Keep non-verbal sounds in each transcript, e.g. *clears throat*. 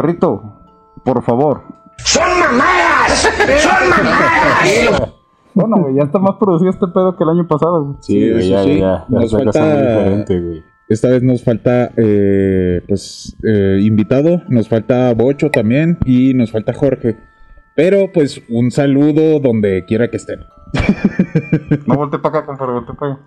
Perrito, por favor. ¡Son mamadas! ¡Son mamadas! Bueno, güey, ya está más producido este pedo que el año pasado, güey. Sí, güey, eso ya, sí. ya, ya. Nos falta- muy diferente, güey. Esta vez nos falta, eh, pues, eh, invitado, nos falta Bocho también y nos falta Jorge. Pero, pues, un saludo donde quiera que estén. *laughs* No volteé para acá, compadre, volteé para allá.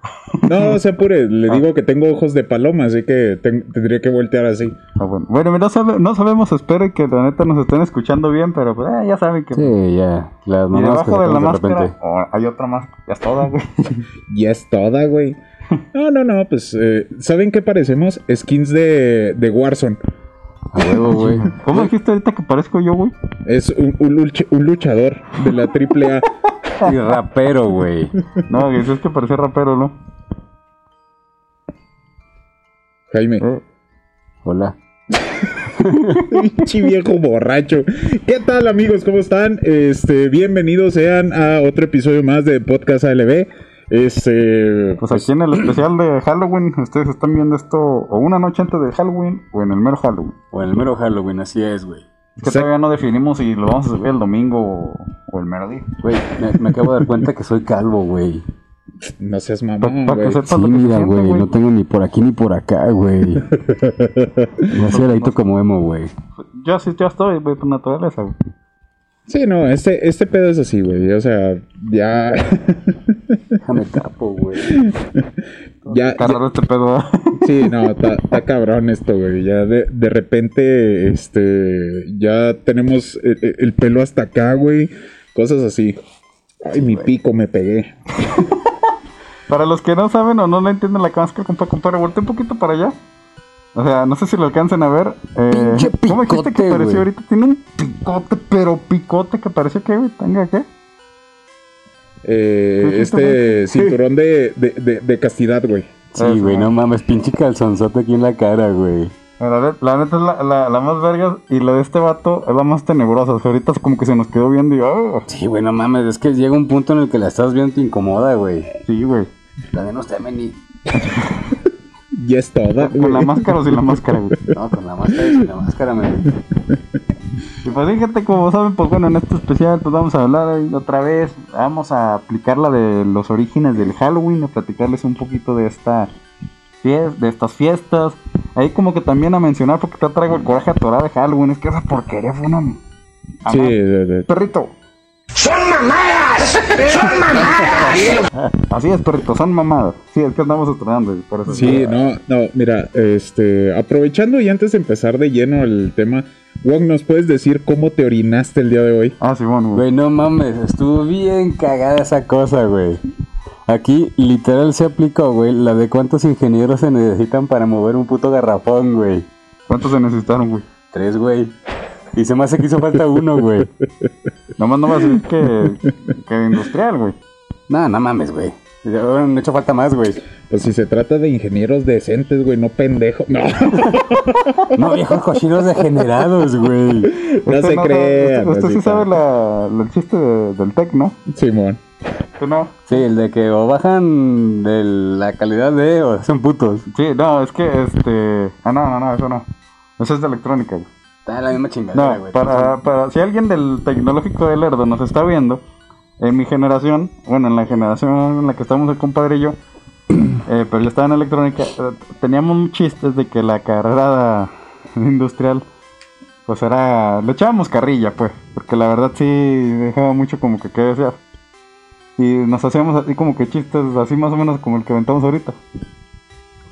No se apure, le Ah. digo que tengo ojos de paloma, así que ten- tendría que voltear así. Ah, bueno. Bueno, no, sabe- no sabemos, espero que la neta nos estén escuchando bien, pero pues, eh, ya saben que... Sí, ya. Las y debajo de la sacamos máscara repente. oh, hay otra más, ya es toda, güey. *laughs* Ya es toda, güey. No, no, no, pues, eh, ¿saben qué parecemos? Skins de, de Warzone. A huevo, güey. *laughs* ¿Cómo dijiste ahorita que parezco yo, güey? Es un, un luch- un luchador de la AAA. Y *laughs* rapero, güey. No, güey, es que parece rapero, ¿no? Jaime. Eh, Hola. *laughs* Pinche viejo borracho. ¿Qué tal amigos? ¿Cómo están? Este, bienvenidos sean a otro episodio más de Podcast ALB. Este, Pues aquí en el *clears throat* especial de Halloween, ustedes están viendo esto o una noche antes de Halloween o en el mero Halloween. O en el mero Halloween, así es, güey. Es que Exacto. todavía no definimos si lo vamos a subir el domingo o, o el mero día. Güey, me, me acabo de dar cuenta que soy calvo, güey. no seas Pa- mamón, pa' que güey. sepas Sí, lo que se mira, siente, güey. No tengo ni por aquí ni por acá, güey. Voy a ser ahí como emo, güey. Yo sí, ya estoy, güey, por naturaleza, güey. Sí, no, este, este pedo es así, güey. O sea, ya. *laughs* Déjame capo, güey. *laughs* ya, Está raro este pedo, ¿eh? *laughs* Sí, no, está está cabrón esto, güey. Ya de, de repente, este, ya tenemos el, el- el pelo hasta acá, güey. Cosas así. Ay, mi pico me pegué. Para los que no saben o no le entienden la máscara, compa, compadre, voltea un poquito para allá. O sea, no sé si lo alcancen a ver. Eh, Pinche ¿Cómo dijiste que picote, pareció ahorita? Tiene un picote, pero picote que parece que, güey, tenga qué. Eh, ¿Qué este cinturón de, de, de, de castidad, güey. Sí, güey, no mames, pinche calzonzote aquí en la cara, güey. La, la neta es la, la, la más vergas y la de este vato es la más tenebrosa. O sea, ahorita como que se nos quedó viendo y ah, Sí, güey, no mames, es que llega un punto en el que la estás viendo y te incomoda, güey. sí, güey. La de no se ni. *laughs* Y es toda, Con la máscara o sin la máscara, güey. *laughs* No, con la máscara y sin la máscara, me. Y pues fíjate, como saben, pues bueno, en este especial pues vamos a hablar otra vez, vamos a aplicar la de los orígenes del Halloween, a platicarles un poquito de esta de estas fiestas, ahí como que también a mencionar porque te traigo el coraje atorado de Halloween, es que esa porquería fue una... Sí, Amá, de- de- Perrito, ¡Son mamadas! ¡Son mamadas! *laughs* así es, perrito, son mamadas. Sí, es que andamos estrenando, por eso. sí, no, no, mira, este, aprovechando y antes de empezar de lleno el tema, Wong, ¿nos puedes decir cómo te orinaste el día de hoy? Ah, sí, bueno, güey. Güey, no mames, estuvo bien cagada esa cosa, güey. Aquí literal se aplicó, güey, la de cuántos ingenieros se necesitan para mover un puto garrafón, güey. ¿Cuántos se necesitaron, güey? Tres, güey. Y se me hace que hizo falta uno, güey. Nomás no va a decir que, que industrial, güey. No, no mames, güey. No no hecho falta más, güey. Pues si se trata de ingenieros decentes, güey, no pendejo. No, No, viejos cochinos degenerados, güey. no Este se sabe- crean. Así sí sabe la, la- el chiste de- del tech, ¿no? Simón. Tú no. Sí, el de que o bajan de la calidad de o son putos. Sí, no, es que este. Ah, no, no, no, eso no. Eso es de electrónica, güey. Está la misma chingadera, No, güey. para, para. Si alguien del tecnológico de Lerdo nos está viendo, en mi generación, bueno, en la generación en la que estamos el compadre y yo, *clears throat* eh, pero yo estaba en electrónica, eh, teníamos chistes de que la carrera *laughs* industrial, pues era. Le echábamos carrilla, pues, porque la verdad sí dejaba mucho como que que desear. Y nos hacíamos así como que chistes, así más o menos como el que aventamos ahorita.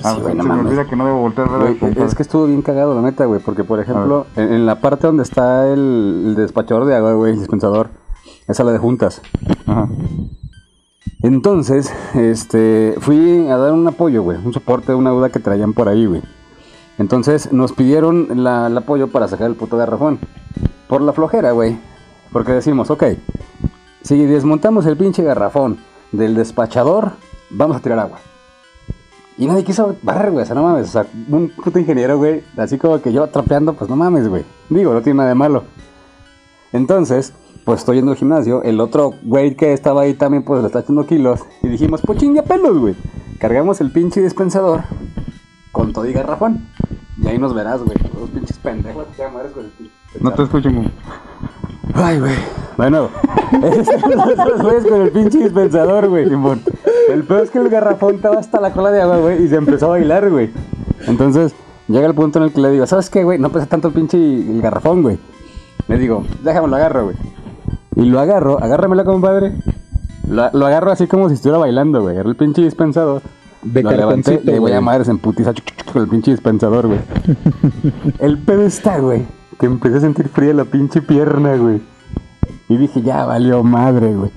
Ah, Sí, güey, se no me mames. olvida que no debo voltear a ver al Güey, compadre. es que estuvo bien cagado, la neta, güey. Porque, por ejemplo, en, en la parte donde está el, el despachador de agua, güey, el dispensador, esa es la de juntas. Ajá. Entonces, este, fui a dar un apoyo, güey, un soporte de una duda que traían por ahí, güey. Entonces, nos pidieron la- el apoyo para sacar el puto garrafón. Por la flojera, güey. Porque decimos, ok, si desmontamos el pinche garrafón del despachador, vamos a tirar agua. Y nadie quiso barrer, güey, o sea, no mames, o sea, un puto ingeniero, güey, así como que yo trapeando, pues no mames, güey. Digo, no tiene nada de malo. Entonces, pues estoy yendo al gimnasio, el otro güey que estaba ahí también, pues le está echando kilos, y dijimos, pues chinga pelos, güey. Cargamos el pinche dispensador con todo y garrafón. Y ahí nos verás, güey, los pinches pendejos No te escucho, güey. Ay, güey. Bueno, *laughs* los güeyes con el pinche dispensador, güey. El peor es que el garrafón estaba hasta la cola de agua, güey, y se empezó a bailar, güey. Entonces, llega el punto en el que le digo, ¿sabes qué, güey? No pesa tanto el pinche el garrafón, güey. Le digo, déjame lo agarro, güey. Y lo agarro, agárramela, compadre. Lo, lo agarro así como si estuviera bailando, güey. Agarré el pinche dispensador. De lo levanté, le voy a madres en putiza con el pinche dispensador, güey. el pedo está, güey, que empecé a sentir fría la pinche pierna, güey. Y dije, ya valió madre, güey.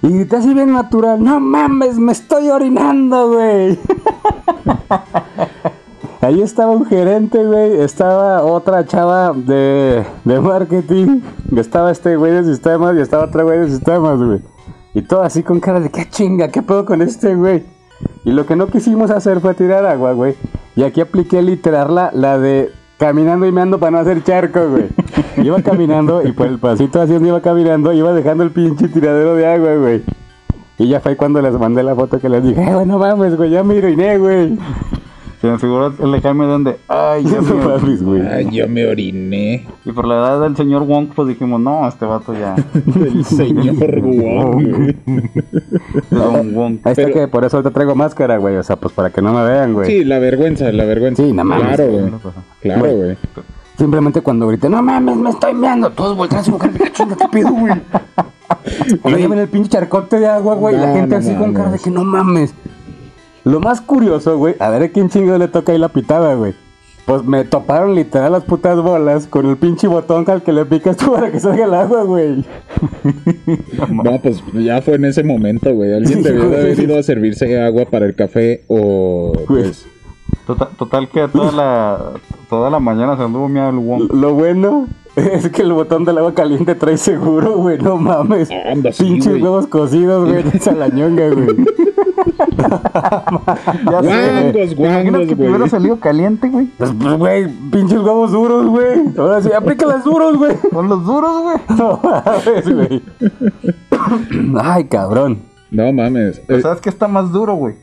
Y grité así bien natural, no mames, me estoy orinando, güey. *laughs* Ahí estaba un gerente, güey. Estaba otra chava de, de marketing. Estaba este güey de sistemas y estaba otra güey de sistemas, güey. Y todo así con cara de qué chinga, qué pedo con este güey. Y lo que no quisimos hacer fue tirar agua, güey. Y aquí apliqué literal la, la de caminando y meando para no hacer charco, güey. Iba caminando y por el pasito así donde iba caminando, iba dejando el pinche tiradero de agua, güey. Y ya fue cuando les mandé la foto que les dije, eh, güey, no mames, güey, ya me oriné, güey. Se me figuró el de Jaime donde, ay, ya *laughs* me... mames, güey. Ay, yo me oriné. Y por la edad del señor Wong, pues dijimos, no, este vato ya. *laughs* El *laughs* señor Wong, güey. Don Wong. Ahí está Pero- que por eso ahorita traigo máscara, güey. O sea, pues para que no me vean, güey. Sí, la vergüenza, la vergüenza. Sí, no mames, Claro, güey. Claro, Güey. güey. Simplemente cuando grité, no mames, me estoy meando. Todos voltean a su ¿qué chinga, qué pedo, güey? Y me llevan el pinche charcote de agua, güey. y la gente no así con cara de que no mames. Lo más curioso, güey, a ver a quién chingo le toca ahí la pitada, güey. Pues me toparon literal las putas bolas con el pinche botón al que le picas *laughs* tú para que salga el agua, güey. *laughs* No, pues ya fue en ese momento, güey. Alguien Sí, debió de haber ido a servirse agua para el café o pues Total, total que toda la, toda la mañana se anduvo miado el. Lo bueno es que el botón del agua caliente trae seguro, güey. No mames. Anda, sí, Pinches güey. huevos cocidos, güey. *laughs* Esa la ñonga, güey. Ya sé. Guangos, ¿Te imaginas guangos, güey. salido caliente, güey? Pues, pues, güey, pinches huevos duros, güey. Ahora sí, aplícalas duros, güey. Con los duros, güey. *laughs* No mames, güey. Ay, cabrón. No mames. Pero Eh, ¿Sabes qué está más duro, güey?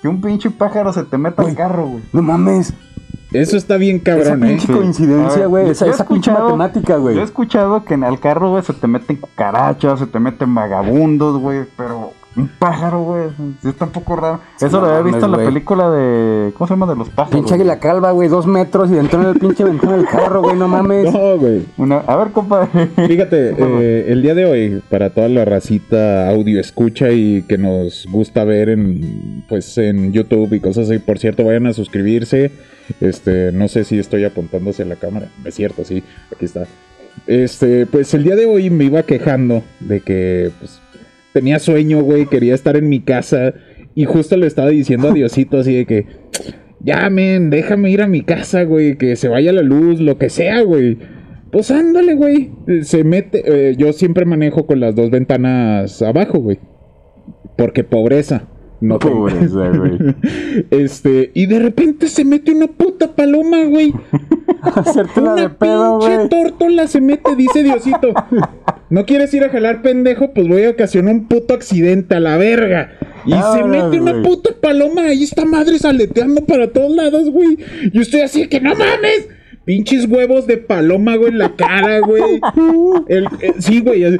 Que un pinche pájaro se te meta al carro, güey. No mames. eso está bien Esa cabrón, eh. pinche Sí. coincidencia, güey. Esa, esa pinche matemática, güey. Yo he escuchado que en el carro, güey, se te meten cucarachas, se te meten vagabundos, güey, pero un pájaro, güey, está un poco raro. Eso no lo había visto en la película de... ¿Cómo se llama? De los pájaros. Pinche águila calva, güey. Dos metros y entró en el pinche ventana del carro, güey. No *laughs* mames. No, güey. Una... A ver, compadre. Fíjate, *laughs* eh, el día de hoy, para toda la racita audio escucha y que nos gusta ver en pues en YouTube y cosas así, por cierto, vayan a suscribirse. Este, no sé si estoy apuntándose a la cámara. Es cierto, sí, aquí está. Este, pues el día de hoy me iba quejando de que pues, tenía sueño, güey, quería estar en mi casa y justo le estaba diciendo a así de que ya, men, déjame ir a mi casa, güey, que se vaya la luz, lo que sea, güey. Pues ándale, güey. Se mete. eh, yo siempre manejo con las dos ventanas abajo, güey. Porque pobreza. No Pobreza, güey. *laughs* Este, y de repente se mete una puta paloma, güey. *laughs* Hacértela de Una pedo, pinche güey. tórtola se mete, dice Diosito. *laughs* ¿No quieres ir a jalar pendejo? Pues voy a ocasionar un puto accidente a la verga. Y se mete una puta paloma ahí, esta madre saleteando para todos lados, güey. Y estoy así que no mames. Pinches huevos de paloma, güey, en la cara, güey. El- eh, sí, güey. así.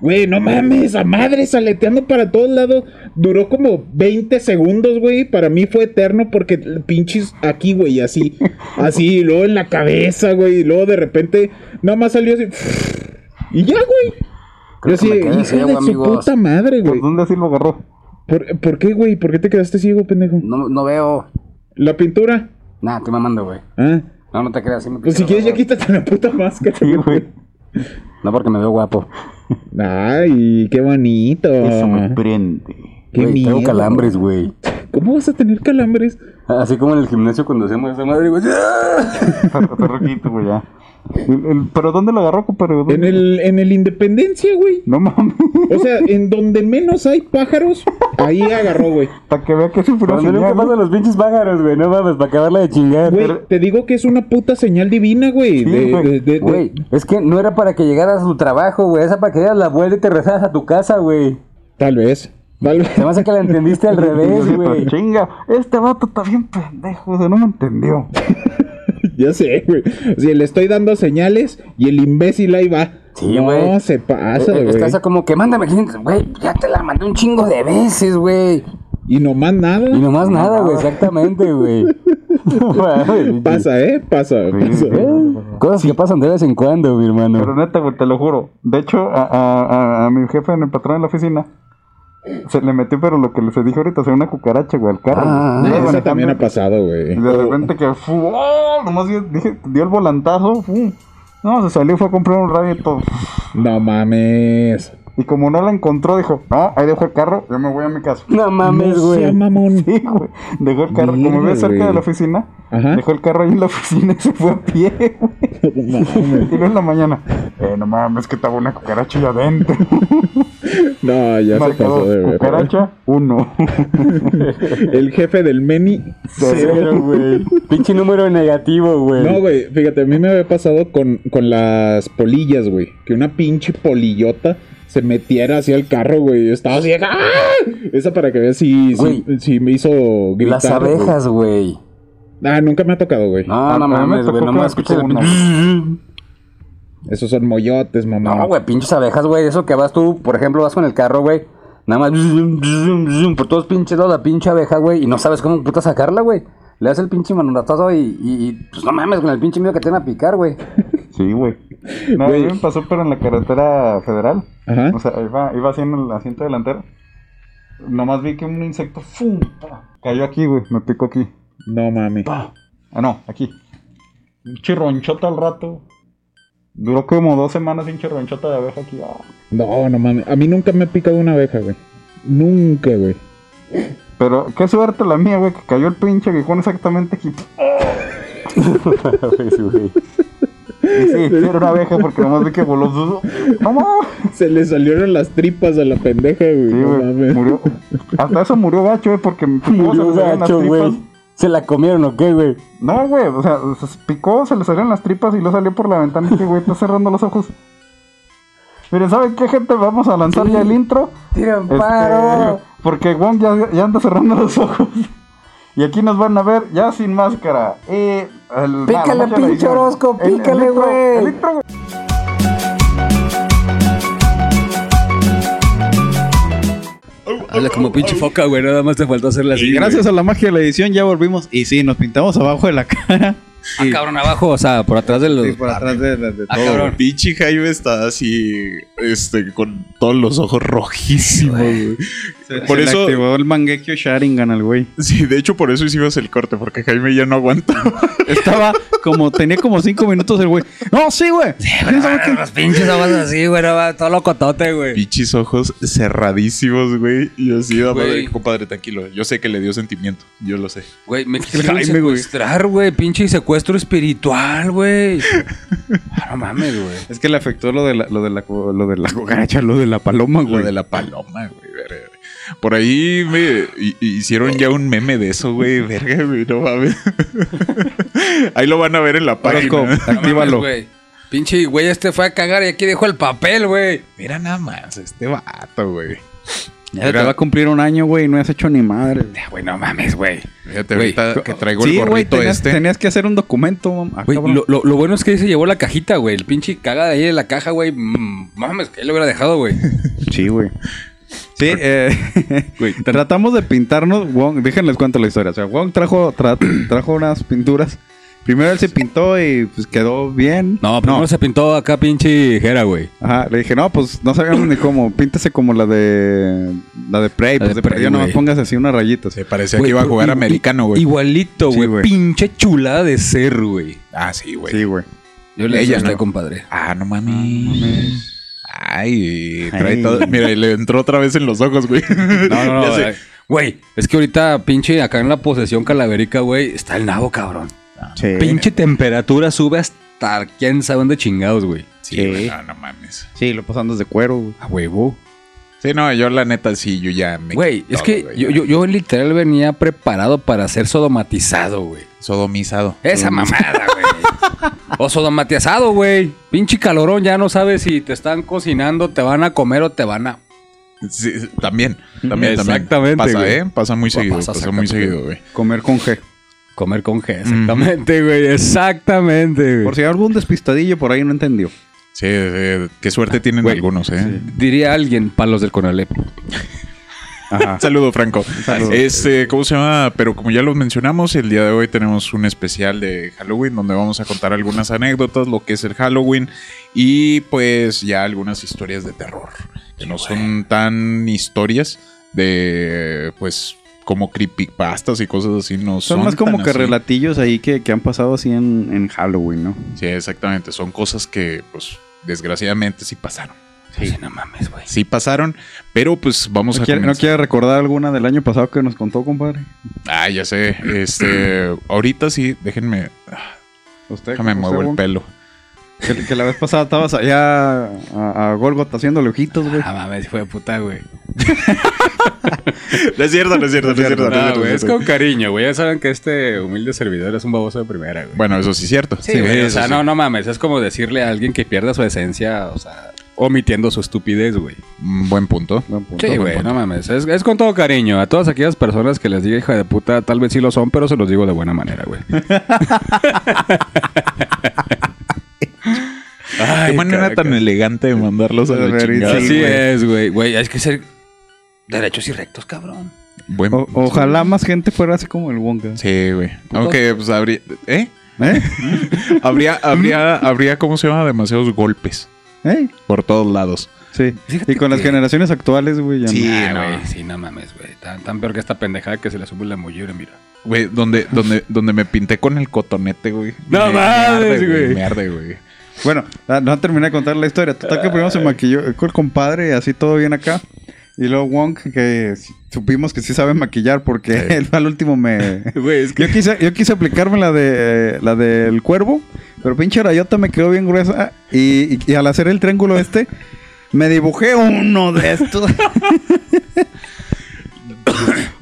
Güey, no mames, a madre saleteando para todos lados. Duró como 20 segundos, güey. Para mí fue eterno porque pinches aquí, güey, así. Así, y luego en la cabeza, güey. Y luego de repente, nada más salió así. Y ya, güey. Creo Yo así, ciego, de su puta madre, ¿Por güey. dónde así lo agarró? ¿Por, por qué, güey? ¿Por qué te quedaste ciego, pendejo? No, no veo. La pintura. Nah, estoy mamando, güey. Ah. No, no te creas. Sí me Pues si quieres, ya quítate la puta máscara. Sí, güey. No, porque me veo guapo. Ay, qué bonito. Eso me prende. Qué Güey, tengo calambres, güey. ¿Cómo vas a tener calambres? Así como en el gimnasio cuando hacemos esa madre, güey. *laughs* Rojito, güey, ya. El- el- ¿Pero dónde lo agarró? ¿Dónde? En el, en el Independencia, güey. No mames. O sea, en donde menos hay pájaros, ahí agarró, güey. Para que vea que es un Cuando nunca señal, pasan ¿no? los pinches pájaros, güey. No mames, para acabarla de chingar. Güey, te digo que es una puta señal divina, güey. Sí, de- güey. de- de- de- Güey, es que no era para que llegaras a tu trabajo, güey. Era para que dieras la vuelta y te regresaras a tu casa, güey. Tal vez. Vale. Se me hace que la entendiste al *laughs* revés, güey. Chinga, este vato está bien pendejo, o sea, no me entendió. *laughs* *laughs* Ya sé, güey. O sea, le estoy dando señales y el imbécil ahí va. Sí, no, güey. se pasa, Eh, eh, güey. Está esa como que mándame 500, güey, ya te la mandé un chingo de veces, güey. Y nomás nada. Y nomás nada, güey, exactamente, güey. *laughs* *laughs* No Pasa, ¿eh? Pasa, pasa. Eh, Cosas que pasan de vez en cuando, mi hermano. Pero neta, güey, te lo juro. De hecho, a, a, a, a mi jefe, en el patrón de la oficina, se le metió, pero lo que les dije ahorita, o sea, una cucaracha, güey, al carro. Ah, güey. Eso también ha pasado, güey. Y de repente que fu, ¡oh! nomás dio, dije, dio el volantazo, fu. No, se salió, fue a comprar un radio y todo. No mames. Y como no la encontró, dijo, no, ahí dejo el carro, yo me voy a mi casa. No mames, no sea güey. mamón. Sí, güey. Dejó el carro, como Mierda, vive cerca güey. de la oficina, Ajá. dejó el carro ahí en la oficina y se fue a pie, güey. *laughs* No mames. Y luego en la mañana, eh, no mames, que estaba una cucaracha ahí adentro. *laughs* No, ya se Marcador, pasó de cucaracha, uno. *laughs* El jefe del Meni. Cero, güey. Pinche número negativo, güey. No, güey, fíjate, a mí me había pasado con, con las polillas, güey. Que una pinche polillota se metiera hacia el carro, güey. Estaba así, ¡ah! Esa para que veas si, si, si me hizo gritar. Las abejas, güey. Ah, nunca me ha tocado, güey. No, A- no mames, güey. No me escuches. *laughs* Esos son moyotes, mamá. No, güey, pinches abejas, güey. Eso que vas tú, por ejemplo, vas con el carro, güey. Nada más por todos pinches lados la pinche abeja, güey. Y no sabes cómo puta sacarla, güey. Le das el pinche manolatazo y, y, y, pues no mames con el pinche miedo que te van a picar, güey. Sí, güey. No, a mí Güey. me pasó, pero en la carretera federal. Ajá. O sea, iba, iba así en el asiento delantero. Nomás vi que un insecto ¡fum! pa, cayó aquí, güey. Me picó aquí. No mami. Pa. Ah, no, aquí. Un chirronchota al rato. Duró como dos semanas sin chirronchota de abeja aquí. Ah. No, no mames. A mí nunca me ha picado una abeja, güey. Nunca, güey. Pero qué suerte la mía, güey, que cayó el pinche aguijón exactamente aquí. *laughs* Sí, sí, era una abeja porque nomás vi que voló. ¡No! Se le salieron las tripas a la pendeja, güey. Sí, güey, mames. murió. Hasta eso murió gacho, güey, porque Murió le salieron las gacho, tripas. güey. ¿Se la comieron o qué, güey? No, güey, o sea, se picó, se le salieron las tripas y lo salió por la ventana. Y que, güey, está cerrando los ojos. Miren, ¿saben qué, gente? Vamos a lanzar Sí. ya el intro. Tira Este, paro. porque Wong ya, ya anda cerrando los ojos. Y aquí nos van a ver ya sin máscara. El, Pícale, pinche. Orozco, pícale, güey. Habla como pinche foca, güey. Nada más te faltó hacerla así. Y gracias a la magia de la edición ya volvimos. Y sí, nos pintamos abajo de la cara. Ah, cabrón, abajo, o sea, por atrás de los. Sí, por atrás de, de- de Ah, todo. cabrón. Pinche Jaime está así, este, con todos los ojos rojísimos, güey. Se, Por se le eso- activó el Mangekyo Sharingan al güey. *laughs* Sí, de hecho por eso hicimos el corte, porque Jaime ya no aguanta. *laughs* Estaba como, tenía como cinco minutos el güey. No, sí, güey. ¿Quién sabe qué? Los pinches ojos así, güey. Todo locotote, güey. Pinches ojos cerradísimos, güey. Y así, Güey. de, compadre, tranquilo. Yo sé que le dio sentimiento, yo lo sé. Güey, me quisieron Jaime, güey. secuestrar, güey. Pinche secuestro espiritual, güey. *laughs* Ah, no mames, güey. Es que le afectó lo de la, lo de la, lo de la cucaracha, lo de la paloma, Lo güey. de la paloma, güey. Por ahí me hi- hicieron ya un meme de eso, güey. *laughs* Verga, güey, no mames. *laughs* Ahí lo van a ver en la página. Orozco, mames, actívalo. güey. Pinche güey, este fue a cagar y aquí dejó el papel, güey. Mira nada más, este vato, güey. Ya te va a cumplir un año, güey, y no has hecho ni madre. Güey, no mames, güey. Fíjate, ahorita que traigo Sí, el gorrito tenías, este. tenías que hacer un documento. mam. Ah, Güey, cabrón. lo, lo, lo bueno es que ahí se llevó la cajita, güey. El pinche caga de ahí de la caja, güey. Mm, mames, que él lo hubiera dejado, güey. Sí, güey. *laughs* Sí, eh, *laughs* güey, tratamos de pintarnos. Wong, déjenles cuento la historia. O sea, Wong trajo, tra- *clears throat* trajo unas pinturas. Primero él se pintó y pues quedó bien. No, primero se pintó acá pinche Jera, güey. Ajá, le dije, no, pues no sabíamos ni cómo. Píntese como la de. La de Prey. La Pues de de Prey, Prey, no güey. pongas así unas rayitas. Se parecía Güey, que iba a jugar i- americano, güey. Igualito, Sí, güey. güey. Pinche chulada de ser, güey. Ah, sí, güey. Sí, güey. Yo le Ella, dije, ¿no? compadre. Ah, no mames. Ay, trae Ay. todo. Mira, y le entró otra vez en los ojos, güey. No, no, no. *laughs* Güey, es que ahorita, pinche, acá en la posesión calavérica, güey, está el nabo, cabrón. Sí. Pinche temperatura sube hasta quién sabe dónde chingados, güey. Sí, Sí. güey, no, no mames. Sí, lo pasando de cuero, güey. A huevo. Sí, no, yo la neta sí, yo ya me. Güey, es que güey, yo, yo, yo literal venía preparado para ser sodomatizado, güey. Sodomizado. Esa mamada, güey. O sodomatizado, güey. Pinche calorón, ya no sabes si te están cocinando, te van a comer o te van a Sí, también, también, Exactamente, también. Pasa, güey. ¿eh? Pasa muy seguido, pasa, muy exactamente. seguido, güey. Comer con G. Comer con G, exactamente, güey. Exactamente, güey. Por si algún despistadillo por ahí no entendió. Sí, sí, qué suerte tienen Güey, algunos, ¿eh? Diría alguien, palos del Conalep. Ajá. *laughs* Saludo, Franco. Saludo. Este, ¿cómo se llama? Pero como ya lo mencionamos, el día de hoy tenemos un especial de Halloween donde vamos a contar algunas anécdotas, lo que es el Halloween y pues ya algunas historias de terror. Que no son tan historias de, pues, como creepypastas y cosas así, no son. Son más como que así. relatillos ahí que, que han pasado así en, en Halloween, ¿no? Sí, exactamente. Son cosas que, pues, desgraciadamente sí pasaron. Sí, no mames, güey. Sí pasaron, pero pues vamos ¿No a quiere, ¿No quiere recordar alguna del año pasado que nos contó, compadre? Ah, ya sé. Este, *clears throat* ahorita sí, déjenme, Usted, déjame usted, muevo el pelo. Que, que la vez pasada estabas allá a, a Golgotha haciéndole ojitos, güey. Ah, mames, fue de puta, güey. *laughs* No es cierto, no es cierto, no es cierto. no güey, es con cariño, güey. Ya saben que este humilde servidor es un baboso de primera, güey. Bueno, eso sí es cierto. Sí, güey, o sea, sí. no, no mames. Es como decirle a alguien que pierda su esencia, o sea, omitiendo su estupidez, güey. Buen punto. Buen punto. Sí, güey, no mames. Es, es con todo cariño. A todas aquellas personas que les diga hija de puta, tal vez sí lo son, pero se los digo de buena manera, güey. *laughs* Qué manera tan elegante de mandarlos a la chingada. Así es, güey. Güey, hay que ser derechos y rectos, cabrón. Buen- O- ojalá más gente fuera así como el Wonka. Sí, güey. Aunque, pues, habría... ¿Eh? ¿Eh? *laughs* habría, habría, habría, ¿cómo se llama? Demasiados golpes ¿Eh? por todos lados. Sí. Fíjate Y con las que- generaciones actuales, güey, ya Sí, no. Ah, no. güey. Sí, no mames, güey. Tan, tan peor que esta pendejada que se le sube la mollera, mira. Güey, donde, donde, donde me pinté con el cotonete, güey. No Me- me mames, arde, güey. Me arde, güey. Bueno, ah, no terminé de contar la historia. Total que primero se maquilló con el compadre, así todo bien acá. Y luego Wong, que supimos que sí sabe maquillar porque *laughs* él al último me... *laughs* Güey, es Yo quise, yo quise aplicarme la de la del cuervo, pero pinche rayota me quedó bien gruesa y, y- y al hacer el triángulo este me dibujé uno de estos. *laughs*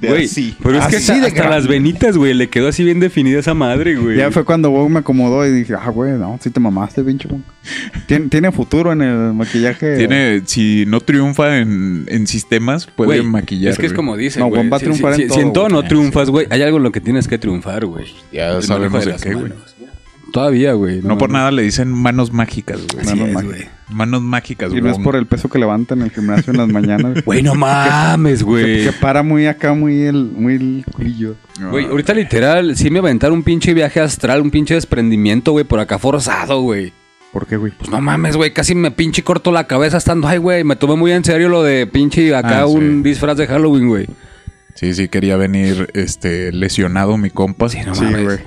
Güey, así. pero es que Así hasta, de hasta grande. las venitas, güey, le quedó así bien definida esa madre, güey. ya fue cuando Wong me acomodó y dije, ah, güey, no, sí te mamaste, pinche Wong. Tiene, tiene futuro en el maquillaje. Tiene, si no triunfa en, en sistemas, puede maquillar. Es que es como dicen, No, güey. Juan va a si, triunfar si- en si- si en todo, no triunfas, güey, hay algo en lo que tienes que triunfar, güey. Ya sabemos las qué, güey. Todavía, güey. No por nada le dicen manos mágicas, güey. Manos es, mágicas. güey. Manos mágicas, Y no es por el peso que levanta en el gimnasio en las mañanas. Güey, no *laughs* mames, güey. que para muy acá, muy el, muy el culillo. Güey, ahorita literal, sí me aventaron un pinche viaje astral, un pinche desprendimiento, güey, por acá forzado, güey. ¿Por qué, güey? Pues no mames, güey, casi me pinche corto la cabeza estando, ay, güey, me tomé muy en serio lo de pinche acá Ah, sí. un disfraz de Halloween, güey. Sí, sí, quería venir este lesionado mi compa. Sí, no Sí, mames. güey.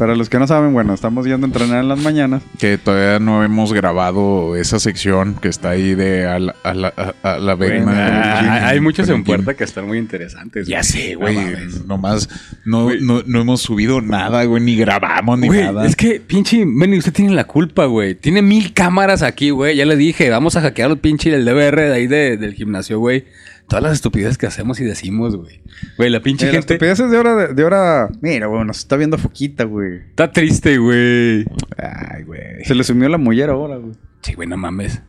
Para los que no saben, bueno, estamos yendo a entrenar en las mañanas. Que todavía no hemos grabado esa sección que está ahí de a la, a la, a- a la Vegna. Ah, hay muchos en puerta que están muy interesantes. Ya sé, güey. Nomás no, Güey. no, no hemos subido nada, güey, ni grabamos ni Güey, nada. es que pinche, Benny, usted tiene la culpa, güey. Tiene mil cámaras aquí, güey. Ya le dije, vamos a hackear el pinche el DVR de ahí de- del gimnasio, güey. Todas las estupideces que hacemos y decimos, güey. Güey, la pinche Eh, las gente estupideces de hora, de, de hora... Mira, güey, nos está viendo Foquita, güey. está triste, güey. Ay, güey. Se le sumió la mollera ahora, güey. Sí, güey, no mames.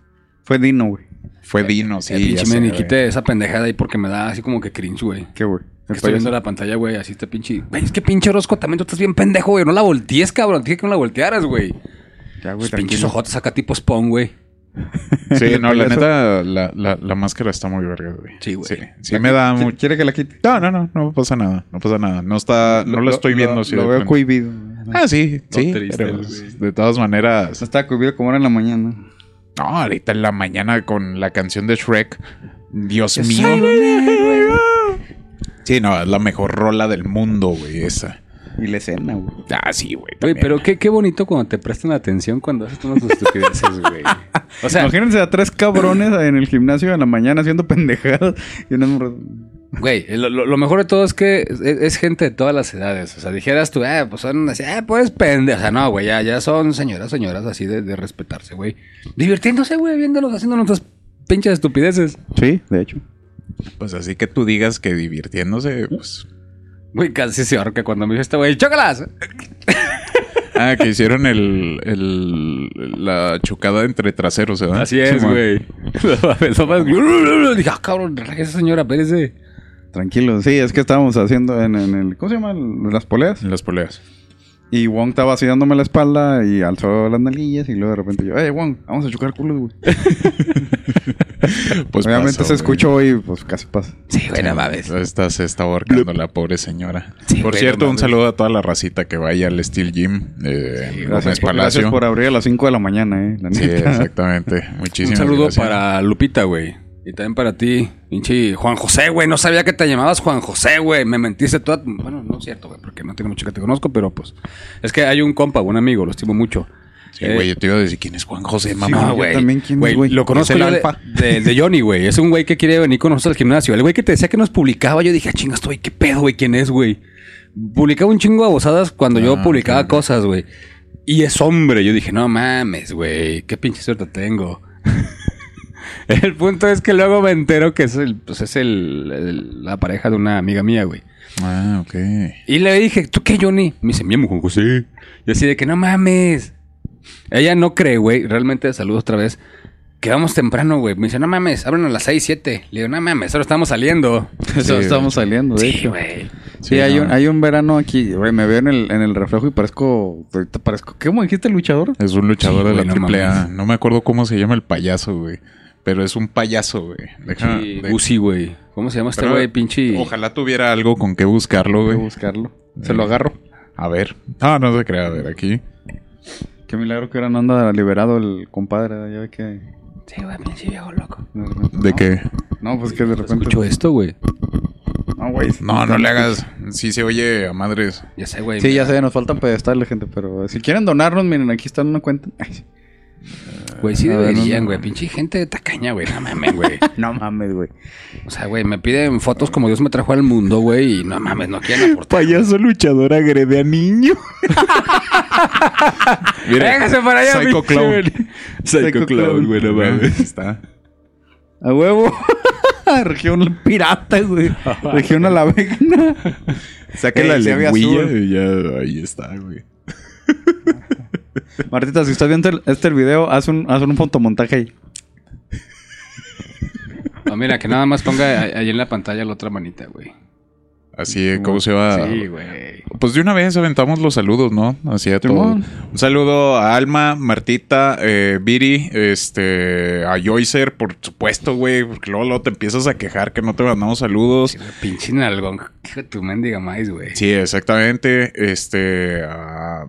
Fue Dino, güey. Fue Dino, sí. el ya pinche sé, güey. quite esa pendejada ahí porque me da así como que cringe, güey. ¿Qué, güey? Que Estoy viendo la pantalla, güey, así está pinche. Güey, es que pinche Orozco también tú estás bien pendejo, güey. No la voltees, cabrón. Dije que no la voltearas, güey. Ya, güey, pinches ojotes acá tipo spawn, güey. *laughs* Sí, no, la neta, la, la, la máscara está muy verga, güey. Sí, güey. Sí, sí me da ¿Qui- mucho. ¿Quiere que la quite? No, no, no, no pasa nada. No pasa nada. No está, no lo, estoy viendo. Lo, lo veo cohibido. Ah, sí, No, sí. triste, pero, pues, de todas maneras. No estaba cohibido como era en la mañana. No, ahorita en la mañana con la canción de Shrek. Dios mío. Sí, no, es la mejor rola del mundo, güey, esa. Y la escena, güey. Ah, sí, güey. Güey, pero qué, qué bonito cuando te prestan atención cuando haces todas tus estupideces, güey. O sea, Imagínense a tres cabrones en el gimnasio en la mañana haciendo pendejadas. Y una morra- güey, lo, lo- lo mejor de todo es que es, es gente de todas las edades. O sea, dijeras tú, eh, pues son así, eh, pues pendejo. O sea, no, güey, ya, ya son señoras, señoras así de, de respetarse, güey. Divirtiéndose, güey, viéndolos haciendo nuestras pinches estupideces. Sí, de hecho. Pues así que tú digas que divirtiéndose, pues. Güey, casi se ahorca cuando me dice este güey, ¡chócalas! Ah, que hicieron el, el- la chocada entre traseros, ¿verdad? Así es, güey. *laughs* Dije, ah, cabrón, esa señora, espérese. Tranquilo. Sí, es que estábamos haciendo en, en el. ¿Cómo se llama? El- Las poleas. En las poleas. Y Wong estaba así dándome la espalda y alzó las nalguillas. Y luego de repente yo, ¡eh, Wong! Vamos a chocar culos, güey. *laughs* Pues Obviamente pasó, se güey. escuchó y pues casi pasa. Sí, güey, no mames. Esta se está ahorcando la pobre señora. Sí, por cierto, un saludo a toda la racita que vaya al Steel Gym. Eh, en Gómez Gracias, por, Palacio. gracias por abrir a las 5 de la mañana, eh. La Sí, exactamente. *laughs* Un Muchísimas saludo gracias. para Lupita, güey. Y también para ti, pinche Juan José, güey. No sabía que te llamabas Juan José, güey. Me mentiste toda. Bueno, no es cierto, güey, porque no tiene mucho que te conozco, pero pues. Es que hay un compa, un amigo, lo estimo mucho. Sí, Eh, güey, yo te iba a decir quién es Juan José, güey, mamá. güey. también, ¿quién es, Güey, güey? Lo conozco el de, alfa. de- de Johnny, güey. Es un güey que quiere venir con nosotros al gimnasio. El güey que te decía que nos publicaba, yo dije, ah, chingas, estoy, ¿qué pedo, güey? ¿Quién es, güey? Publicaba un chingo de abosadas cuando yo Ah, publicaba cosas, güey. Y es hombre. Yo dije, no mames, güey. Qué pinche suerte tengo. *laughs* el punto es que luego me entero que es, el, pues es el, el- la pareja de una amiga mía, güey. Ah, ok. Y le dije, ¿tú qué, Johnny? Me dice, mi amo, Juan José. Y así de que no mames. Ella no cree, güey. Realmente, saludos otra vez. Que vamos temprano, güey. Me dice, no mames, abren a las 6, 7. Le digo, no mames, ahora estamos saliendo. Sí, *laughs* estamos saliendo, de Sí, hecho. güey. Sí, Sí, hay, no. un, hay un verano aquí, güey, me veo en el, en el reflejo y parezco, ahorita parezco, ¿cómo dijiste luchador? Es un luchador Sí, de la no mames. No me acuerdo cómo se llama el payaso, güey. Pero es un payaso, güey. Deja. Sí, de- Gucci, güey. ¿Cómo se llama este güey? Pinche. Ojalá tuviera algo con qué buscarlo, güey. buscarlo. Se lo agarro. A ver. Ah, no se crea. A ver, aquí. Qué milagro que ahora no anda liberado el compadre, ya ve que... Sí, güey, pinche viejo loco. ¿De qué? No, pues que de repente... Escucho esto, güey. No, güey. No, no le hagas. Sí se oye a madres. Ya sé, güey. Sí, ya sé, nos faltan pedestales, gente, pero si quieren donarnos, miren, aquí está una cuenta. Ay, sí. Güey, sí deberían, no, güey. Pinche gente tacaña, güey. No mames, güey. *laughs* No mames, güey. O sea, güey, me piden fotos como Dios me trajo al mundo, güey. Y no mames, no quieren aportar. Payaso luchador agrede a niño. *laughs* Mira, Véngase para allá, Psycho Clown. güey. Psycho Clown, güey, no mames. Está. A huevo. *laughs* Región pirata, güey. Región a la vegana. Saca Ey, la lengüilla y ya ahí está, güey. Martita, si estás viendo el- este video, haz un, haz un fotomontaje ahí. No, mira, que nada más ponga ahí en la pantalla la otra manita, güey. Así, ¿cómo se va? Sí, güey. Pues de una vez aventamos los saludos, ¿no? Así a todo. Un saludo a Alma, Martita, eh, Viri, este, a Joycer, por supuesto, güey, porque luego, luego te empiezas a quejar que no te mandamos saludos. Sí, Pinche nalgón. Tu mendiga más, güey. Sí, exactamente. Este, a,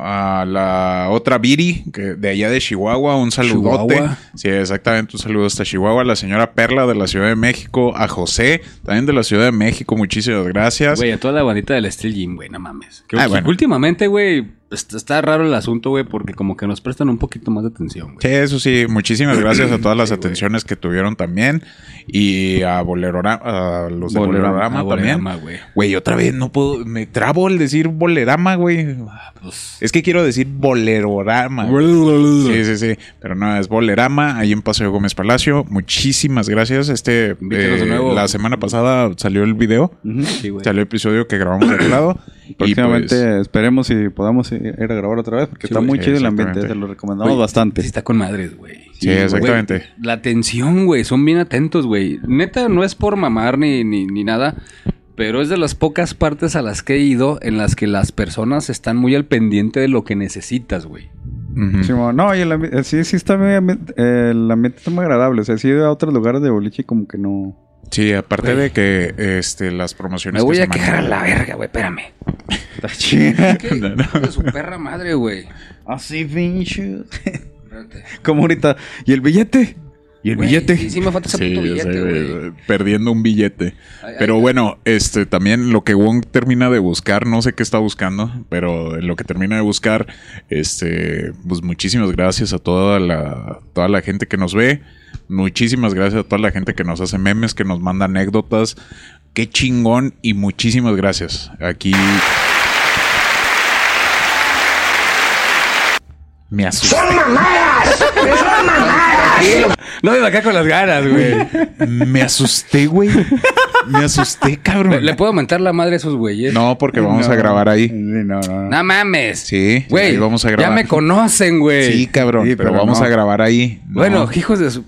a la otra Viri, que de allá de Chihuahua, un saludote. Chihuahua. Sí, exactamente, un saludo hasta Chihuahua. A la señora Perla de la Ciudad de México, a José, también de la Ciudad de México, muchísimas gracias. Güey, a toda la bandita del Steel Gym, güey, no mames. Que, Ah, bueno. Últimamente, güey, está raro el asunto, güey, porque como que nos prestan un poquito más de atención, güey. Sí, eso sí, muchísimas *clears throat* gracias a todas las Sí, atenciones que tuvieron también. Y a Bolerorama, a los de Bolerama, Bolerorama Ah, también. Güey. Güey, otra vez no puedo, me trabo el decir Bolerama, güey. Pues, Es que quiero decir Bolerorama. Sí, sí, sí. Pero no, es Bolerama, ahí en Paseo Gómez Palacio. Muchísimas gracias. Este, Invítanos de eh, nuevo. la semana pasada salió el video. sí, güey. Salió el episodio que grabamos de aquel lado. Y Próximamente pues, esperemos si podamos ir a grabar otra vez, porque Sí, está muy chido el ambiente, se lo recomendamos bastante. Sí, está con madres, güey. Sí, exactamente. la atención, güey. Son bien atentos, güey. Neta, no es por mamar ni, ni, ni nada. Pero es de las pocas partes a las que he ido en las que las personas están muy al pendiente de lo que necesitas, güey. Sí, no, y el eh, sí, sí está muy eh, el ambiente está muy agradable. O sea, sí he ido a otros lugares de boliche y como que no. Sí, aparte de que este, las promociones. Me voy que a se quejar a la verga, güey. Espérame. Está *laughs* chido. ¿Qué? *laughs* Hijo de su perra madre, güey. Así, pinche. Espérate. Como ahorita. ¿Y el billete? ¿Y el Güey, billete? Sí, sí, me falta ese Sí, puto sé, billete, güey, güey. perdiendo un billete. Ay, Pero ay, bueno, este también lo que Wong termina de buscar, no sé qué está buscando, pero lo que termina de buscar, este, pues muchísimas gracias a toda la, toda la gente que nos ve, muchísimas gracias a toda la gente que nos hace memes, que nos manda anécdotas, qué chingón y muchísimas gracias. Aquí me asusté, ¡Son mamadas! ¡Son mamadas! No me acá con las ganas, güey. me asusté, güey. Me asusté, ¿Le, cabrón. le puedo mentar la madre a esos güeyes? No, porque vamos No. a grabar ahí. Sí, no, no. No mames. Sí, Güey, ahí vamos a ya grabar. me conocen, güey. Sí, cabrón, Sí, pero, pero vamos no. a grabar ahí. No. Bueno, hijos de su...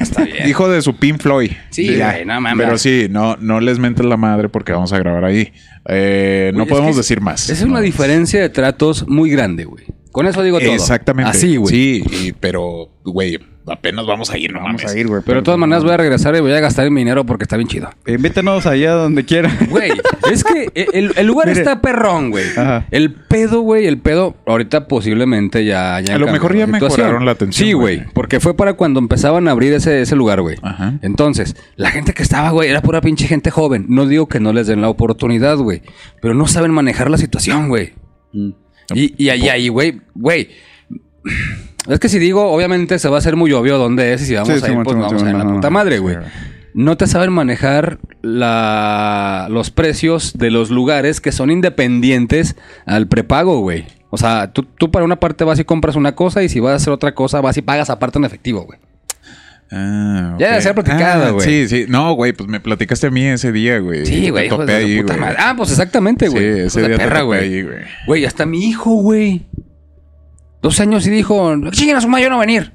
Está bien. Hijo de su Pink Floyd. Sí, Ya. güey, no mames. Pero sí, no, no les mentes la madre porque vamos a grabar ahí. Eh, no Güey, podemos decir más. Es una No. diferencia de tratos muy grande, güey. Con eso digo todo. Exactamente. Así, güey. Sí, y- pero, güey, apenas vamos a ir, no Vamos mames. a ir, güey. Pero de todas maneras voy a regresar y voy a gastar mi dinero porque está bien chido. Invítenos allá donde quieran. Güey, es que *laughs* el, el lugar Mire. está perrón, güey. Ajá. El pedo, güey, el pedo, ahorita posiblemente ya... ya A lo mejor ya situación. mejoraron la atención, Sí, güey. güey, porque fue para cuando empezaban a abrir ese, ese lugar, güey. Ajá. Entonces, la gente que estaba, güey, era pura pinche gente joven. No digo que no les den la oportunidad, güey, pero no saben manejar la situación, güey. Mm. Y, y ahí, ahí, güey, güey. Es que si digo, obviamente se va a hacer muy obvio dónde es y si vamos Sí, a ir, pues Simón, vamos a ir la puta madre, güey. Sí, No te saben manejar la, los precios de los lugares que son independientes al prepago, güey. O sea, tú, tú para una parte vas y compras una cosa y si vas a hacer otra cosa vas y pagas aparte en efectivo, güey. Ah, Ya ok. debe ser platicada, Ah, güey. Sí, sí. No, güey, pues me platicaste a mí ese día, güey. Sí, güey, topé ahí, puta madre. Ah, pues exactamente, güey. Sí, ese de día te perra, topé güey. ahí, güey. Güey, hasta mi hijo, güey. Dos años y dijo, chinguen a su madre, yo no voy a venir.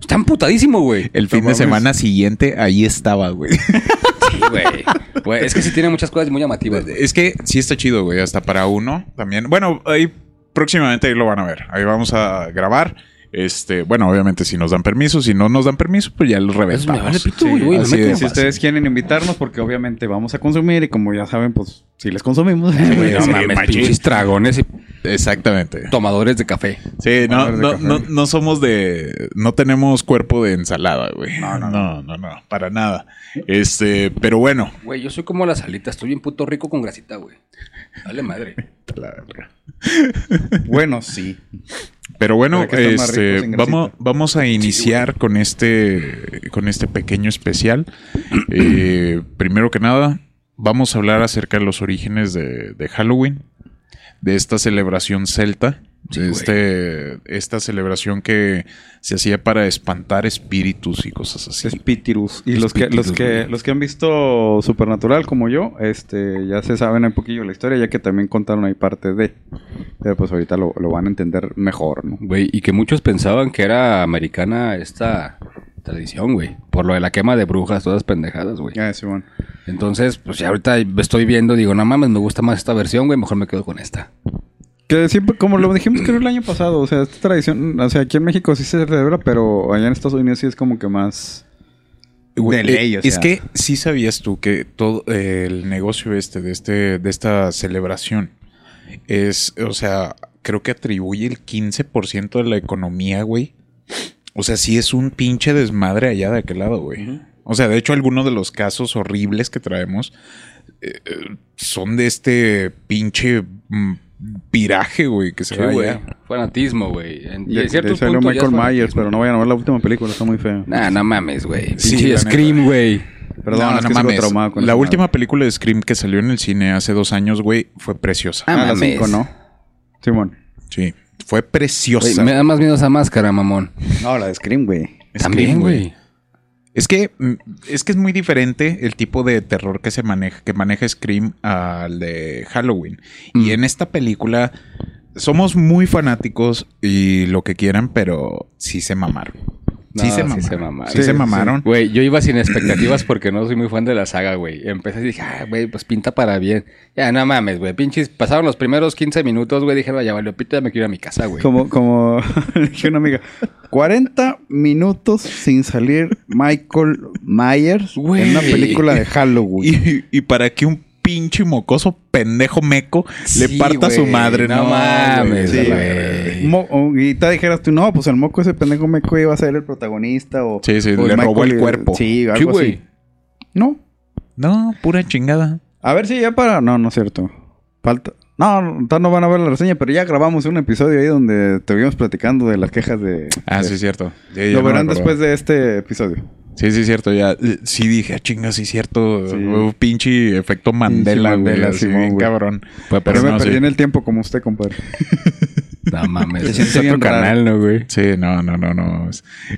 Está emputadísimo, güey. El fin de semana siguiente, ahí estaba, güey. *laughs* Sí, güey. Güey, es que sí tiene muchas cosas muy llamativas. es que sí está chido, güey. Hasta para uno también. Bueno, ahí próximamente ahí lo van a ver. Ahí vamos a grabar. Este, bueno, obviamente si nos dan permiso, si no nos dan permiso, pues ya los me reventamos. vale pito, güey, me Si ustedes quieren invitarnos, porque obviamente vamos a consumir y como ya saben, pues si les consumimos. Güey, *laughs* no Sí, mames, machín. pinches dragones y Exactamente. tomadores de café. Sí, no, no, café. no, no somos de. No tenemos cuerpo de ensalada, güey. No, no, no, no, no, para nada. Este, pero bueno. Güey, yo soy como las alitas, estoy bien puto rico con grasita, güey. Dale madre. *laughs* *laughs* bueno, sí. Pero bueno, este, vamos, vamos a iniciar con este, con este pequeño especial. Eh, primero que nada, vamos a hablar acerca de los orígenes de, de Halloween, de esta celebración celta, Sí, de este, esta celebración que se hacía para espantar espíritus y cosas así. Espíritus. Y los que, los que, los que han visto Supernatural como yo, este, ya se saben un poquillo la historia, ya que también contaron ahí parte de. Pero pues ahorita lo, lo van a entender mejor, ¿no? Güey, y que muchos pensaban que era americana esta tradición, güey. Por lo de la quema de brujas, todas pendejadas, güey. Ya, Simón. Entonces, pues ya ahorita estoy viendo, digo, no mames, me gusta más esta versión, güey, mejor me quedo con esta. Que siempre, como lo dijimos creo el año pasado, o sea, esta tradición, o sea, aquí en México sí se celebra, pero allá en Estados Unidos sí es como que más de ley, eh, o sea. Es que sí sabías tú que todo el negocio este de este de esta celebración es, o sea, creo que atribuye el 15% de la economía, güey. O sea, sí es un pinche desmadre allá de aquel lado, güey. O sea, de hecho, algunos de los casos horribles que traemos eh, eh, son de este pinche mm, piraje, güey, que se Sí. Fanatismo, güey. Y De, en ya es Michael Myers, pero no vayan a ver la última película, está muy fea. Nah, no mames, güey. Sí. Scream, güey. Perdón, No, es no que mames. traumado con La última madre. película de Scream que salió en el cine hace dos años, güey, fue preciosa. Ah, Ah, mames. 5, ¿no? Simón. Sí, fue preciosa. me da más miedo esa máscara, mamón. No, la de Scream, güey. Scream, También, güey. Es que mm, es que es muy diferente el tipo de terror que se maneja, que maneja Scream al de Halloween. Mm. Y en esta película somos muy fanáticos y lo que quieran, pero sí se mamaron. No, sí se sí mamaron. se mamaron. Sí Sí, se mamaron. Güey, yo iba sin expectativas porque no soy muy fan de la saga, güey. Empecé y dije, ah, güey, pues pinta para bien. Ya, no mames, güey. Pinches, pasaron los primeros 15 minutos, güey. Dije, vaya, vale, pito, ya me quiero ir a mi casa, güey. Como, como *laughs* dije una amiga, 40 minutos sin salir Michael Myers Güey. en una película de Halloween. Y, y para que un pinche mocoso pendejo meco le parta a su madre, No no, mames, güey. y te dijeras tú, no, pues el moco, ese pendejo meco iba a ser el protagonista o... Sí, sí, o le robó el cuerpo. Sí, Sí, algo güey. así. No. No, pura chingada. A ver si ya para... No, no es cierto. Falta... No, no van a ver la reseña, pero ya grabamos un episodio ahí donde estuvimos platicando de las quejas de... Ah, de- sí, cierto. Sí, ya Lo verán después de este episodio. Sí, sí, cierto. Ya, eh, sí dije, ah, chinga, sí, cierto. Sí. Un pinche efecto Mandela, Pinche güey. Mandela, Simón, bien güey. cabrón. Pero Pero me no, perdí sí. en el tiempo como usted, compadre. *laughs* No mames. Se Es siente otro bien raro. canal, ¿no, güey? Sí, no, no, no, no.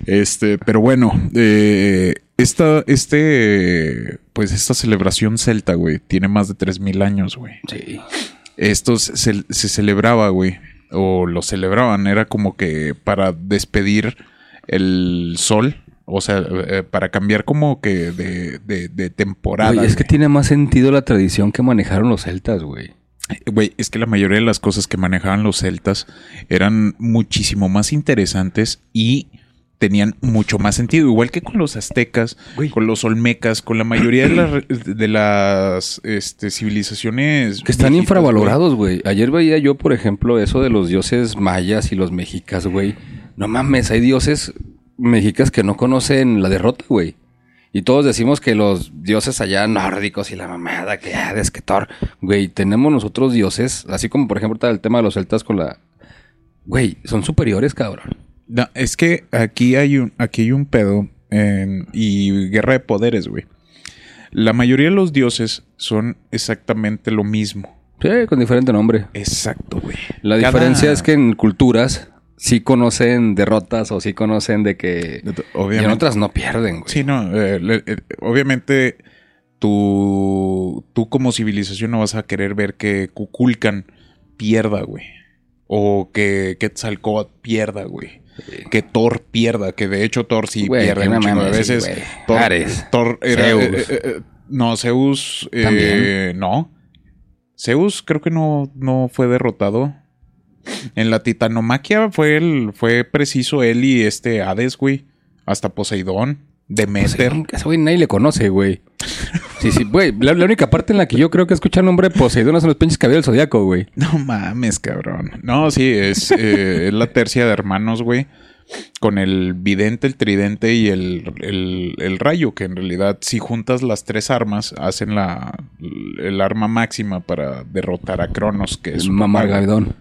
Este, pero bueno, eh, esta, este, pues esta celebración celta, güey, tiene más de 3000 años, güey. Sí. Esto se, se celebraba, güey, o lo celebraban, era como que para despedir el sol, o sea, eh, para cambiar como que de, de, de temporada. Güey, es que tiene más sentido la tradición que manejaron los celtas, güey. Güey, es que la mayoría de las cosas que manejaban los celtas eran muchísimo más interesantes y tenían mucho más sentido. Igual que con los aztecas, con los olmecas, con la mayoría de las, de las este, civilizaciones. Que están viejitas, infravalorados, güey. Ayer veía yo, por ejemplo, eso de los dioses mayas y los mexicas, güey. No mames, hay dioses mexicas que no conocen la derrota, güey. Y todos decimos que los dioses allá nórdicos y la mamada, que ah, Thor. Güey, tenemos nosotros dioses, así como por ejemplo el tema de los celtas con la... Güey, son superiores, cabrón. No, es que aquí hay un, aquí hay un pedo en- y guerra de poderes, güey. La mayoría de los dioses son exactamente lo mismo. Sí, con diferente nombre. Exacto, güey. La Cada- diferencia es que en culturas sí conocen derrotas o sí conocen de que... Y Obviamente. en otras no pierden, güey. Sí, no, eh, le- eh, obviamente tú, tú como civilización no vas a querer ver que Kukulkan pierda, güey. O que Quetzalcóatl pierda, güey. Que Thor pierda, que de hecho Thor sí Güey, pierde un chingo de sí, veces. güey. Thor, Ares. Thor era... Zeus. eh, no, Zeus... no. Zeus creo que no, no fue derrotado. En la titanomaquia fue el, fue preciso él y este Hades, güey. Hasta Poseidón. Demeter. Poseidón, Ese güey nadie le conoce, güey. Sí, sí, güey. La, la única parte en la que yo creo que escucha el nombre de Poseidón son los pinches cabellos del zodiaco, güey. No mames, cabrón. No, sí, es, eh, es la tercia de hermanos, güey. Con el vidente, el tridente y el, el- el rayo, que en realidad si juntas las tres armas, hacen la, el arma máxima para derrotar a Cronos, que es güey. mamargadón.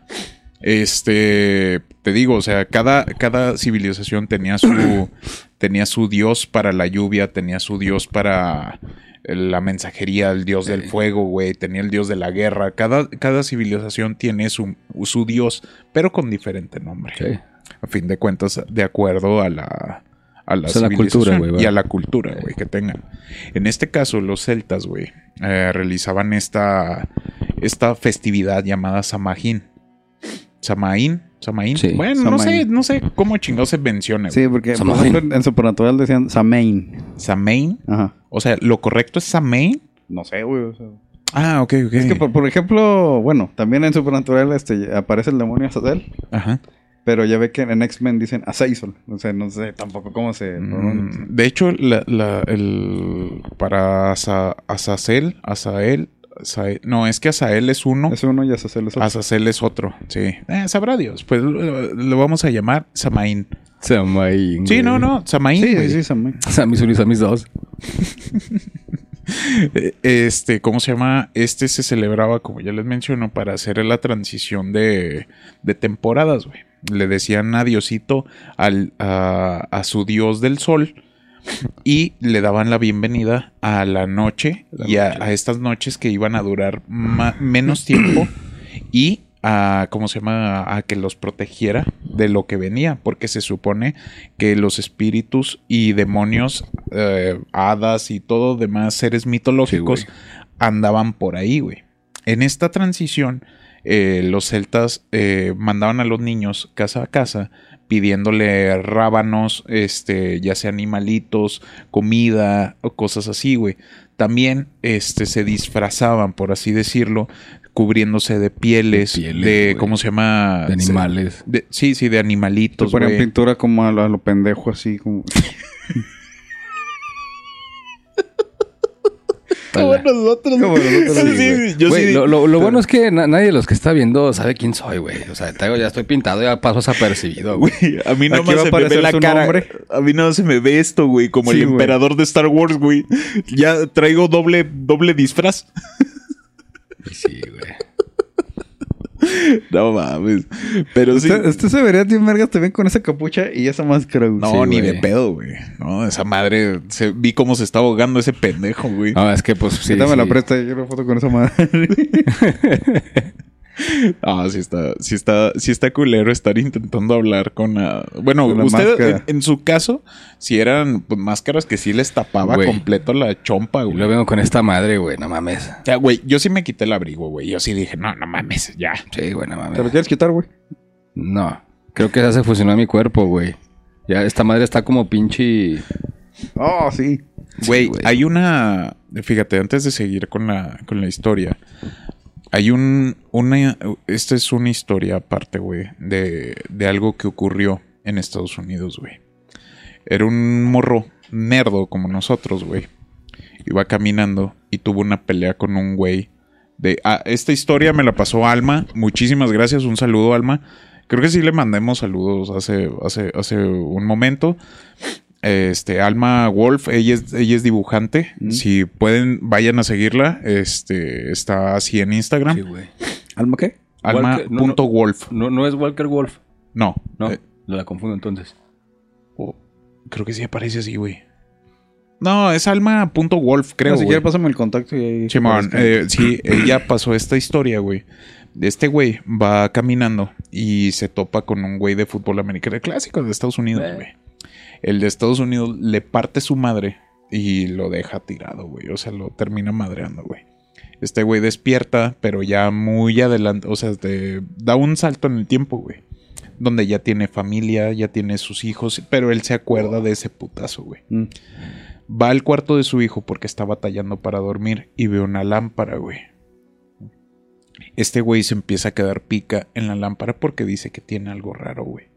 Este, te digo, o sea, cada, cada civilización tenía su, *coughs* tenía su dios para la lluvia, tenía su dios para la mensajería, el dios del fuego, güey, tenía el dios de la guerra. Cada, cada civilización tiene su, su dios, pero con diferente nombre. A fin de cuentas, de acuerdo a la, a la O sea, la civilización cultura, y a la cultura, güey, que tengan. En este caso, los celtas, güey, eh, realizaban esta, esta festividad llamada Samhain. Samaín, Samaín. Sí, bueno, no sé, Samaín. no sé cómo chingado se menciona. güey. Sí, porque por Samain. ejemplo, en Supernatural decían Samain. Samain. Ajá. O sea, lo correcto es Samain. No sé, güey. o sea. Ah, ok, ok. Es que, por, por ejemplo, bueno, también en Supernatural este, aparece el demonio Azazel. Ajá. Pero ya ve que en X-Men dicen Azazel. O sea, no sé tampoco cómo se pronuncia. Mm, de hecho, la, la- el, para Azazel, Azael, Azael- no, es que Azael es uno, Es uno y Azazel es otro. Azazel es otro, sí. Eh, sabrá Dios, pues lo, lo vamos a llamar Samaín. Samaín. Sí, güey. no, no, Samaín. sí, güey. sí, sí, Samain. Samis uno y Samis dos. Este, ¿cómo se llama? Este se celebraba, como ya les menciono, para hacer la transición de, de temporadas, güey. Le decían adiosito al, a, a su dios del sol y le daban la bienvenida a la noche y a, a estas noches que iban a durar menos tiempo *clears throat* y a, ¿cómo se llama? A que los protegiera de lo que venía, porque se supone que los espíritus y demonios, eh, hadas y todo demás seres mitológicos Sí, andaban por ahí, güey. En esta transición, eh, los celtas eh, mandaban a los niños casa a casa pidiéndole rábanos, este, ya sea animalitos, comida o cosas así, güey. También, este, se disfrazaban, por así decirlo, cubriéndose de pieles, de, pieles. ¿cómo se llama? De animales. De- sí, sí, de Te animalitos, ponen güey. pintura como a lo, a lo pendejo, así como. *laughs* Como nosotros. Como nosotros, sí, Sí, yo Güey, sí- lo, lo- lo bueno es que na- nadie de los que está viendo sabe quién soy, güey. O sea, te digo, ya estoy pintado, ya paso desapercibido, güey. *laughs* A mí no a se me ve aparecer la cara. nombre. A mí no se me ve esto, güey, como Sí, el emperador de Star Wars, güey. Ya traigo doble, doble disfraz. Sí, güey. *laughs* No mames. Pero sí. Usted, se vería bien vergas también con esa capucha y esa máscara, güey. No, Sí, ni güey. de pedo, güey. No, esa madre. se- vi cómo se está ahogando ese pendejo, güey. No, es que pues sí. Ahorita me la presta, yo una foto con esa madre. *laughs* *laughs* Ah, sí está, sí está, sí está culero estar intentando hablar con la... Bueno, Con la usted, en, en su caso, si eran pues, máscaras que sí les tapaba completo la chompa, güey. lo vengo con esta madre, güey, no mames. O sea, güey, yo sí me quité el abrigo, güey. Yo sí dije, no, no mames, ya. Sí, güey, no ¿Te lo mames. quieres quitar, güey? No, creo que ya se fusionó a mi cuerpo, güey. Ya esta madre está como pinche... Oh, sí. Güey, güey. hay una. Fíjate, antes de seguir con la, con la historia, hay un. Una, esta es una historia aparte, güey, de, de algo que ocurrió en Estados Unidos, güey. Era un morro nerdo como nosotros, güey. Iba caminando y tuvo una pelea con un güey. De, ah, esta historia me la pasó Alma. Muchísimas gracias. Un saludo, Alma. Creo que sí le mandemos saludos hace, hace, hace un momento. Este, Alma Wolf, ella es, ella es dibujante. Si pueden, vayan a seguirla. Este, está así en Instagram. Sí, güey. ¿Alma qué? Walker- no, no. Alma.wolf. No, no es Walker Wolf. No, No, eh, la confundo entonces. oh, creo que sí aparece así, güey. No, es Alma.wolf, creo. No, si güey. quieres, pásame el contacto y ahí. Eh, sí, ella pasó esta historia, güey. Este güey va caminando y se topa con un güey de fútbol americano, clásico de Estados Unidos, Eh. güey. El de Estados Unidos le parte su madre y lo deja tirado, güey. O sea, lo termina madreando, güey. Este güey despierta, pero ya muy adelante, o sea, te da un salto en el tiempo, güey. Donde ya tiene familia, ya tiene sus hijos, pero él se acuerda de ese putazo, güey. Mm. Va al cuarto de su hijo porque está batallando para dormir y ve una lámpara, güey. Este güey se empieza a quedar pica en la lámpara porque dice que tiene algo raro, güey.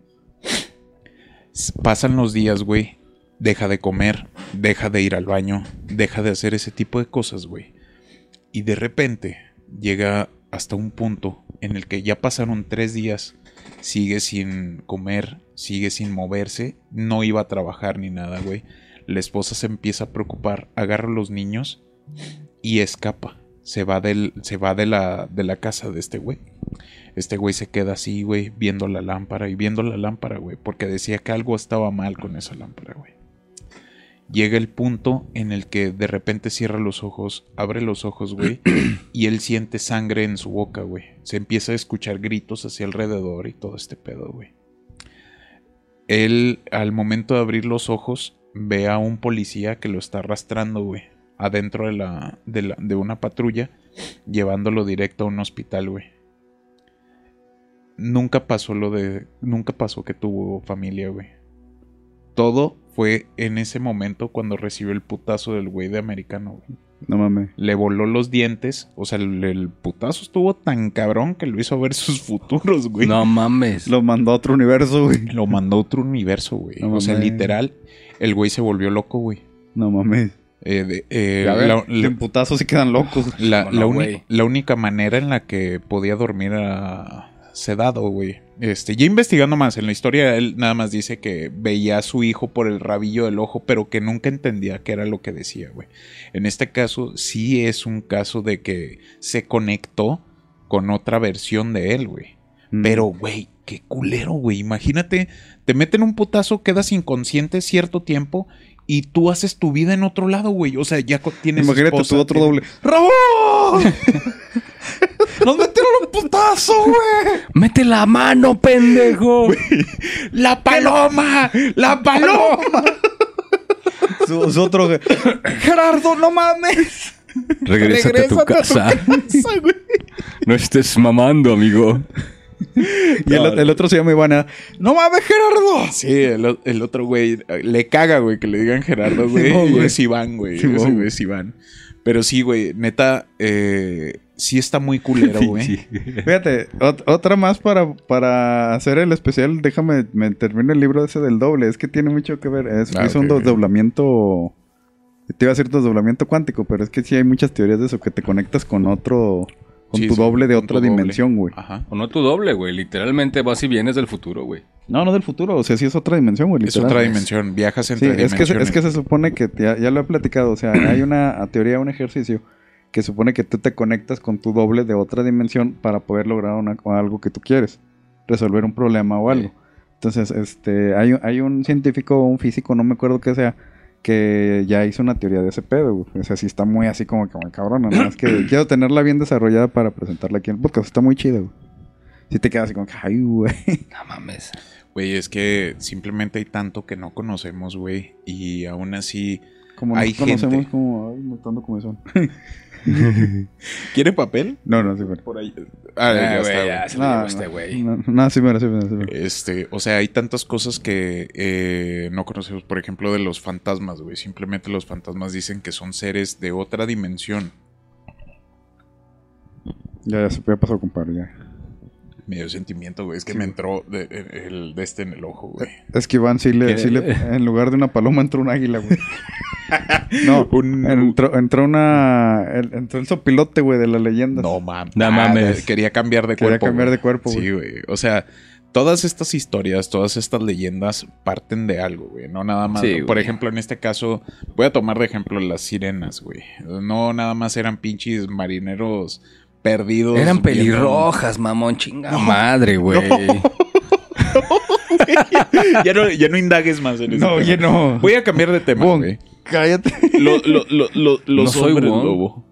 Pasan los días, güey. Deja de comer, deja de ir al baño, deja de hacer ese tipo de cosas, güey. Y de repente llega hasta un punto en el que ya pasaron tres días, sigue sin comer, sigue sin moverse, no iba a trabajar ni nada, güey. La esposa se empieza a preocupar, agarra a los niños y escapa. Se va, del, se va de, la, de la casa de este güey. Este güey se queda así, güey, viendo la lámpara y viendo la lámpara, güey, porque decía que algo estaba mal con esa lámpara, güey. Llega el punto en el que de repente cierra los ojos, abre los ojos, güey, *clears throat* y él siente sangre en su boca, güey. Se empieza a escuchar gritos hacia alrededor y todo este pedo, güey. Él, al momento de abrir los ojos, ve a un policía que lo está arrastrando, güey, adentro de, la, de, la- de una patrulla, llevándolo directo a un hospital, güey. Nunca pasó lo de. Nunca pasó que tuvo familia, güey. Todo fue en ese momento cuando recibió el putazo del güey de americano, güey. No mames. Le voló los dientes. O sea, el, el putazo estuvo tan cabrón que lo hizo ver sus futuros, güey. No mames. Lo mandó a otro universo, güey. Lo mandó a otro universo, güey. No o sea, literal, el güey se volvió loco, güey. No mames. Eh, de- eh, A ver, la- la- en putazos sí quedan locos. La, No, la no, uni- güey. la única manera en la que podía dormir era sedado, güey. Este, ya investigando más en la historia, él nada más dice que veía a su hijo por el rabillo del ojo, pero que nunca entendía qué era lo que decía, güey. En este caso, sí es un caso de que se conectó con otra versión de él, güey. Mm. Pero, güey, qué culero, güey. Imagínate, te meten un putazo, quedas inconsciente cierto tiempo y tú haces tu vida en otro lado, güey. O sea, ya tienes Imagínate esposa, tu otro doble. ¡Ramón! *laughs* ¡Nos metieron un putazo, güey! ¡Mete la mano, pendejo! *laughs* ¡La paloma! ¡La paloma! *laughs* Su, su otro. *coughs* ¡Gerardo, no mames! Regrésate a tu Regrésate casa. güey. No estés mamando, amigo. *laughs* Y el, el otro se llama Ivana. ¡No mames, Gerardo! Sí, el, otro güey le caga, güey, que le digan Gerardo, güey. Es Iván, güey. Ese es Iván. Pero sí, güey, neta, eh, sí está muy culero, güey. Fíjate, ot- otra más para, para hacer el especial. Déjame, me termino el libro ese del doble. Es que tiene mucho que ver. Es, Ah, hizo un desdoblamiento. Te iba a decir desdoblamiento cuántico, pero es que sí hay muchas teorías de eso, que te conectas con otro. Con Sí, tu sí, doble de otra dimensión, güey. Ajá. O no tu doble, güey. Literalmente vas y vienes del futuro, güey. No, no del futuro. O sea, sí es otra dimensión, güey. Es otra dimensión, viajas Sí, entre es que, es que se supone que, ya, ya lo he platicado, o sea, *clears throat* hay una teoría, un ejercicio que supone que tú te conectas con tu doble de otra dimensión para poder lograr una- algo que tú quieres, resolver un problema o algo. Entonces, este, hay, hay un científico un físico, no me acuerdo qué sea, que ya hizo una teoría de ese pedo, güey. O sea, sí está muy así como que muy cabrona. Nada más que *clears throat* quiero tenerla bien desarrollada para presentarla aquí en el podcast. Está muy chida, güey. Sí te quedas así como que, ay, güey. No mames. Güey, es que simplemente hay tanto que no conocemos, güey. Y aún así. Como Hay nos conocemos gente. como, ay, notando como son. *laughs* ¿Quiere papel? No, no, sí, güey. Por ahí. Ah, Ah, ya güey, está, ya güey. se lo este güey. no, no, sí, sí, mira. Este, o sea, hay tantas cosas que eh, no conocemos. Por ejemplo, de los fantasmas, güey. Simplemente los fantasmas dicen que son seres de otra dimensión. Ya, ya se ya pasó, compadre, ya. Me dio sentimiento, güey. Es que me entró de, el, de este en el ojo, güey. Es que Iván sí le, sí le, en lugar de una paloma entró un águila, güey. *laughs* no, Un- entró, entró una, el- entró el sopilote, güey, de las leyendas. No mames. No mames. Quería cambiar de Quería cuerpo. cambiar güey. de cuerpo, Sí, güey. O sea, todas estas historias, todas estas leyendas parten de algo, güey. No nada más. Sí, Por güey. ejemplo, en este caso, voy a tomar de ejemplo las sirenas, güey. No nada más eran pinches marineros perdidos. Eran viendo- pelirrojas, mamón, chinga madre, *laughs* güey. ya, no, ya no indagues más en eso. No, oye, no. Voy a cambiar de tema, Bon, güey. cállate. Lo- lo- lo- lo- los No soy hombres lobo.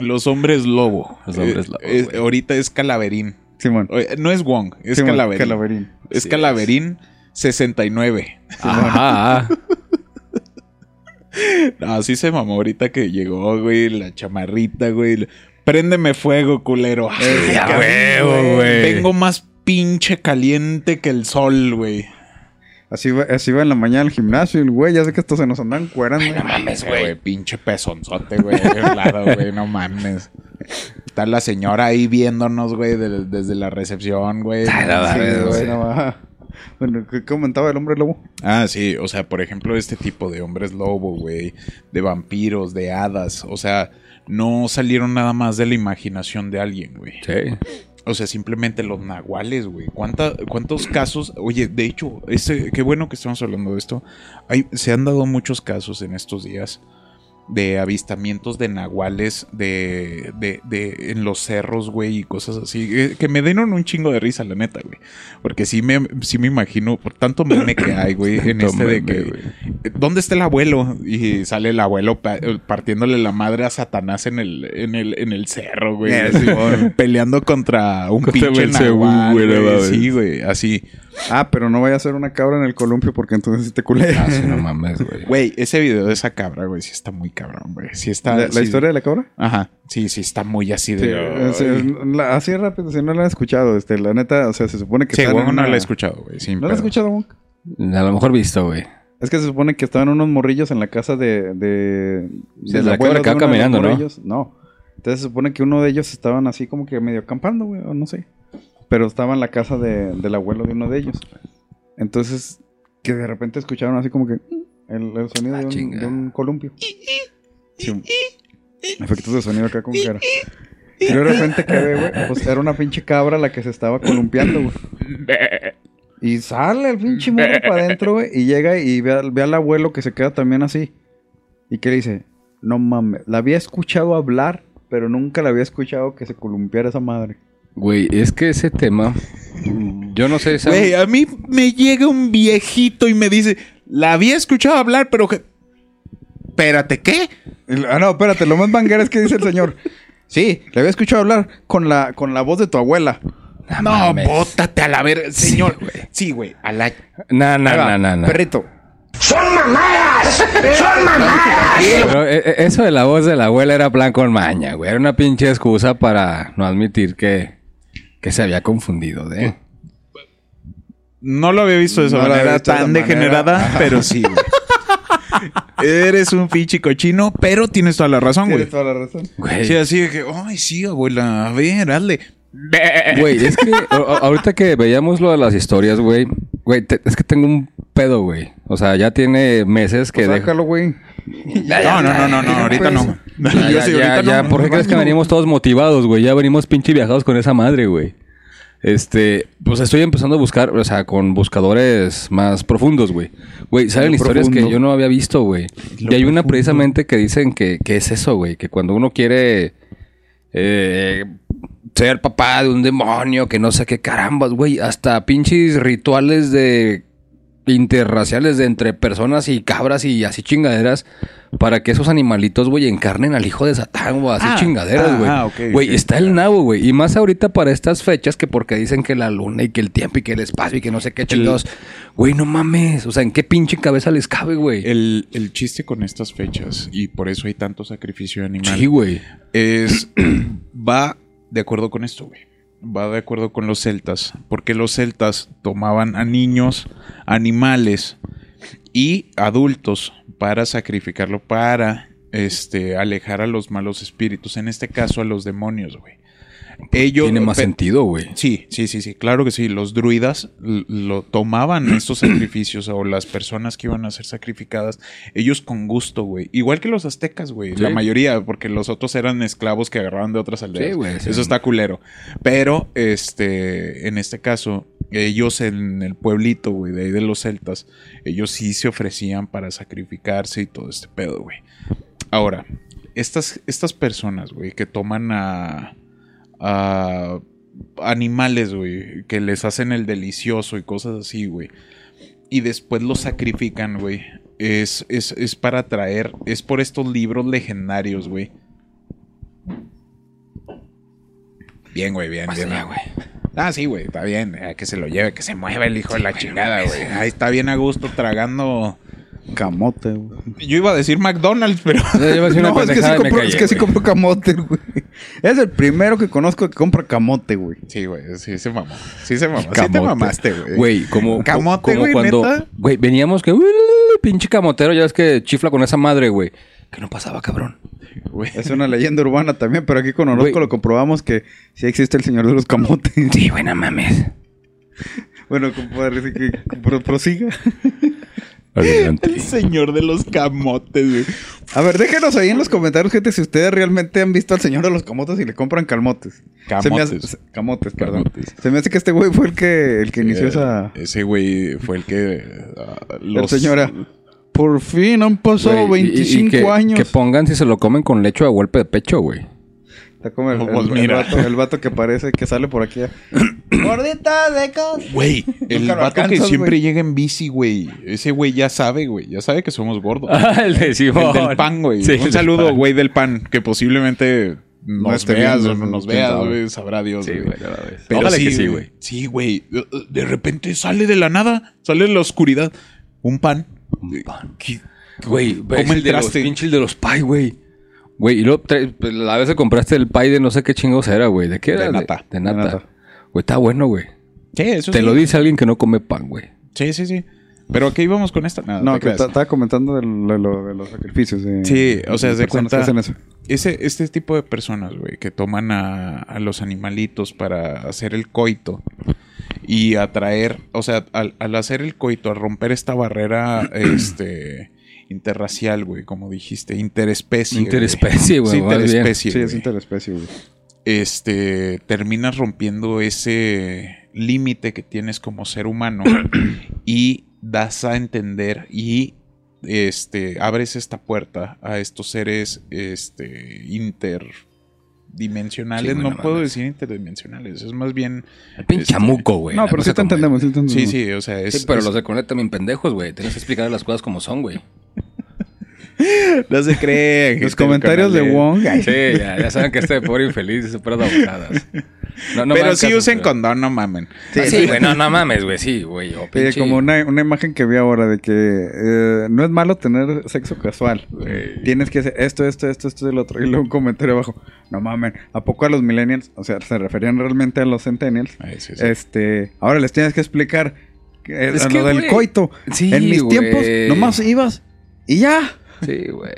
Los hombres lobo. Los hombres Eh, lobo, eh, ahorita es Calaverín. Simón. No es Wong, es Simón, Calaverín. Calaverín. Es *laughs* Sí, Calaverín 69. Ajá. No, así se mamó ahorita que llegó, güey, la chamarrita, güey. Préndeme fuego, culero. Ay, huevo, güey. Vengo más pinche caliente que el sol, güey. Así va, así va en la mañana al gimnasio, el güey, ya sé que estos se nos andan cuerando. No mames, Eh, güey, pinche pezonzote, güey. Claro, güey, no mames. Está la señora ahí viéndonos, güey, de- desde la recepción, güey. Ay, no Sí. Bueno, ¿qué comentaba el hombre lobo? Ah, sí, o sea, por ejemplo, este tipo de hombres lobo, güey, de vampiros, de hadas, o sea, no salieron nada más de la imaginación de alguien, güey. Sí. O sea, simplemente los nahuales, güey. ¿Cuánta- ¿Cuántos casos? Oye, de hecho, ese, qué bueno que estamos hablando de esto. Hay, se han dado muchos casos en estos días de avistamientos de nahuales de, de, de en los cerros, güey, y cosas así. eh, Que me dieron un chingo de risa, la neta, güey. Porque sí me, sí me imagino, por tanto meme que hay, güey, en este de que... güey. ¿Dónde está el abuelo? Y sale el abuelo pa- partiéndole la madre a Satanás en el, en el, en el cerro, güey. Eh, Así, peleando contra un Contra pinche nahual, güey. Sí, güey, así. Ah, pero no vaya a ser una cabra en el columpio porque entonces sí te culé. Ah, sí, no mames, güey. Güey, ese video de esa cabra, güey, sí está muy cabrón, güey. Sí está... ¿La, la sí- historia de la cabra? Ajá, sí, sí está muy así Sí, de... es- es- la- así rápido, si no la han escuchado, este, la neta, o sea, se supone que Sí, güey, no una- la he escuchado, güey. ¿No la has pedo. escuchado, Monk? A lo mejor visto, güey. Es que se supone que estaban unos morrillos en la casa de... de, Sí, la cabra que caminando, ¿no? No. Entonces se supone que uno de ellos estaban así como que medio acampando, güey, o no sé. Pero estaba en la casa de- del abuelo de uno de ellos. Entonces, que de repente escucharon así como que el, el sonido Ah, de, un, chinga. de un columpio. Sí. Efectos de sonido acá con cara. Y de repente que ve, güey, pues era una pinche cabra la que se estaba columpiando, güey. Y sale el pinche morro para adentro, güey, y llega y ve, al- ve al abuelo que se queda también así. Y que le dice, no mames, la había escuchado hablar, pero nunca la había escuchado que se columpiara esa madre. Güey, es que ese tema. Yo no sé. Güey, a mí me llega un viejito y me dice, la había escuchado hablar, pero que... Espérate, ¿qué? Ah, no, espérate, lo más banguera es que dice el señor. Sí, le había escuchado hablar con la, con la voz de tu abuela. No, bótate a la verga, señor. güey. Sí, güey, a la... No, no, no, no. Perrito. ¡Son mamadas! ¡Son mamadas! Pero eh, eh, eso de la voz de la abuela era plan con maña, güey. Era una pinche excusa para no admitir que, que se había confundido, ¿eh? No lo había visto de esa No manera de tan esa manera. degenerada, pero sí, güey. Eres un pinche cochino, pero tienes toda la razón, güey. Tienes toda la razón. Güey. Sí, así de que, ay, sí, abuela, a ver, hazle. Güey, es que *laughs* ahorita que veíamos lo de las historias, güey, güey, es que tengo un pedo, güey. O sea, ya tiene meses que Pues dejo. sácalo, güey. No, no, no, no, no, ahorita no. Ya, *laughs* Yo ya, sí, ya, ahorita ya, no, ¿por qué no, crees que venimos todos motivados, güey? Ya venimos pinche viajados con esa madre, güey. Este, pues estoy empezando a buscar, o sea, con buscadores más profundos, güey. Güey, salen historias que yo no había visto, güey. Y hay una precisamente que dicen que, que es eso, güey. Que cuando uno quiere eh, ser papá de un demonio, que no sé qué carambas, güey. Hasta pinches rituales de interraciales de entre personas y cabras y así chingaderas para que esos animalitos, güey, encarnen al hijo de Satán o así Ah, chingaderas, ah, güey. ah, Güey, está el nabo, güey. Y más ahorita para estas fechas que porque dicen que la luna y que el tiempo y que el espacio y que no sé qué chingados. Güey, no mames. O sea, ¿en qué pinche cabeza les cabe, güey? El, el chiste con estas fechas, y por eso hay tanto sacrificio animal, Sí, güey. es. *clears throat* va de acuerdo con esto, güey. Va de acuerdo con los celtas. Porque los celtas tomaban a niños, animales y adultos para sacrificarlo, para este, alejar a los malos espíritus. En este caso, a los demonios, güey. Ellos, Tiene más sentido, güey. Sí, sí, sí, sí, claro que sí. Los druidas lo tomaban *clears throat* estos sacrificios o las personas que iban a ser sacrificadas, ellos con gusto, güey. Igual que los aztecas, güey. Sí. La mayoría, porque los otros eran esclavos que agarraban de otras aldeas. Sí, güey, sí. Eso está culero. Pero, este, en este caso, ellos en el pueblito, güey, de ahí de los celtas, ellos sí se ofrecían para sacrificarse y todo este pedo, güey. Ahora, estas, estas personas, güey, que toman a, a animales, güey, que les hacen el delicioso y cosas así, güey, y después los sacrifican, güey, es, es, es para traer, es por estos libros legendarios, güey. Bien, güey, bien, bien. Pásale, güey. Ah, sí, güey, está bien. eh, que se lo lleve, que se mueva el hijo de la chingada, güey. Ahí está bien a gusto tragando. Camote, güey. Yo iba a decir McDonald's, pero. Yo iba a decir *laughs* una No, es que, sí compro, callé, es que sí compro camote, güey. Es el primero que conozco que compra camote, güey. Sí, güey, sí se mamó. Sí se mamó. Sí te Camote. mamaste, güey. Güey, como, *laughs* Camote, como güey, cuando, ¿neta? güey, veníamos que, "Uh, pinche camotero, ya ves que chifla con esa madre, güey. Que no pasaba, cabrón. Güey. Es una leyenda urbana también, pero aquí con Orozco Güey. lo comprobamos que sí existe el señor de los camotes. Sí, no mames. *laughs* bueno, compadre, que pro- prosiga. Adelante. El señor de los camotes, güey. A ver, déjenos ahí en los comentarios, gente, si ustedes realmente han visto al señor de los camotes y le compran calmotes. Se me hace- Camotes. se- camotes, perdón. Camotes. Se me hace que este güey fue el que, el que inició Eh, esa... Ese güey fue el que. ah, La los- señora. Por fin han pasado Güey, y- y- y 25 que, años. Que pongan si se lo comen con lecho a golpe de pecho, güey. Está como el, No, el- pues el vato, el vato que parece que sale por aquí. *coughs* Gordita de cos. Güey, el vato que siempre llega en bici, güey. Ese güey ya sabe, güey. Ya sabe que somos gordos. *laughs* Ah, el de El Simón. del pan, güey. Sí, Un saludo, güey, del pan. Que posiblemente nos esté veas viendo, o no nos veas, güey. Sabrá Dios, Sí, güey. no. Pero Ojalá sí, que sí, güey. Sí, güey. De repente sale de la nada. Sale de la oscuridad. Un pan. Un pan. ¿Qué- Güey, Come es el de los traste. pinche el de los pie, güey. Güey, y luego pues, la vez que compraste el pie de no sé qué chingos era, güey. ¿De qué De era? nata. De, nata. De nata. Güey, está bueno, güey. Sí, eso Te sí. lo dice alguien que no come pan, güey. Sí, sí, sí. Pero aquí íbamos con esta. Nada, No, que estaba comentando de lo, de lo- de los sacrificios. de- Sí, o sea, de de cuenta. que hacen eso. Ese, este tipo de personas, güey, que toman a, a los animalitos para hacer el coito y atraer, o sea, al, al hacer el coito, al romper esta barrera, *clears throat* este, interracial, güey, como dijiste, interespecie. Interespecie, güey, Sí, interespecie. Sí, es güey. interespecie, güey. Este, terminas rompiendo ese límite que tienes como ser humano y das a entender y este abres esta puerta a estos seres este interdimensionales, Sí, no, puedo mames. decir interdimensionales, es más bien Pinche este, chamuco, güey. No, pero sí te entendemos, sí te Sí, entendemos. sí, o sea, es Sí, pero es- los de Conect también pendejos, güey. Tienes que explicar las cosas como son, güey. *laughs* no se creen. Los comentarios de Wong. Sí, ya, ya saben que este pobre infeliz y puras abocadas. No, no pero sí caso, usen pero- condón, no mamen. Sí, sí, güey, no, no mames, güey, sí, güey. o Sí, pinche- como una, una imagen que vi ahora de que eh, no es malo tener sexo casual. Tienes que hacer esto, esto, esto, esto y lo otro. Y luego un comentario abajo. No mamen, ¿a poco a los millennials? O sea, se referían realmente a los centennials. Ay, sí, sí. Este, ahora les tienes que explicar que, Es a que, lo del güey, coito. sí, en mis güey. tiempos, nomás ibas y ya. Sí, güey.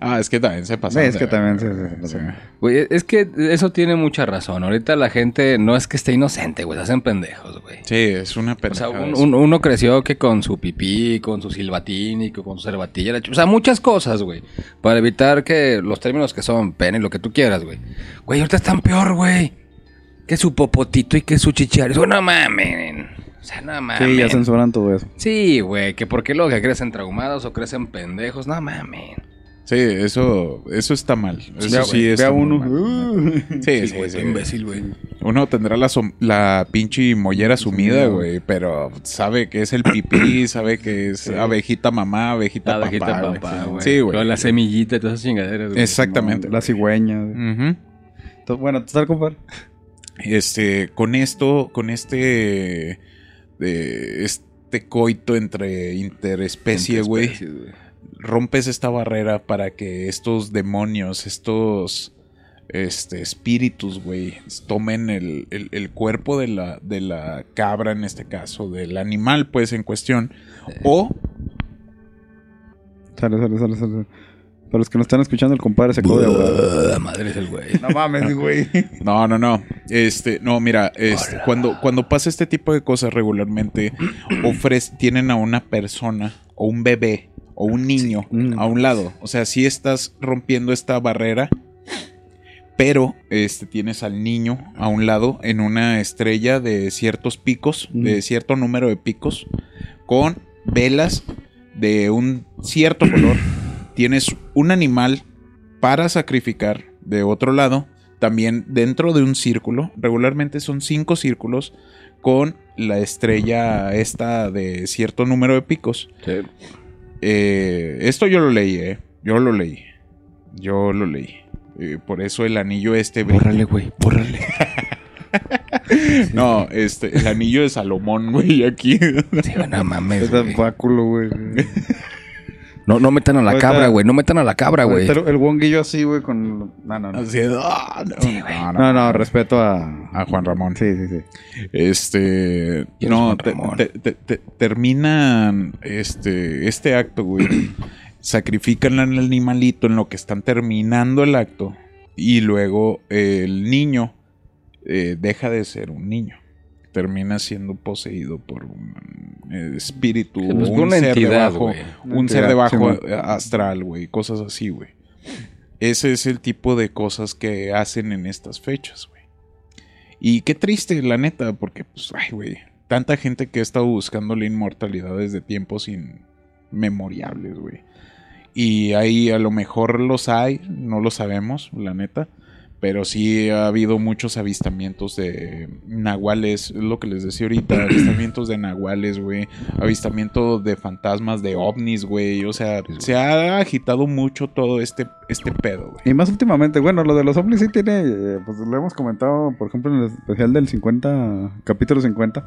Ah, es que también se pasa. Es que también se- se- se- Güey, es que eso tiene mucha razón. Ahorita la gente no es que esté inocente, güey. Se hacen pendejos, güey. Sí, es una O pendejada. sea, un- eso. un- uno creció que con su pipí, con su silbatín y que con su cervatilla. O sea, muchas cosas, güey. Para evitar que los términos que son pene y lo que tú quieras, güey. Güey, ahorita están peor, güey. Que su popotito y que su chicharis. Güey, no mamen. O sea, no mamen. Sí, ya censuran todo eso. Sí, güey. Que por qué luego que crecen traumados o crecen pendejos. No mamen. Sí, eso, eso está mal. Eso Vea- sí vea está muy uno. mal. uh, Sí, sí, güey, sí. imbécil, güey. Uno tendrá la, som- la pinche mollera sumida, güey, pero sabe que es el pipí, *coughs* sabe que es abejita mamá, abejita, La abejita papá, güey. papá, güey. Sí, güey. Con la semillita y todas esas chingaderas, güey. Exactamente. La cigüeña. Entonces, bueno, total, compadre. Este, con esto, con este, de este coito entre interespecie, güey, rompes esta barrera para que estos demonios, estos este, espíritus, güey, tomen el, el- el cuerpo de la, de la cabra, en este caso, del animal, pues, en cuestión, o Sale, sale, sale, sale. Para los que no están escuchando, el compadre se acabó de ahogar. La madre es el güey. No mames, güey. *laughs* No, no, no. Este, no, mira, este, cuando, cuando pasa este tipo de cosas regularmente, *clears throat* ofrece, tienen a una persona o un bebé o un niño Mm. a un lado. O sea, sí estás rompiendo esta barrera, pero este, tienes al niño a un lado en una estrella de ciertos picos, de cierto número de picos, con velas de un cierto color. Tienes un animal para sacrificar de otro lado, también dentro de un círculo. Regularmente son cinco círculos con la estrella esta de cierto número de picos. Eh, esto yo lo leí, ¿eh? Yo lo leí. Yo lo leí. Eh, por eso el anillo este... Bórrale, güey, bórrale. *laughs* No, este, el anillo de Salomón, güey, aquí. Sí, no mames, Es güey. báculo, güey. *laughs* No, no metan a la Ahorita- cabra, güey. No metan a la cabra, güey. El, el wonguillo así, güey, con... No, no, no. Así de, ah, no, no, no. No, no, respeto a... A Juan Ramón. Sí, sí, sí. Este. ¿Quién es No, Juan te- Ramón? te- te- te- terminan este, este acto, güey. *clears throat* Sacrifican al animalito en lo que están terminando el acto. Y luego eh, el niño eh, deja de ser un niño. Termina siendo poseído por un eh, espíritu, pues, un una ser entidad, debajo. Una un ser debajo eh, astral, güey, cosas así, güey. Ese es el tipo de cosas que hacen en estas fechas, güey. Y qué triste, la neta, porque, pues, ay, güey, tanta gente que ha estado buscando la inmortalidad desde tiempos inmemorables, güey. Y ahí a lo mejor los hay, no lo sabemos, la neta. Pero sí ha habido muchos avistamientos de nahuales, es lo que les decía ahorita, *clears throat* avistamientos de nahuales, güey, avistamiento de fantasmas, de ovnis, güey, o sea, se ha agitado mucho todo este, este pedo, güey. Y más últimamente, bueno, lo de los ovnis sí tiene, eh, pues lo hemos comentado, por ejemplo, en el especial del 50, capítulo 50.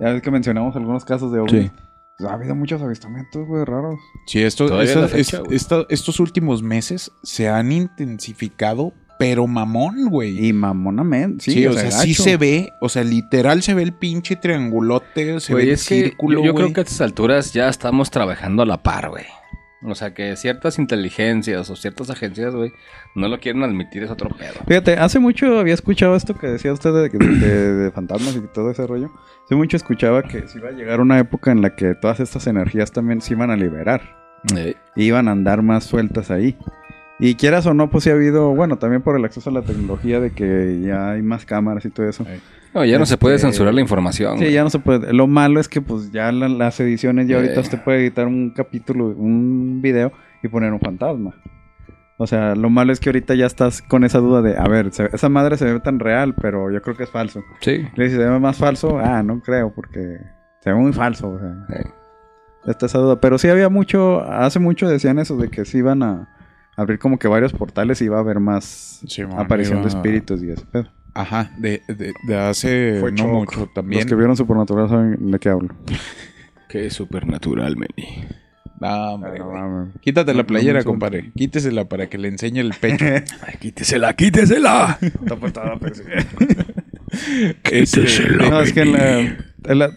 Ya ves que mencionamos algunos casos de ovnis. Sí. Pues, ha habido muchos avistamientos, güey, raros. Sí, esto, fecha, es- estos últimos meses se han intensificado, pero mamón, güey. Y mamonamente, sí, Sí, o, sea, sí se ve, o sea, literal se ve el pinche triangulote, se ve el círculo, yo, yo creo que a estas alturas ya estamos trabajando a la par, güey. O sea, que ciertas inteligencias o ciertas agencias, güey, no lo quieren admitir, es otro pedo. Fíjate, hace mucho había escuchado esto que decía usted de, de- de- de fantasmas y todo ese rollo. Hace mucho escuchaba que se iba a llegar una época en la que todas estas energías también se iban a liberar. Y iban a andar más sueltas ahí. Y quieras o no, pues sí ha habido, bueno, también por el acceso a la tecnología de que ya hay más cámaras y todo eso. No, ya no se puede Este, censurar la información. Sí, güey. ya no se puede. Lo malo es que pues ya la- las ediciones ya ahorita Eh. usted puede editar un capítulo, un video y poner un fantasma. O sea, lo malo es que ahorita ya estás con esa duda de, a ver, se- esa madre se ve tan real, pero yo creo que es falso. Sí. Le dice, ¿se ve más falso? Ah, no creo, porque se ve muy falso. O sea, Eh. está esa duda. Pero sí había mucho, hace mucho decían eso de que sí iban a abrir como que varios portales y iba a haber más Sí, man, aparición de espíritus y eso. Pero Ajá, de, de- de hace Fue no Choc. mucho los también. que vieron Supernatural saben de qué hablo. *laughs* Qué supernatural, Meni. No, hombre. Quítate la playera, compadre. Quítesela para que le enseñe el pecho. *laughs* Ay, quítesela, quítesela. *laughs* Este, No, es que en la, en la-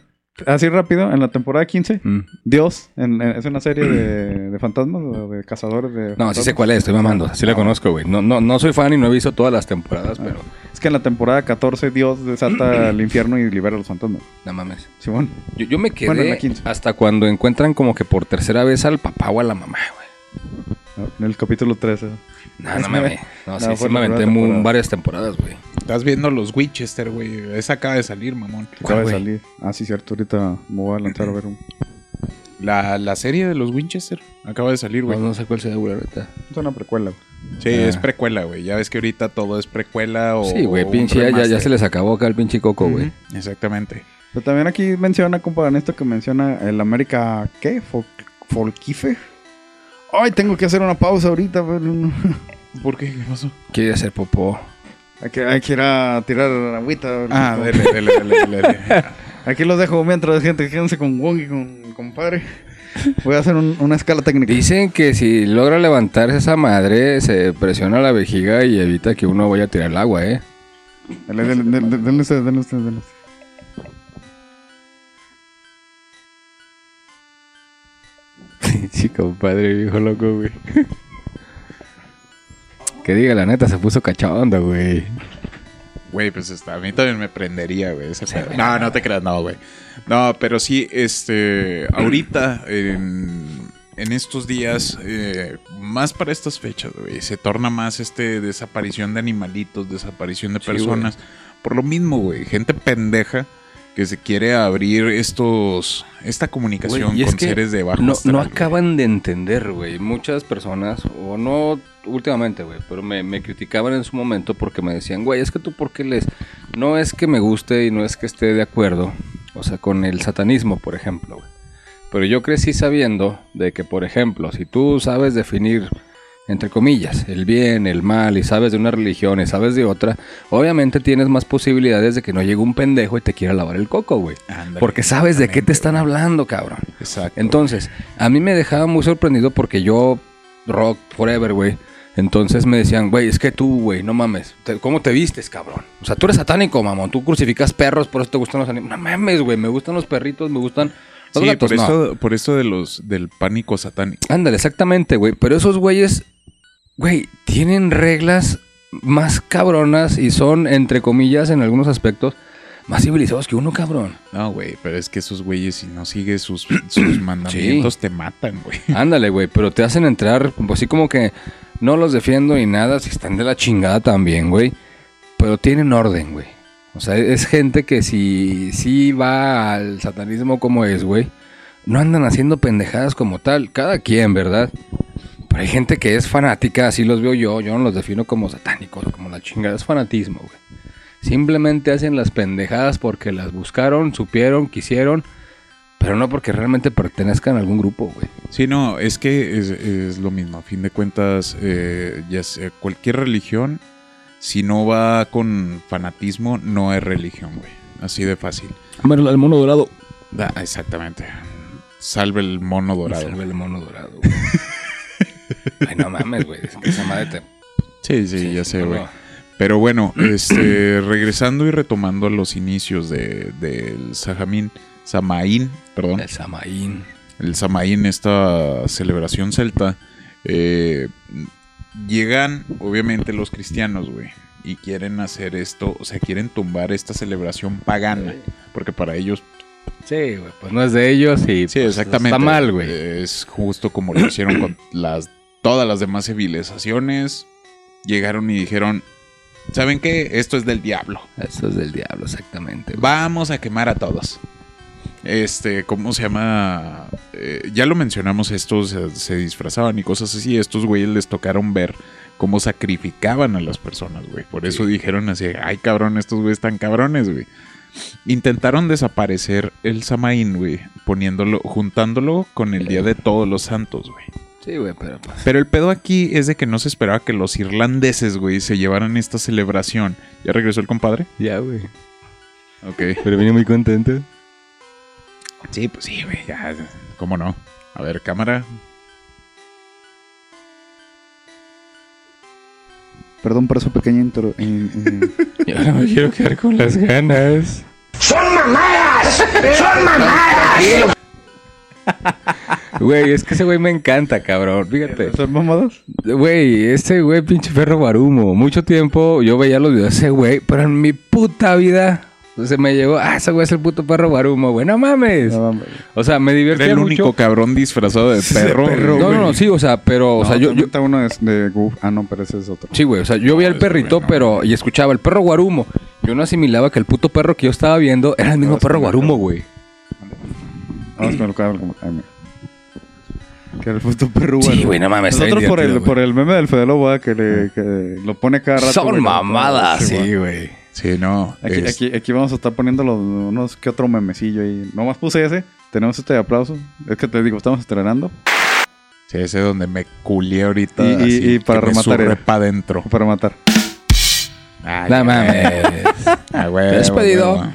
así rápido, en la temporada 15, Mm. Dios, en- en- es una serie de, de fantasmas o de cazadores de No, sí fantasmas. sé cuál es, estoy mamando. Sí la conozco, güey. No, no, no soy fan y no he visto todas las temporadas, pero Es que en la temporada 14 Dios desata *clears throat* el infierno y libera a los fantasmas. no mames. Simón. Yo, yo me quedé Bueno, en la 15. hasta cuando encuentran como que por tercera vez al papá o a la mamá, güey. En el capítulo 13. No, no mames. *laughs* No, sí, No, sí fue me aventé temporada. varias temporadas, güey. Estás viendo los Winchester, güey. Esa acaba de salir, mamón. Acaba de güey? salir. Ah, sí, cierto. Ahorita me voy a lanzar a ver un. La, la serie de los Winchester acaba de salir, güey. No, no sé cuál sea, güey, ahorita. Es una precuela. Sí, Ah. es precuela, güey. Ya ves que ahorita todo es precuela o. Sí, güey, pinche, ya, ya, se les acabó acá el pinche coco, güey. Exactamente. Pero también aquí menciona, compa, en esto que menciona el América, ¿qué? Fol- Folquife. Ay, tengo que hacer una pausa ahorita, pero no. *laughs* ¿Por qué? ¿Qué pasó? Quiere hacer popó. Hay que, hay que ir a tirar agüita. Ah, dele, dele, dele, dele. *laughs* Aquí los dejo mientras, gente, quédense con Wong y con compadre. Voy a hacer un- una escala técnica. Dicen que si logra levantarse esa madre, se presiona la vejiga y evita que uno vaya a tirar el agua, ¿eh? Dale, dale, dale, dale, denle ustedes, denle ustedes, denle *laughs* sí, compadre, viejo loco, güey. *laughs* que diga la neta, se puso cachondo, güey. Güey, pues está, a mí también me prendería, güey. No, no te creas, no, güey. No, pero sí, este, ahorita, en, en estos días, eh, más para estas fechas, güey, se torna más este desaparición de animalitos, desaparición de Sí, personas. Por lo mismo, güey, gente pendeja que se quiere abrir estos, esta comunicación con seres de bajo no, astral, no acaban de entender, güey. Muchas personas, o no últimamente, güey, pero me, me criticaban en su momento porque me decían, güey, es que tú, ¿por qué les...? No es que me guste y no es que esté de acuerdo, o sea, con el satanismo, por ejemplo, güey. Pero yo crecí sabiendo de que, por ejemplo, si tú sabes definir, entre comillas, el bien, el mal, y sabes de una religión y sabes de otra, obviamente tienes más posibilidades de que no llegue un pendejo y te quiera lavar el coco, güey. Porque sabes de qué te están hablando, cabrón. Exacto. Entonces, a mí me dejaba muy sorprendido porque yo, rock forever, güey. Entonces me decían, güey, es que tú, güey, no mames. te- ¿Cómo te vistes, cabrón? O sea, tú eres satánico, mamón. Tú crucificas perros, por eso te gustan los animales. No mames, güey. Me gustan los perritos, me gustan Sí, gatos. por, no. esto, por esto de los, del pánico satánico. Ándale, exactamente, güey. Pero esos güeyes, güey, tienen reglas más cabronas y son, entre comillas, en algunos aspectos, más civilizados que uno, cabrón. No, güey, pero es que esos güeyes, si no sigues sus, sus *clears throat* mandamientos, te matan, güey. Ándale, güey, pero te hacen entrar, pues así como que no los defiendo ni nada, si están de la chingada también, güey. Pero tienen orden, güey. O sea, es gente que si, si va al satanismo como es, güey, no andan haciendo pendejadas como tal. Cada quien, ¿verdad? Pero hay gente que es fanática, así los veo yo. Yo no los defino como satánicos como la chingada. Es fanatismo, güey. Simplemente hacen las pendejadas porque las buscaron, supieron, quisieron, pero no porque realmente pertenezcan a algún grupo, güey. Sí, no, es que es, es lo mismo. A fin de cuentas, eh, ya sea cualquier religión, si no va con fanatismo, no es religión, güey. Así de fácil. Bueno, el mono dorado. Da- exactamente. Salve el mono dorado. Salve el mono dorado, güey. *laughs* Ay, no mames, güey. Esa madre te... Sí, sí, ya sé, güey. no. Pero bueno, *clears throat* este, regresando y retomando a los inicios de- del Sajamín, Samaín, perdón. El Samaín. el Samaín, esta celebración celta, eh, llegan obviamente los cristianos, güey, y quieren hacer esto, o sea, quieren tumbar esta celebración pagana, porque para ellos, Sí, güey. Pues no es de ellos y sí, pues, exactamente, está mal, güey. Es justo como lo hicieron con las todas las demás civilizaciones, llegaron y dijeron, ¿saben qué? Esto es del diablo. Eso es del diablo, exactamente. güey. Vamos a quemar a todos. Este, ¿cómo se llama? Eh, ya lo mencionamos, estos se, se disfrazaban y cosas así. Estos güeyes les tocaron ver cómo sacrificaban a las personas, güey. Por eso dijeron así, ay cabrón, estos güeyes están cabrones, güey. Intentaron desaparecer el Samaín, güey, poniéndolo, juntándolo con el Día de Todos los Santos, güey. Sí, güey, pero pues... Pero el pedo aquí es de que no se esperaba que los irlandeses, güey, se llevaran esta celebración. ¿Ya regresó el compadre? Ya, güey. Ok. Pero vine muy contento. Sí, pues sí, güey, ya. ¿Cómo no? A ver, cámara. Perdón por esa pequeña intro. in- in- Y ahora me quiero quedar con las ganas. ¡Son mamadas! ¡Son mamadas! Güey, es que ese güey me encanta, cabrón. Fíjate. ¿Son mamadas? Güey, ese güey, pinche perro guarumo. Mucho tiempo yo veía los videos de ese güey, pero en mi puta vida se me llegó, ah, ese güey es el puto perro guarumo, güey. No mames. No, mames. O sea, me Era divertía el mucho. único cabrón disfrazado de perro. perro, No, güey. no, no, sí, o sea, pero, o sea, yo, yo, ahorita uno es de Goof. Ah, no, pero ese es otro. sí, güey, o sea, yo veía al ese perrito, güey no. pero, y escuchaba el perro guarumo. Yo no asimilaba que el puto perro que yo estaba viendo era el mismo perro guarumo, güey. Vamos con el cable. como-. Que era el puto perro, Sí, güey, no mames, Nosotros por el, por güey. el meme del Fede Lobo, que, le, que lo pone cada rato. Son güey, mamadas, Sí, güey. Sí, no. Aquí, es- aquí, aquí vamos a estar poniendo los, unos que otro memecillo ahí. Nomás puse ese. Tenemos este aplauso. Es que te digo, estamos estrenando. Sí, ese es donde me culié ahorita. Y- y- así, y para que me rematar zurré era. pa' adentro. Para matar. No mames. *laughs* Ah, güey, ¿Te has güey, pedido? güey.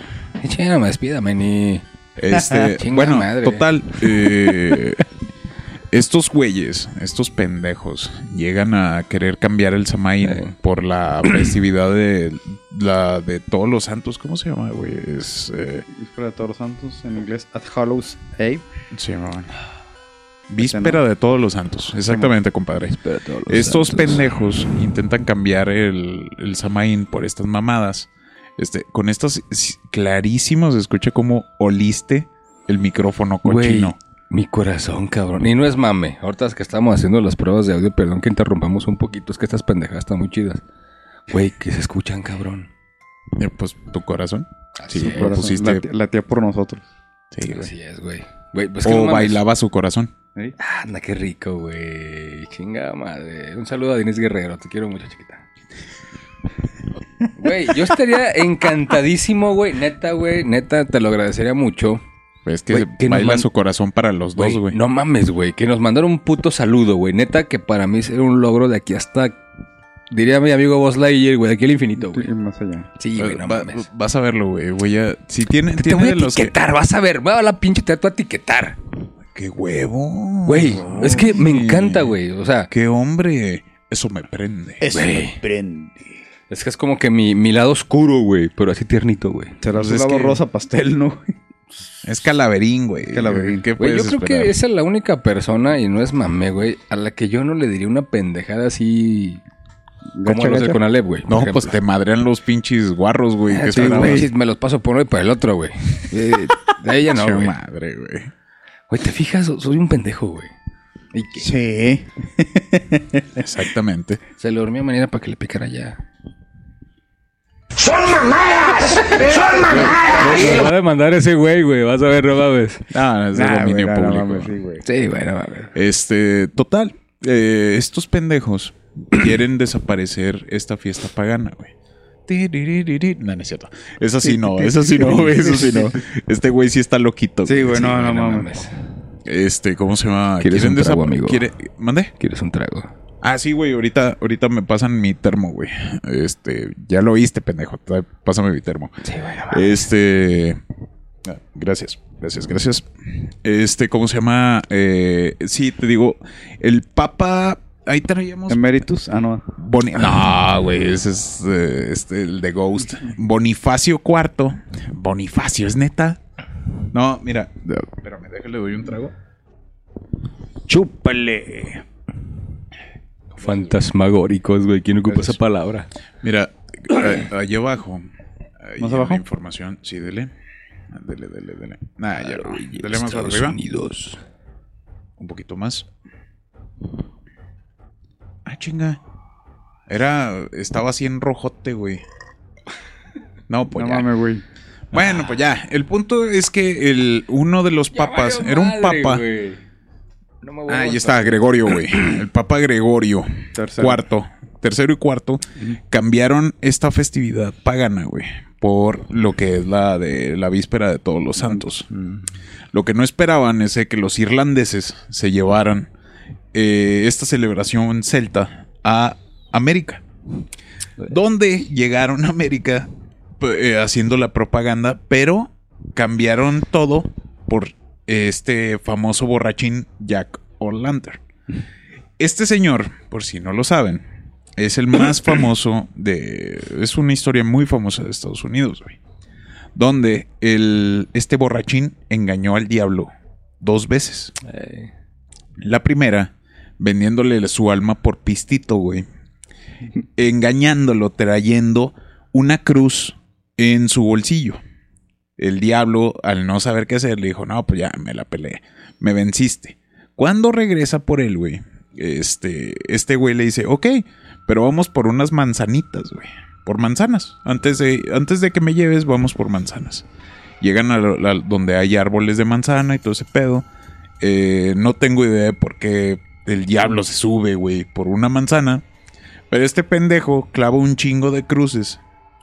Y *laughs* chinga, no me despídame ni. Este, bueno, madre. total. eh, *laughs* estos güeyes, estos pendejos, llegan a querer cambiar el Samaín Eh. por la *clears throat* festividad de la de todos los santos. ¿Cómo se llama, güey? Es. Eh, Víspera de todos los santos. En inglés, At Hallows Eve. se llama. Víspera de todos los santos. Exactamente, compadre. Espera, todos los Estos santos. pendejos intentan cambiar el, el Samaín por estas mamadas. Este, con estas s- clarísimos se escucha como oliste el micrófono Güey, cochino. Mi corazón, cabrón. Y no es mame. Ahorita es que estamos haciendo las pruebas de audio, perdón que interrumpamos un poquito. Es que estas pendejadas están muy chidas. Güey, que se escuchan, cabrón. Eh, pues tu corazón. Así Sí, es. lo Corazón, pusiste. La, tía- la tía por nosotros. Sí, güey. Así es, güey. Güey, pues no o bailaba su corazón. ¿eh? Anda, qué rico, güey. Chinga madre. Un saludo a Denise Guerrero. Te quiero mucho, chiquita. Güey, yo estaría encantadísimo, güey. Neta, güey. Neta, te lo agradecería mucho. Es que Güey, que baila su corazón para los dos, Güey, güey. no mames, güey. Que nos mandaron un puto saludo, güey. Neta, que para mí será un logro de aquí hasta. Diría mi amigo Buzz Lightyear, güey. De aquí al infinito, güey. Más allá. Sí, güey, no Va- mames. vas a verlo, güey. Voy a. Si tiene, Te tiene voy a que. etiquetar, vas a ver. Voy a la pinche te voy a etiquetar. ¡Qué huevo! Güey, es que me encanta, güey. O sea, ¡Qué hombre! Eso me prende. güey. Es que es como que mi, mi lado oscuro, güey. Pero así tiernito, güey. Será Pues su es lado que- rosa pastel, ¿no? Es calaverín, güey. Calaverín. ¿Qué Güey, yo creo esperar? que esa es la única persona, y no es mamé, güey, a la que yo no le diría una pendejada así como los de gacha. Conalep, güey. No, ejemplo. pues te madrean los pinches guarros, güey. Güey, me los paso por uno y por el otro, güey. Eh, de ella no, *laughs* güey. madre, güey. Güey, ¿te fijas? Soy un pendejo, güey. Y Sí. *laughs* Exactamente. se le dormía manera para que le picara ya. ¡Son mamadas! ¡Son mamadas! Me va a demandar ese güey, güey. Vas a ver, no mames. Ah, es de Nah, dominio güey, no, no público. mames, sí, güey. Sí, güey, no mames. Este, total. eh, estos pendejos *clears throat* quieren desaparecer esta fiesta pagana, güey. No, no es cierto. Eso *laughs* sí no, eso sí no, güey, eso sí no. Este güey sí está loquito. Sí, güey. no, no güey, mames. Este, ¿cómo se llama? ¿Quieres un trago, amigo? quiere- ¿Mande? ¿Quieres un trago? Ah, sí, güey, ahorita, ahorita me pasan mi termo, güey. Este, ya lo oíste, pendejo. Pásame mi termo. Sí, güey, Este. ah, Gracias, gracias, gracias. Este, ¿cómo se llama? Eh, sí, te digo, el Papa. Ahí traíamos. Emeritus. Ah, no. Boni- no, güey, ese es eh, este, el de Ghost. Bonifacio IV. Bonifacio, ¿es neta? No, mira. Espérame, déjale, doy un trago. Chúpale. Fantasmagóricos, güey. ¿Quién ocupa esa palabra? Mira, ahí abajo. ahí ¿Más abajo? Información, sí, dele. Ah, Dele, dele, dele. Nah, ya. Dele más Estados arriba. Unidos. Un poquito más. Ah, chinga. Era. Estaba así en rojote, güey. No, pues no ya. mames, güey. Bueno, pues ya. El punto es que el, uno de los papas era un papa. No me voy a Ah, ahí está, Gregorio, güey. *clears throat* El papa Gregorio. Tercero. Cuarto. Tercero y cuarto. Cambiaron esta festividad pagana, güey. Por lo que es la de la víspera de todos los santos. Lo que no esperaban es que los irlandeses se llevaran eh, esta celebración celta a América. Donde llegaron a América eh, haciendo la propaganda, pero cambiaron todo por este famoso borrachín Jack O'Lantern. Este señor, por si no lo saben, es el más *clears throat* famoso de... Es una historia muy famosa de Estados Unidos, güey. Donde el, este borrachín engañó al diablo dos veces. La primera, vendiéndole su alma por pistito, güey. Engañándolo, trayendo una cruz en su bolsillo. El diablo, al no saber qué hacer, le dijo, no, pues ya me la peleé. Me venciste. Cuando regresa por él, güey, este, este güey le dice, ok, pero vamos por unas manzanitas, güey. Por manzanas. Antes de, antes de que me lleves, vamos por manzanas. Llegan a, donde hay árboles de manzana y todo ese pedo. Eh, no tengo idea de por qué el diablo se sube, güey, por una manzana. Pero este pendejo clava un chingo de cruces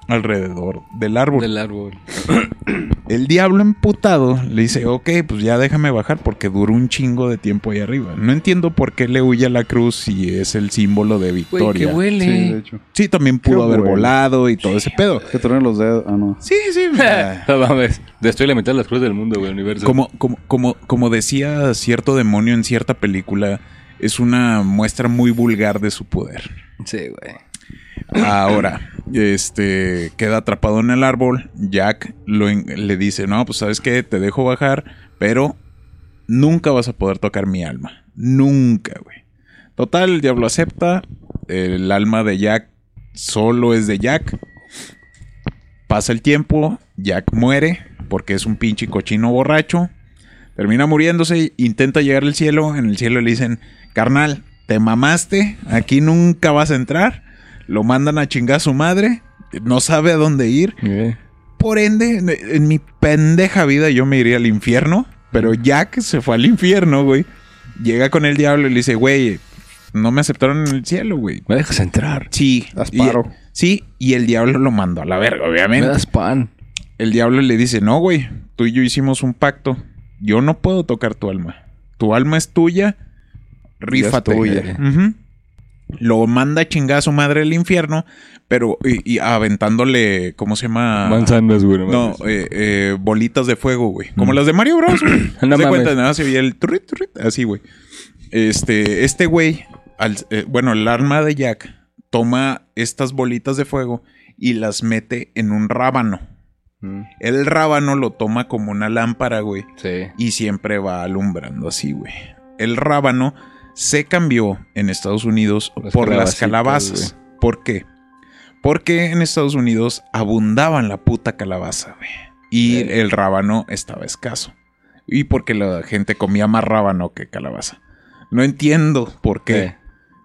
alrededor del árbol. Del árbol. *clears throat* El diablo emputado le dice, ok, pues ya déjame bajar porque duró un chingo de tiempo ahí arriba. No entiendo por qué le huye a la cruz si es el símbolo de Güey, que victoria. Sí, huele. hecho. también pudo Qué haber volado y todo ese pedo. Que truenen los dedos. Ah, no. Sí, sí. *laughs* no mames. Destruye la mitad de las cruces del mundo, güey, universo. como, como, como, como decía cierto demonio en cierta película, es una muestra muy vulgar de su poder. Sí, güey. Ahora, este queda atrapado en el árbol. Jack le dice: No, pues sabes qué, te dejo bajar, pero nunca vas a poder tocar mi alma. Nunca, güey. Total, el diablo acepta. El alma de Jack solo es de Jack. Pasa el tiempo, Jack muere porque es un pinche cochino borracho. Termina muriéndose, intenta llegar al cielo. En el cielo le dicen, carnal, te mamaste, aquí nunca vas a entrar. Lo mandan a chingar a su madre, no sabe a dónde ir. Por ende, en, en mi pendeja vida yo me iría al infierno. Pero Jack se fue al infierno, güey. Llega con el diablo y le dice, güey, no me aceptaron en el cielo, güey. ¿Me dejas entrar? Sí. Y- paro. sí, y el diablo lo mandó a la verga, ¿Me obviamente. das pan? El diablo le dice, no, güey, tú y yo hicimos un pacto. Yo no puedo tocar tu alma. Tu alma es tuya. Rífate. tuya. Lo manda a chingar a su madre al infierno, pero y, y aventándole, ¿cómo se llama? Manzanas, güey. No, eh, eh, bolitas de fuego, güey. Como las de Mario Bros. güey. *clears throat* No ¿Se cuenta? Nada, se veía el turrit, turrit, así, güey. Este, este güey, al- eh, bueno, el arma de Jack toma estas bolitas de fuego y las mete en un rábano. El rábano lo toma como una lámpara, güey. Sí. Y siempre va alumbrando así, güey. El rábano se cambió en Estados Unidos Las por las calabazas. ¿Por qué? Porque en Estados Unidos abundaban la puta calabaza, güey. Y Eh. el rábano estaba escaso. Y porque la gente comía más rábano que calabaza. No entiendo por qué. ¿Qué?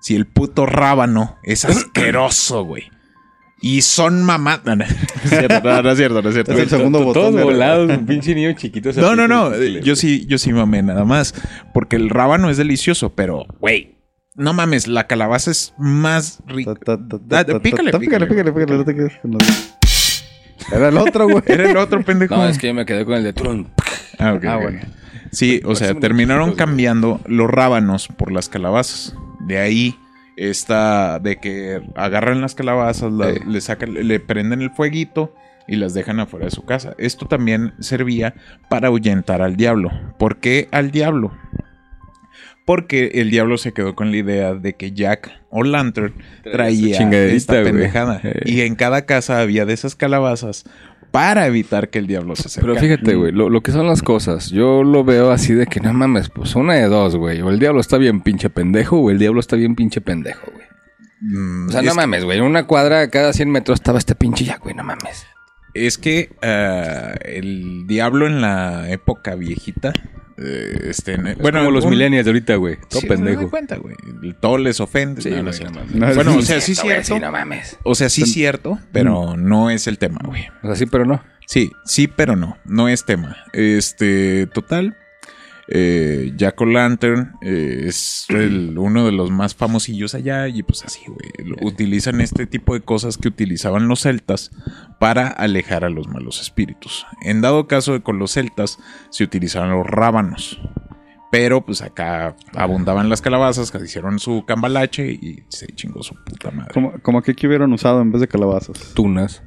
Si el puto rábano es *clears throat* asqueroso, güey. Y son mamás. No, no, *laughs* es cierto, no, no es cierto, no es cierto. Es el segundo botón. Todos volados, un pinche niño chiquito. No, no, no. eh, Yo sí, yo sí mamé nada más. Porque el rábano es delicioso, pero, güey. No mames, la calabaza es más rica. Ta, pícale, pícale. pícale, pícale, no te quedes con los- Era el otro, güey. Era el otro pendejo. No, es que yo me quedé con el de Trump. Ah, ok, Ah, bueno. Sí, o sea, Parecen terminaron cambiando los rábanos por las calabazas. De ahí está de que agarran las calabazas, la- Eh. le sacan, le prenden el fueguito y las dejan afuera de su casa. Esto también servía para ahuyentar al diablo. ¿Por qué al diablo? Porque el diablo se quedó con la idea de que Jack o Lantern traía esta pendejada. Eh. Y en cada casa había de esas calabazas para evitar que el diablo se acercara. Pero fíjate, güey, lo, lo que son las cosas, yo lo veo así de que no mames, pues una de dos, güey. O el diablo está bien pinche pendejo, o el diablo está bien pinche pendejo, güey. Mm, O sea, no mames, güey. En una cuadra cada 100 metros estaba este pinche ya, güey, no mames. Es que ah, el diablo en la época viejita. Eh, este, en- Bueno, como los un- millennials de ahorita, güey. Todo Sí, pendejo. dan cuenta, güey. Todo les ofende. Sí, No, no güey, es cierto. no. No, Bueno, o sea, sí es cierto. sí, no mames. O sea, sí es cierto, pero no es el tema, güey. O sea, sí, pero no. Sí, sí, pero no. No es tema. Este, total. Eh, Jack O'Lantern eh, es el- uno de los más famosillos allá y pues así, güey. Utilizan este tipo de cosas que utilizaban los celtas para alejar a los malos espíritus. En dado caso de con los celtas se utilizaban los rábanos. Pero pues acá abundaban las calabazas, que hicieron su cambalache y se chingó su puta madre. Como, como que, que hubieran usado en vez de calabazas. Tunas.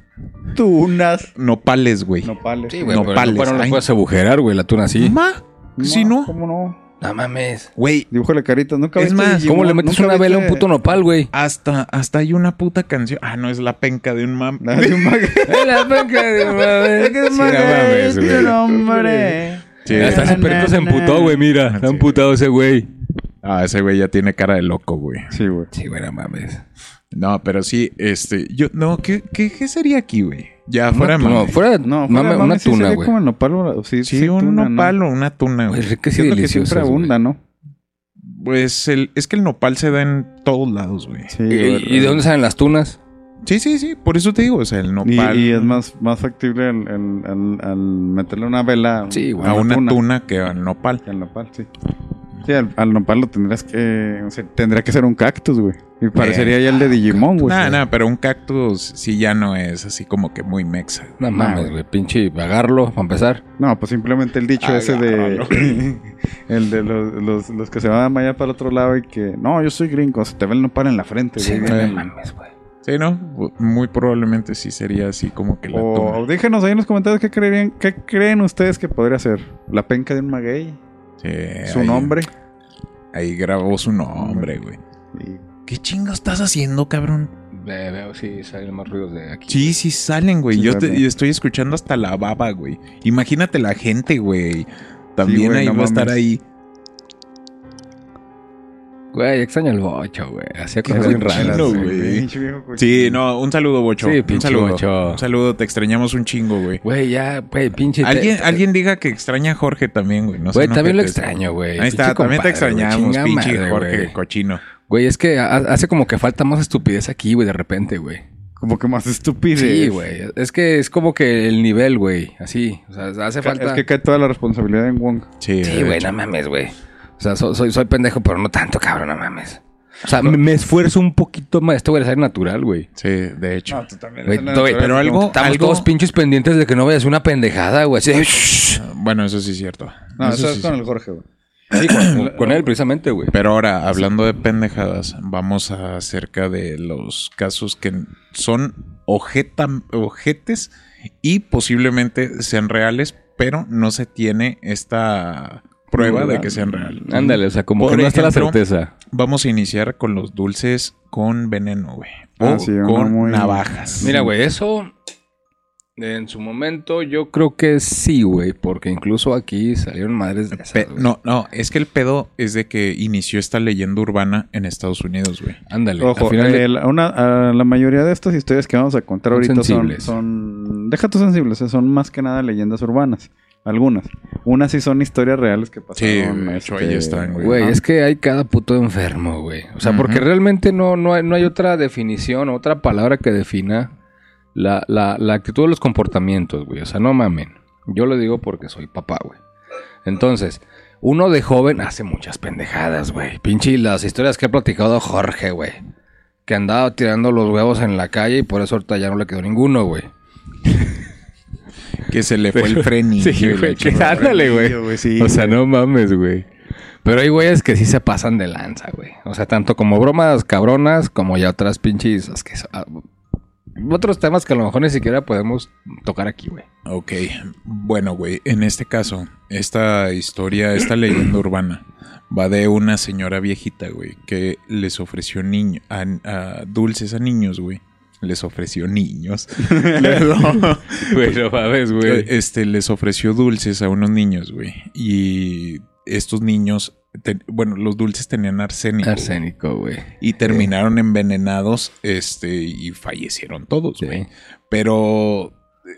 Tunas. Nopales, güey. Nopales. Sí, güey, pero Nopales, no, no ay. puedes agujerar, güey, la tuna así. Ma, si no, ¿Cómo no? No mames. güey, Dibújale caritas. Nunca Es viste más, Digimon? ¿Cómo le metes ¿Nunca una vela a un viste- puto nopal, güey? Hasta, hasta hay una puta canción. Ah, no, es la penca de un mam. Ah, de un mag- *laughs* la penca de mames. *laughs* Sí, no mames, güey. hombre. Sí. Hasta ese perrito se emputó, güey, mira. Se ha Sí. emputado ese güey. Ah, ese güey ya tiene cara de loco, güey. Sí, güey. Sí, güey, no mames. No, pero sí, este, yo, no, ¿qué, qué, qué sería aquí, güey? Ya fuera de no, fuera, No, mame, fuera, una sí tuna, güey. como el nopal, o- sí, Sí, sí, un tuna, ¿no? nopal o una tuna, Güey, güey. ricas y Siento que deliciosas, siempre abunda, ¿no? Pues el, es que el nopal se da en todos lados, güey. Sí, ¿Y, de dónde salen las tunas? Sí, sí, sí, por eso te digo, o sea, el nopal y es más, más factible el, el- el- al meterle una vela Sí, a una tuna tuna que al nopal. que al nopal, sí. Sí, al, al nopal lo tendrás que. o sea, tendría que ser un cactus, güey. Y parecería ya el de Digimon, güey. Nah, nah, pero un cactus sí ya no es así como que muy mexa. No mames, güey. Pinche, agarlo para empezar. No, pues simplemente el dicho ese de. *laughs* el de los, los, los que se van allá para el otro lado y que. No, yo soy gringo. Se te ve el nopal en la frente, Sí, güey. güey, no mames, güey. Sí, ¿no? Muy probablemente sí sería así como que la O toma. déjenos ahí en los comentarios qué, creerían, qué creen ustedes que podría ser. ¿La penca de un maguey? Sí, ¿Su ahí- nombre? Ahí grabó su nombre, güey. ¿Qué chingo estás haciendo, cabrón? Ve- veo si salen más ruidos de aquí. Sí, sí salen, güey. Sí Yo te- estoy escuchando hasta la baba, güey. Imagínate la gente, güey. También güey, ahí no va a estar ahí. Güey, extraño el bocho, güey. Hacía cosas bien raras. güey. Sí, no, un saludo, Bocho. Sí, un pinche saludo. Bocho. Un saludo, te extrañamos un chingo, güey. Güey, ya, güey, pinche. Alguien, te- alguien diga que extraña a Jorge también, güey. No Güey, también lo extraño, güey. Ahí está, Pinche también te extrañamos, pinche madre, Jorge güey. cochino. Güey, es que ha- hace como que falta más estupidez aquí, güey, de repente, güey. Como que más estúpido. Sí, güey. Es que es como que el nivel, güey. Así. O sea, hace falta. Es que cae toda la responsabilidad en Wong. Sí, güey, no mames, güey. O sea, so- soy, soy pendejo, pero no tanto, cabrón, no mames. O sea, me, me esfuerzo un poquito más. Esto, güey, es natural, güey. Sí, de hecho. tú también. Güey, güey, pero algo- Estamos algo- todos pinches pendientes de que no vayas una pendejada, güey. Así de, "Shh". Bueno, eso sí es cierto. No, eso, es con sí. el Jorge, güey. Sí, con, *coughs* con él, precisamente, güey. Pero ahora, hablando de pendejadas, vamos a acerca de los casos que son ojeta, ojetes y posiblemente sean reales, pero no se tiene esta prueba de que sean reales. Ándale, o sea, como Por que no está la ejemplo, certeza. Vamos a iniciar con los dulces con veneno, güey. O Ah, sí, con muy- navajas. Mira, güey, eso en su momento yo creo que sí, güey, porque incluso aquí salieron madres de esas, no, no, es que el pedo es de que inició esta leyenda urbana en Estados Unidos, güey. Ándale, Ojo, de- la- una, a la mayoría de estas historias que vamos a contar Son ahorita son, sensibles. son... Deja tus sensibles, eh, son más que nada leyendas urbanas. Algunas. Unas sí son historias reales que pasaron. de hecho, este, ahí están, güey. Güey, es que hay cada puto enfermo, güey. O sea, porque realmente no, no, hay, no hay otra definición, otra palabra que defina la, la, la actitud de los comportamientos, güey. O sea, no mamen. Yo lo digo porque soy papá, güey. Entonces, uno de joven hace muchas pendejadas, güey. Pinche las historias que ha platicado Jorge, güey. Que andaba tirando los huevos en la calle y por eso ahorita ya no le quedó ninguno, güey. Que se le fue el frenillo. Sí, güey, que ándale, güey. Sí, o sea, no mames, güey. Pero hay güeyes que sí se pasan de lanza, güey. O sea, tanto como bromas cabronas, como ya otras pinches... es que- ah, otros temas que a lo mejor ni siquiera podemos tocar aquí, güey. Ok, bueno, güey, en este caso, esta historia, esta leyenda urbana, va de una señora viejita, güey, que les ofreció niño, a, a dulces a niños, güey. Les ofreció niños. *laughs* Luego, Güey, no mames, este, les ofreció dulces a unos niños, güey. Y estos niños, te- bueno, los dulces tenían arsénico. güey. Arsénico, güey. Y terminaron envenenados, este, y fallecieron todos, Sí. güey. Pero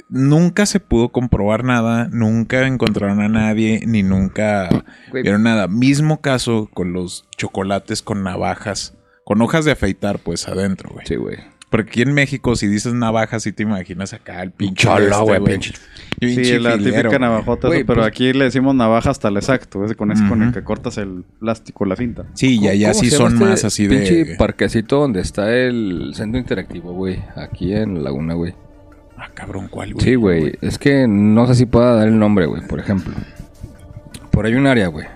nunca se pudo comprobar nada, nunca encontraron a nadie, ni nunca Güey. vieron nada. Mismo caso con los chocolates con navajas, con hojas de afeitar, pues adentro, güey. Sí, güey. Porque aquí en México, si dices navajas, sí te imaginas acá el pinche. Cholo, este, güey, pinche- Sí, Pinche la filero, típica navajota, Güey, eso, pero pues- aquí le decimos navaja hasta el exacto. Ese con ese con el que cortas el plástico, la cinta. Sí, y allá ¿Cómo sí son este más así Pinche de. parquecito donde está el centro interactivo, güey. Aquí en la Laguna, güey. Ah, cabrón, ¿cuál, güey? Sí, güey. Es que no sé si pueda dar el nombre, güey, por ejemplo. Por ahí un área, güey.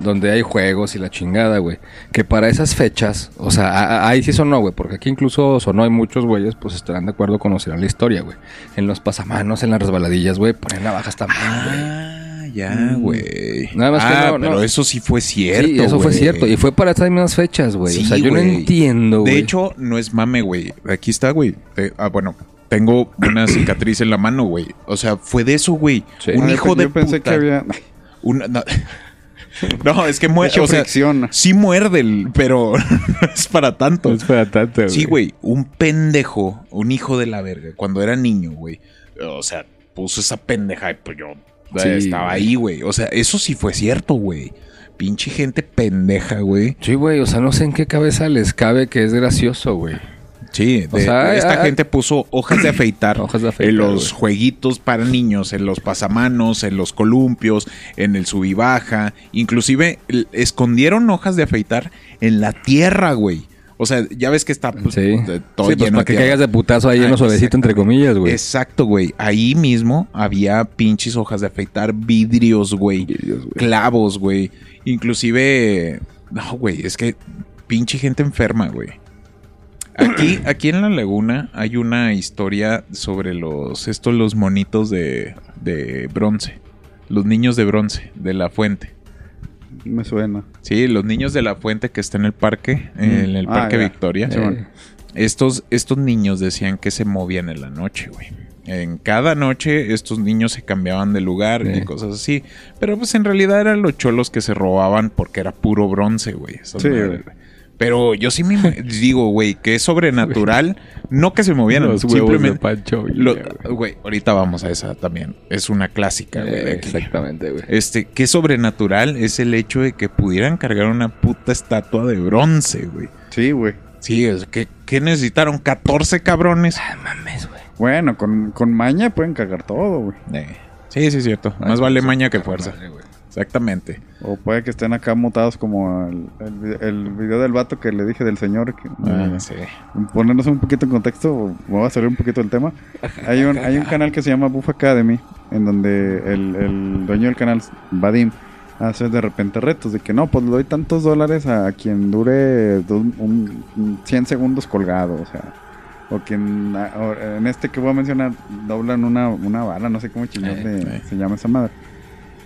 Donde hay juegos y la chingada, güey. Que para esas fechas, o sea, ahí sí sonó, güey. Porque aquí incluso sonó, hay muchos güeyes, pues estarán de acuerdo, conocerán la historia, güey. En los pasamanos, en las resbaladillas, güey, ponen navajas también, güey. Ah, ya, güey. Nada más que ah, no- no. pero eso sí fue cierto. Sí, eso fue cierto. Y fue para estas mismas fechas, güey. o Sí, sea, yo no güey. entiendo, güey. De hecho, no es mame, güey. Aquí está, güey. Te- ah, bueno, tengo una cicatriz en la mano, güey. O sea, fue de eso, güey. Sí. Un Ah, hijo yo de pensé puta. que había... Una- no. *laughs* *laughs* No, es que muerde. Mucha O sea, sí muerde, el- pero *laughs* no es para tanto. No es para tanto, Sí, güey, un pendejo, un hijo de la verga, cuando era niño, güey. O sea, puso esa pendeja y pues yo Sí, estaba güey. ahí, güey. O sea, eso sí fue cierto, güey. Pinche gente pendeja, güey. Sí, güey. O sea, no sé en qué cabeza les cabe que es gracioso, güey. Sí, O de- sea, esta ah, gente puso hojas de *clears throat* afeitar, Hojas de afeitar, en los jueguitos para niños, en los pasamanos, en los columpios, en el sub y baja. Inclusive escondieron hojas de afeitar en la tierra, güey. O sea, ya ves que está pues, Sí, todo Sí, pues lleno para de que tierra. caigas de putazo ahí en lo suavecito, entre comillas, güey. Exacto, güey. Ahí mismo había pinches hojas de afeitar, vidrios, güey. Clavos, güey. Inclusive... No, güey, es que pinche gente enferma, güey. Aquí, aquí en la laguna hay una historia sobre los... Estos, los monitos de, de bronce. Los niños de bronce, de la fuente. Me suena. Sí, los niños de la fuente que está en el parque, en el Ah, parque ya. Victoria. Sí, bueno. Estos, estos niños decían que se movían en la noche, güey. En cada noche estos niños se cambiaban de lugar y cosas así. Pero pues en realidad eran los cholos que se robaban porque era puro bronce, güey. esas Sí, madres, güey. Pero yo sí me digo, güey, que es sobrenatural. no que se movieran, Los huevos de simplemente... Pancho güey. Güey, ahorita vamos a esa también. Es una clásica, güey. Eh, exactamente, güey. Este, qué sobrenatural es el hecho de que pudieran cargar una puta estatua de bronce, güey. Sí, güey. Sí, es que, ¿qué necesitaron? ¿14 cabrones? mames, güey. Bueno, con, con maña pueden cagar todo, güey. Eh, sí, sí, es cierto. Más vale maña que fuerza. Exactamente. O puede que estén acá mutados como el, el, vi- el video del vato que le dije del señor. Que, Ah, eh, sí. Ponernos un poquito en contexto, voy a salir un poquito del tema. Hay un, hay un canal que se llama Buff Academy, en donde el, el dueño del canal, Vadim, hace de repente retos de que no, pues le doy tantos dólares a quien dure do- un, un 100 segundos colgado, o sea. O quien, o en este que voy a mencionar, doblan una, una bala, no sé cómo chingón Eh, eh. se llama esa madre.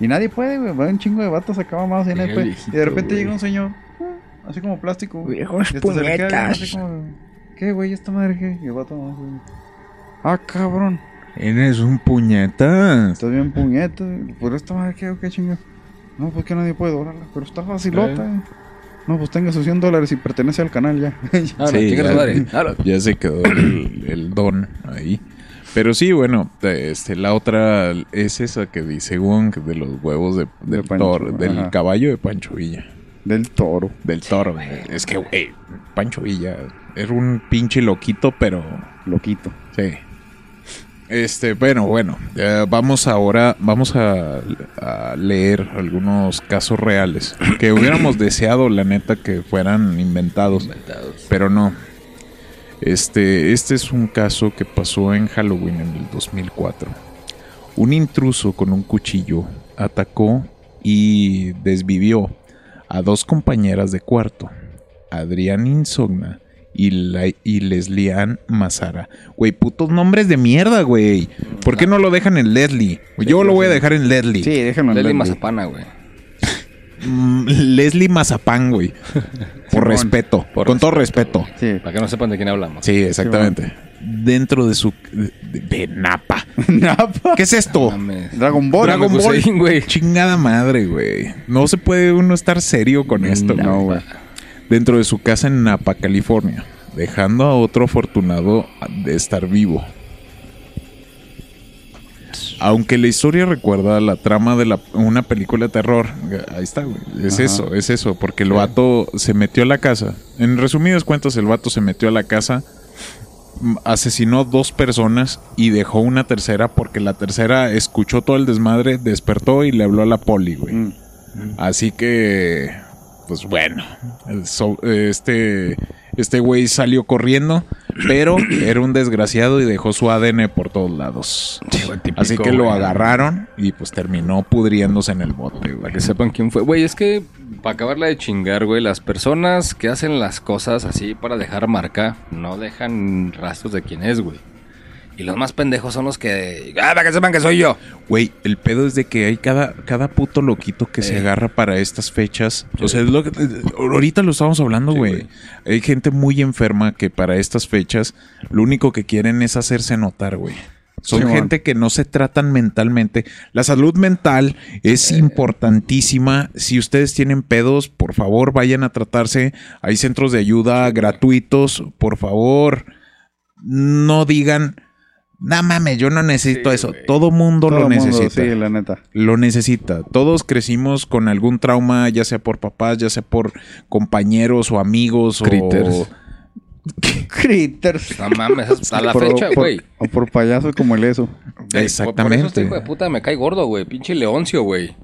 Y nadie puede, güey. Va un chingo de vatos acá mamados y nadie Llega puede. el Y de repente llega un señor, ah, así como plástico. Viejos puñetas. así como, ¿Qué, güey? ¿Esta madre qué? Y el vato güey, Ah, cabrón. Eres un puñetas. Estás bien puñeta. ¿Pero esta madre qué? ¿O qué chingo? No, pues que nadie puede doblarla. Pero está facilota. Eh. No, pues tenga sus 100 dólares y pertenece al canal ya. *laughs* No, Sí, ya. Ya se quedó el, el don ahí. Pero sí, bueno, este, la otra es esa que dice Wong de los huevos de, del, De Pancho, toro- del ajá. caballo de Pancho Villa. Del toro. Del toro, güey. Es que, güey, Pancho Villa era un pinche loquito, pero Loquito. Sí. Este, bueno, bueno, eh, vamos ahora, vamos a, a leer algunos casos reales que hubiéramos *coughs* deseado, la neta, que fueran inventados, pero no. Este, este es un caso que pasó en Halloween en el 2004. Un intruso con un cuchillo atacó y desvivió a dos compañeras de cuarto, Adrián Insogna y, la, y Leslie Ann Mazara. Güey, putos nombres de mierda, güey. ¿Por qué no lo dejan en Leslie? Yo lo voy a dejar en Leslie. Sí, déjenlo en Leslie Leslie. Mazapana, güey. Mm, Leslie Mazapán, güey. Por Simón. respeto. Por con todo respeto. Sí. Para que no sepan de quién hablamos. Sí, exactamente. Dentro de su... De, de Napa. *laughs* Napa. ¿Qué es esto? Mames. Dragon Ball. Dragon Ball. güey. Chingada madre, güey. No se puede uno estar serio con esto. No, güey. Dentro de su casa en Napa, California. Dejando a otro afortunado de estar vivo. Aunque la historia recuerda la trama de la, una película de terror. Ahí está, güey. Es Ajá. eso, es eso. Porque el vato se metió a la casa. En resumidas cuentas, el vato se metió a la casa. m- Asesinó dos personas y dejó una tercera porque la tercera escuchó todo el desmadre, despertó y le habló a la poli, güey. Mm. Así que, pues bueno, so- este este güey salió corriendo, pero *clears throat* era un desgraciado y dejó su ADN por todos lados. Así que lo güey. agarraron y pues terminó pudriéndose en el bote, güey. Para que sepan quién fue. Güey, es que para acabarla de chingar, güey, las personas que hacen las cosas así para dejar marca no dejan rastros de quién es, güey. Y los más pendejos son los que. ¡Ah, para que sepan que soy yo! Güey, el pedo es de que hay cada, cada puto loquito que se Eh. agarra para estas fechas. O sea, es lo que, ahorita lo estamos hablando, güey. Hay gente muy enferma que para estas fechas lo único que quieren es hacerse notar, güey. Son gente que no se tratan mentalmente. La salud mental es importantísima. Si ustedes tienen pedos, por favor, vayan a tratarse. Hay centros de ayuda gratuitos. Por favor, no digan, no mames, yo no necesito Sí, eso. Todo mundo Todo lo mundo, necesita. Sí, la neta. Lo necesita. Todos crecimos con algún trauma, ya sea por papás, ya sea por compañeros o amigos Critters. o *laughs* Critters. No mames, hasta la Por- fecha, por- güey. O por payaso como el eso. Exactamente. Por eso este hijo de puta me cae gordo, güey. Pinche Leoncio, güey.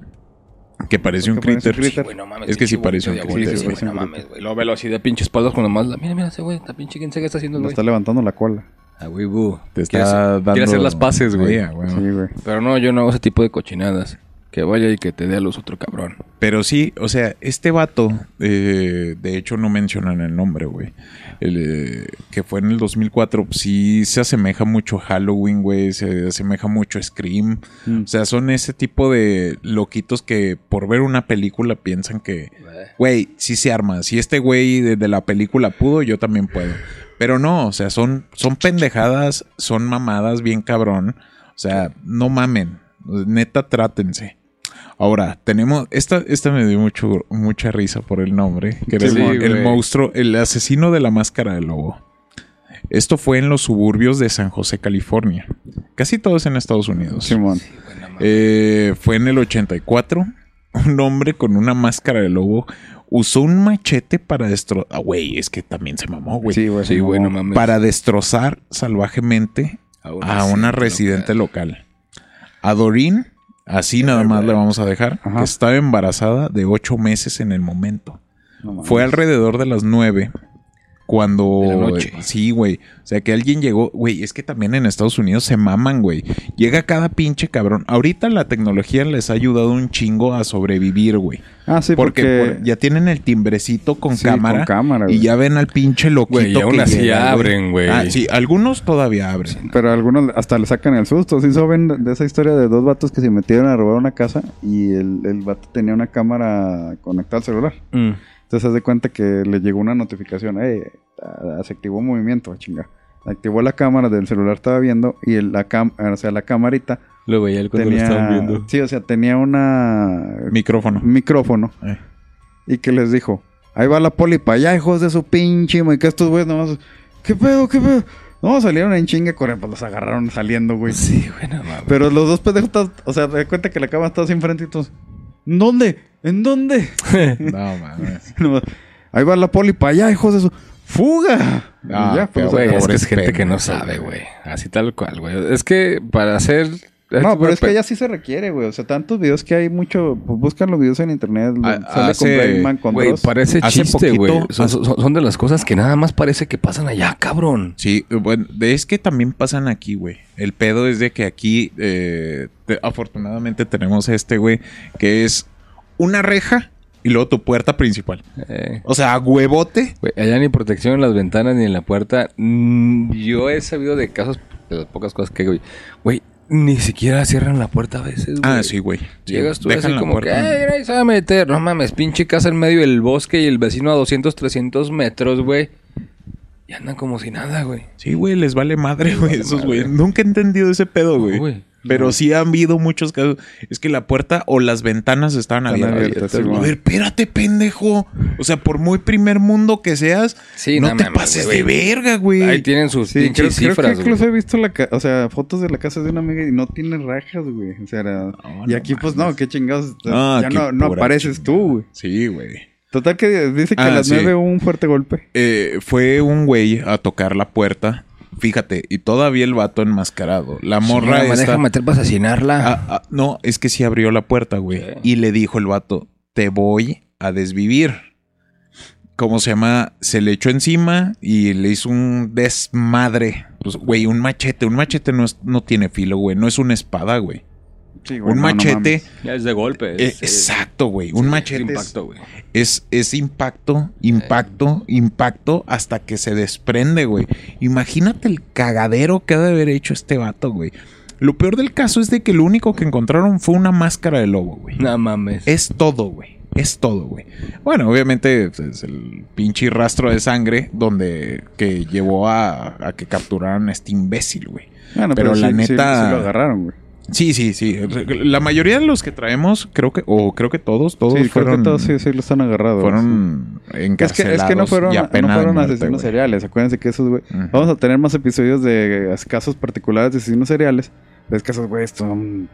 Que parece un Que parece un critter. no mames. Es que sí parece un critter, sí, no mames, güey. Lo velo así de pinche espaldas con nomás. la- Mira, mira ese güey. Esta pinche quién sabe qué está haciendo el güey. está levantando la cola. Güey, bu. Te Quiere está hacer- dando... Quiere hacer las paces, güey. Sí, ah, güey. Sí, güey. Pero no, yo no hago ese tipo de cochinadas. Que vaya y que te dé a luz otro cabrón. Pero sí, o sea, este vato, eh, de hecho no mencionan el nombre, güey. El, eh, que fue en el 2004, pues, sí se asemeja mucho a Halloween, güey. Se asemeja mucho a Scream. Mm. O sea, son ese tipo de loquitos que por ver una película piensan que, güey, sí se arma. Si este güey de, de la película pudo, yo también puedo. Pero no, o sea, son, son pendejadas, son mamadas bien cabrón. O sea, no mamen. Neta, trátense. Ahora, tenemos. Esta, esta me dio mucho, mucha risa por el nombre. Que era Sí, el, monstruo, el asesino de la máscara de lobo. Esto fue en los suburbios de San José, California. Casi todos en Estados Unidos. Simón. Eh, fue en el 84. Un hombre con una máscara de lobo usó un machete para destrozar. Ah, güey, es que también se mamó, güey. Sí, güey. Sí, güey, no mames. para destrozar salvajemente A a una residente residente local. A Dorín, así nada más le vamos a dejar, Ajá. que estaba embarazada de ocho meses en el momento. No. Fue alrededor de las nueve cuando... De la noche. Sí, güey. O sea, que alguien llegó... Güey, es que también en Estados Unidos se maman, güey. Llega cada pinche cabrón. Ahorita la tecnología les ha ayudado un chingo a sobrevivir, güey. Ah, sí, porque porque... por- ya tienen el timbrecito con Sí, cámara. con cámara, y ya ven al pinche loquito Güey, y aún que así llega, abren, güey. Ah, sí, algunos todavía abren. Pero algunos hasta le sacan el susto. Sí saben de esa historia de dos vatos que se metieron a robar una casa y el, el vato tenía una cámara conectada al celular. Mm. Entonces haz de cuenta que le llegó una notificación. Eh, ah, se activó un movimiento, chinga. Activó la cámara del celular, estaba viendo y el- la cam o sea, la camarita Lo veía él cuando tenía... lo estaban viendo. Sí, o sea, tenía una... Micrófono. micrófono. Eh. Y que les dijo, ahí va la poli para allá, hijos de su pinche, y que estos güeyes nomás, ¿qué pedo, qué pedo? No, salieron en chinga, corren, pues los agarraron saliendo, güey. Sí, güey, no mames. Pero los dos pendejos, o sea, te das cuenta que la cámara estaba así enfrente y todos, ¿en dónde? ¿En dónde? *laughs* No, mames. *laughs* Ahí va la poli para allá, hijos de su... ¡Fuga! Ah, ya, pues, Güey, es que es gente que no sabe, güey. Así tal cual, güey. Es que para hacer... No, pero es que ya sí se requiere, güey. O sea, tantos videos que hay mucho. Pues buscan los videos en internet. Ah, sale hace- con Brayman, con Güey, parece Hace chiste, güey. Son, son- son de las cosas que nada más parece que pasan allá, cabrón. Sí, bueno, es que también pasan aquí, güey. El pedo es de que aquí, eh, te- afortunadamente tenemos este, güey, que es una reja y luego tu puerta principal. Eh, O sea, huevote. güey, allá ni protección en las ventanas ni en la puerta. Mm, yo he sabido de casos, de las pocas cosas que, güey, güey, ni siquiera cierran la puerta a veces, güey. Ah, sí, güey. Llegas tú dejan así como que, ay, ahí se va a meter. No mames, pinche casa en medio del bosque y el vecino a 200, 300 metros, güey. Y andan como si nada, güey. Sí, güey, les vale madre, güey, esos, güey. Nunca he entendido ese pedo, No, güey. Pero sí han habido muchos casos. Es que la puerta o las ventanas estaban Están abiertas. abiertas, sí, a ver, espérate, pendejo. O sea, por muy primer mundo que seas, Sí, no, no te mames, pases de verga, güey. Ahí tienen sus Sí, creo, pinches creo cifras, que incluso he visto la ca- o sea, fotos de la casa de una amiga y no tiene rajas, güey. O sea, era- y no aquí, pues no, qué chingados. Ah, ya qué no, apareces tú, güey. Sí, güey. Total que dice que Ah, a las sí. nueve hubo un fuerte golpe. Eh, fue un güey a tocar la puerta. Fíjate, y todavía el vato enmascarado. La morra me está... deja meter para asesinarla. Ah, ah, no, es que sí abrió la puerta, güey. Y le dijo el vato, te voy a desvivir. ¿Cómo se llama? Se le echó encima y le hizo un desmadre. Pues, güey, un machete. Un machete no, es- no tiene filo, güey. No es una espada, güey. Sí, güey, Un no, machete... Ya es de golpe. eh, exacto, güey. Un machete es- impacto, güey. es, es impacto, impacto, impacto hasta que se desprende, güey. Imagínate el cagadero que ha de haber hecho este vato, güey. Lo peor del caso es de que lo único que encontraron fue una máscara de lobo, güey. No mames. Es todo, güey. Es todo, güey. Bueno, obviamente es el pinche rastro de sangre donde que llevó a, a que capturaran a este imbécil, güey. Bueno, pero la sí- sí- neta- Sí, lo agarraron, güey. Sí, sí, sí. La mayoría de los que traemos, creo que, o creo que todos, todos Sí, creo fueron, que todos sí, sí los han agarrado. fueron Es que, encarcelados. es que no fueron, no fueron muerte, asesinos seriales. Acuérdense que esos, güey. Vamos a tener más episodios de casos particulares de asesinos seriales. Es que esos, güey, son.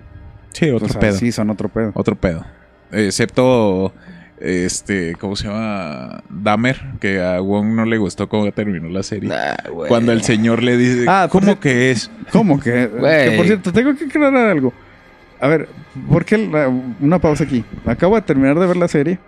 Sí, otro o sea, pedo. Sí, son otro pedo. Otro pedo. Excepto este, ¿cómo se llama? Dahmer, que a Wong no le gustó cómo terminó la serie. Nah, güey. Cuando el señor le dice, Ah, ¿cómo cierto- que es? ¿Cómo que? *laughs* Que, por cierto, tengo que aclarar algo. A ver, ¿por qué la- una pausa aquí? Acabo de terminar de ver la serie.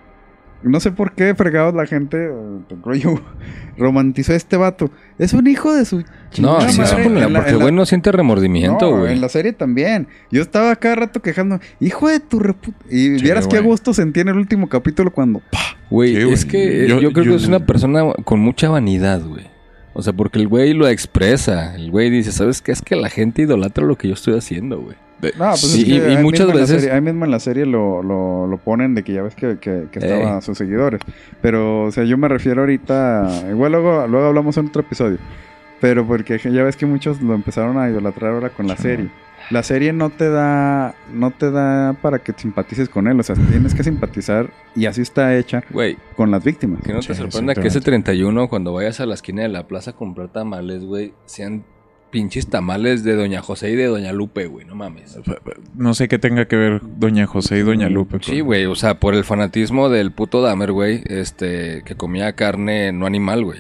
No sé por qué fregados la gente, eh, rollo, *laughs* romantizó a este vato. Es un hijo de su No, sí, madre. la- porque la- güey no siente remordimiento, No, güey. en la serie también. Yo estaba cada rato quejando, hijo de tu repu... Y Sí, vieras qué a güey. gusto sentí en el último capítulo cuando... Güey, es que yo, Yo- creo yo- que es una persona con mucha vanidad, güey. O sea, porque el güey lo expresa. El güey dice, ¿sabes qué? Es que la gente idolatra lo que yo estoy haciendo, güey. No, pues Sí, es que y- ahí muchas mismo en la veces- serie- ahí mismo en la serie lo, lo, lo ponen de que ya ves que, que, que Ey. estaban sus seguidores. Pero, o sea, yo me refiero ahorita... Igual luego, luego hablamos en otro episodio. Pero porque ya ves que muchos lo empezaron a idolatrar ahora con la serie. La serie no te da no te da para que simpatices con él. O sea, tienes que simpatizar y así está hecha Güey, con las víctimas. que no te sorprenda que ese exactamente. 31, cuando vayas a la esquina de la plaza a comprar tamales, güey, sean pinches tamales de Doña José y de Doña Lupe, güey. No mames. No sé qué tenga que ver Doña José y Doña Lupe. Sí, güey, o sea, por el fanatismo del puto Dahmer, güey, este, que comía carne no animal, güey.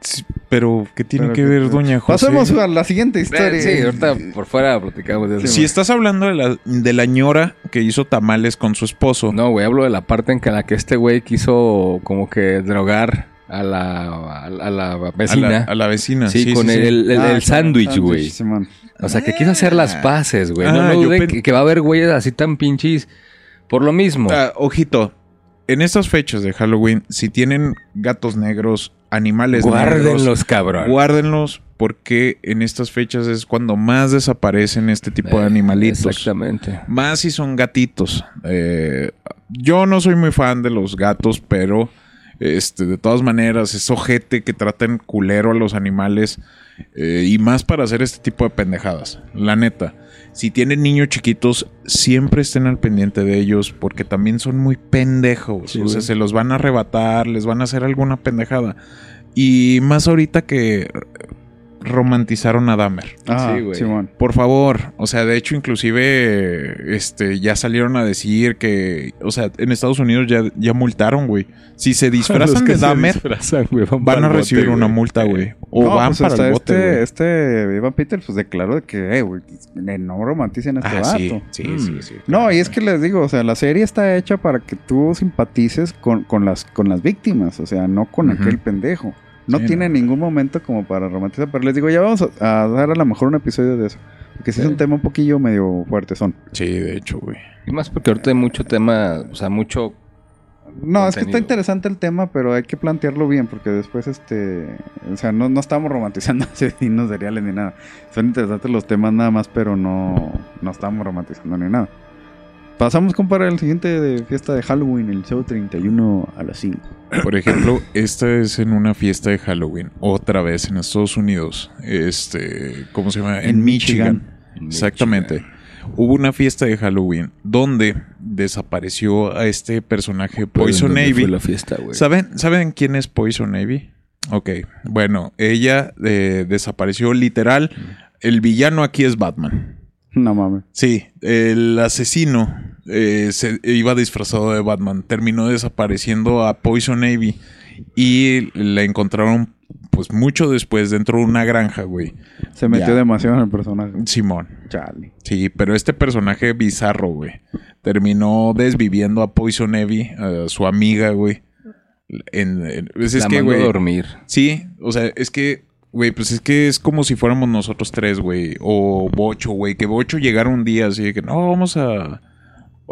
Sí, pero ¿qué tiene Pero que que- ver Doña José? Pasemos a la siguiente historia. Eh, sí, ahorita por fuera platicamos de eso. Si estás hablando de la, de la ñora que hizo tamales con su esposo. No, güey, hablo de la parte en que la que este güey quiso como que drogar a la, a la, a vecina. la, a la vecina. sí, con sí, el, sí. el, el- Ah, el sándwich, güey. O sea, que quiso hacer las paces, güey. no Ah, no yo duden pen- que, que va a haber güeyes así tan pinches por lo mismo. Ah, ojito, en estas fechas de Halloween, si tienen gatos negros, animales negros, Guárdenlos, cabrón. guárdenlos porque en estas fechas es cuando más desaparecen este tipo de Eh, animalitos. Exactamente. Más si son gatitos. Eh, yo no soy muy fan de los gatos, pero este, de todas maneras es ojete que traten culero a los animales eh, y más para hacer este tipo de pendejadas. La neta, si tienen niños chiquitos, siempre estén al pendiente de ellos porque también son muy pendejos. o sea, se los van a arrebatar, les van a hacer alguna pendejada. Y más ahorita que romantizaron a Dahmer. Ah, Sí, güey. Simón. Por favor, o sea, de hecho inclusive este ya salieron a decir que, o sea, en Estados Unidos ya, ya multaron, güey. Si se disfrazan de Dahmer, van a recibir una multa, güey. O No, van pues para hasta el bote, este, güey. este Evan Peters pues declaró de que, eh, güey, no romanticen a este Ah, vato. sí, sí, Mm. sí, sí. No, y es que les digo, o sea, la serie está hecha para que tú simpatices con, con las, con las víctimas, o sea, no con aquel pendejo. No Sí, tiene no. ningún momento como para romantizar, pero les digo, ya vamos a, a dar a lo mejor un episodio de eso. Porque sí, es un tema un poquillo medio fuerte, son. Sí, de hecho, güey. Y más porque ahorita hay mucho tema, o sea, mucho... No, es que está interesante el tema, pero hay que plantearlo bien, porque después, este, o sea, no, no estamos romantizando *laughs* asesinos seriales ni nada. Son interesantes los temas nada más, pero no, no estamos romantizando ni nada. Pasamos, compadre, al siguiente de fiesta de Halloween, el show 31 a las 5. Por ejemplo, esta es en una fiesta de Halloween, otra vez en Estados Unidos. Este, ¿cómo se llama? En, En Michigan. Michigan. Exactamente. Hubo una fiesta de Halloween donde desapareció a este personaje Poison ¿Dónde Ivy. fue la fiesta, güey? ¿Saben, ¿Saben quién es Poison Ivy? Ok, bueno, ella eh, desapareció literal. El villano aquí es Batman. No mames. Sí, el asesino eh, se iba disfrazado de Batman. Terminó desapareciendo a Poison Ivy y la encontraron pues mucho después dentro de una granja, güey. Se metió Ya. demasiado en el personaje. Simón. Chale. Sí, pero este personaje bizarro, güey, terminó desviviendo a Poison Ivy, a su amiga, güey. En, en- pues es La que, güey. dormir. Sí, o sea, es que, güey, pues es que es como si fuéramos nosotros tres, güey. O Bocho, güey. Que Bocho llegara un día así de que, no, vamos a...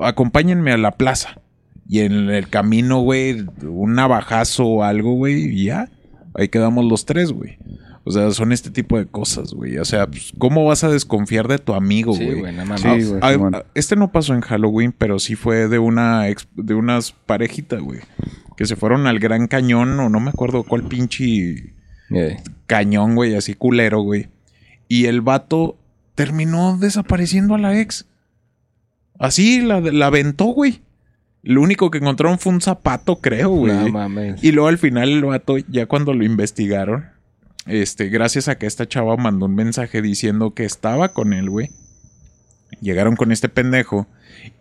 Acompáñenme a la plaza. Y en el camino, güey, un navajazo o algo, güey, y ya. Ahí quedamos los tres, güey. O sea, son este tipo de cosas, güey. O sea, pues, ¿cómo vas a desconfiar de tu amigo, Sí, güey? güey, no mames. Sí, güey, Ah, ah, este no pasó en Halloween, pero sí fue de una ex- de unas parejitas, güey. Que se fueron al Gran Cañón, o no me acuerdo cuál pinche Eh, cañón, güey, así culero, güey. Y el vato terminó desapareciendo a la ex. Así, la, la aventó, güey. Lo único que encontraron fue un zapato, creo, güey. no mames. Y luego al final el vato, ya cuando lo investigaron, este, gracias a que esta chava mandó un mensaje diciendo que estaba con él, güey. Llegaron con este pendejo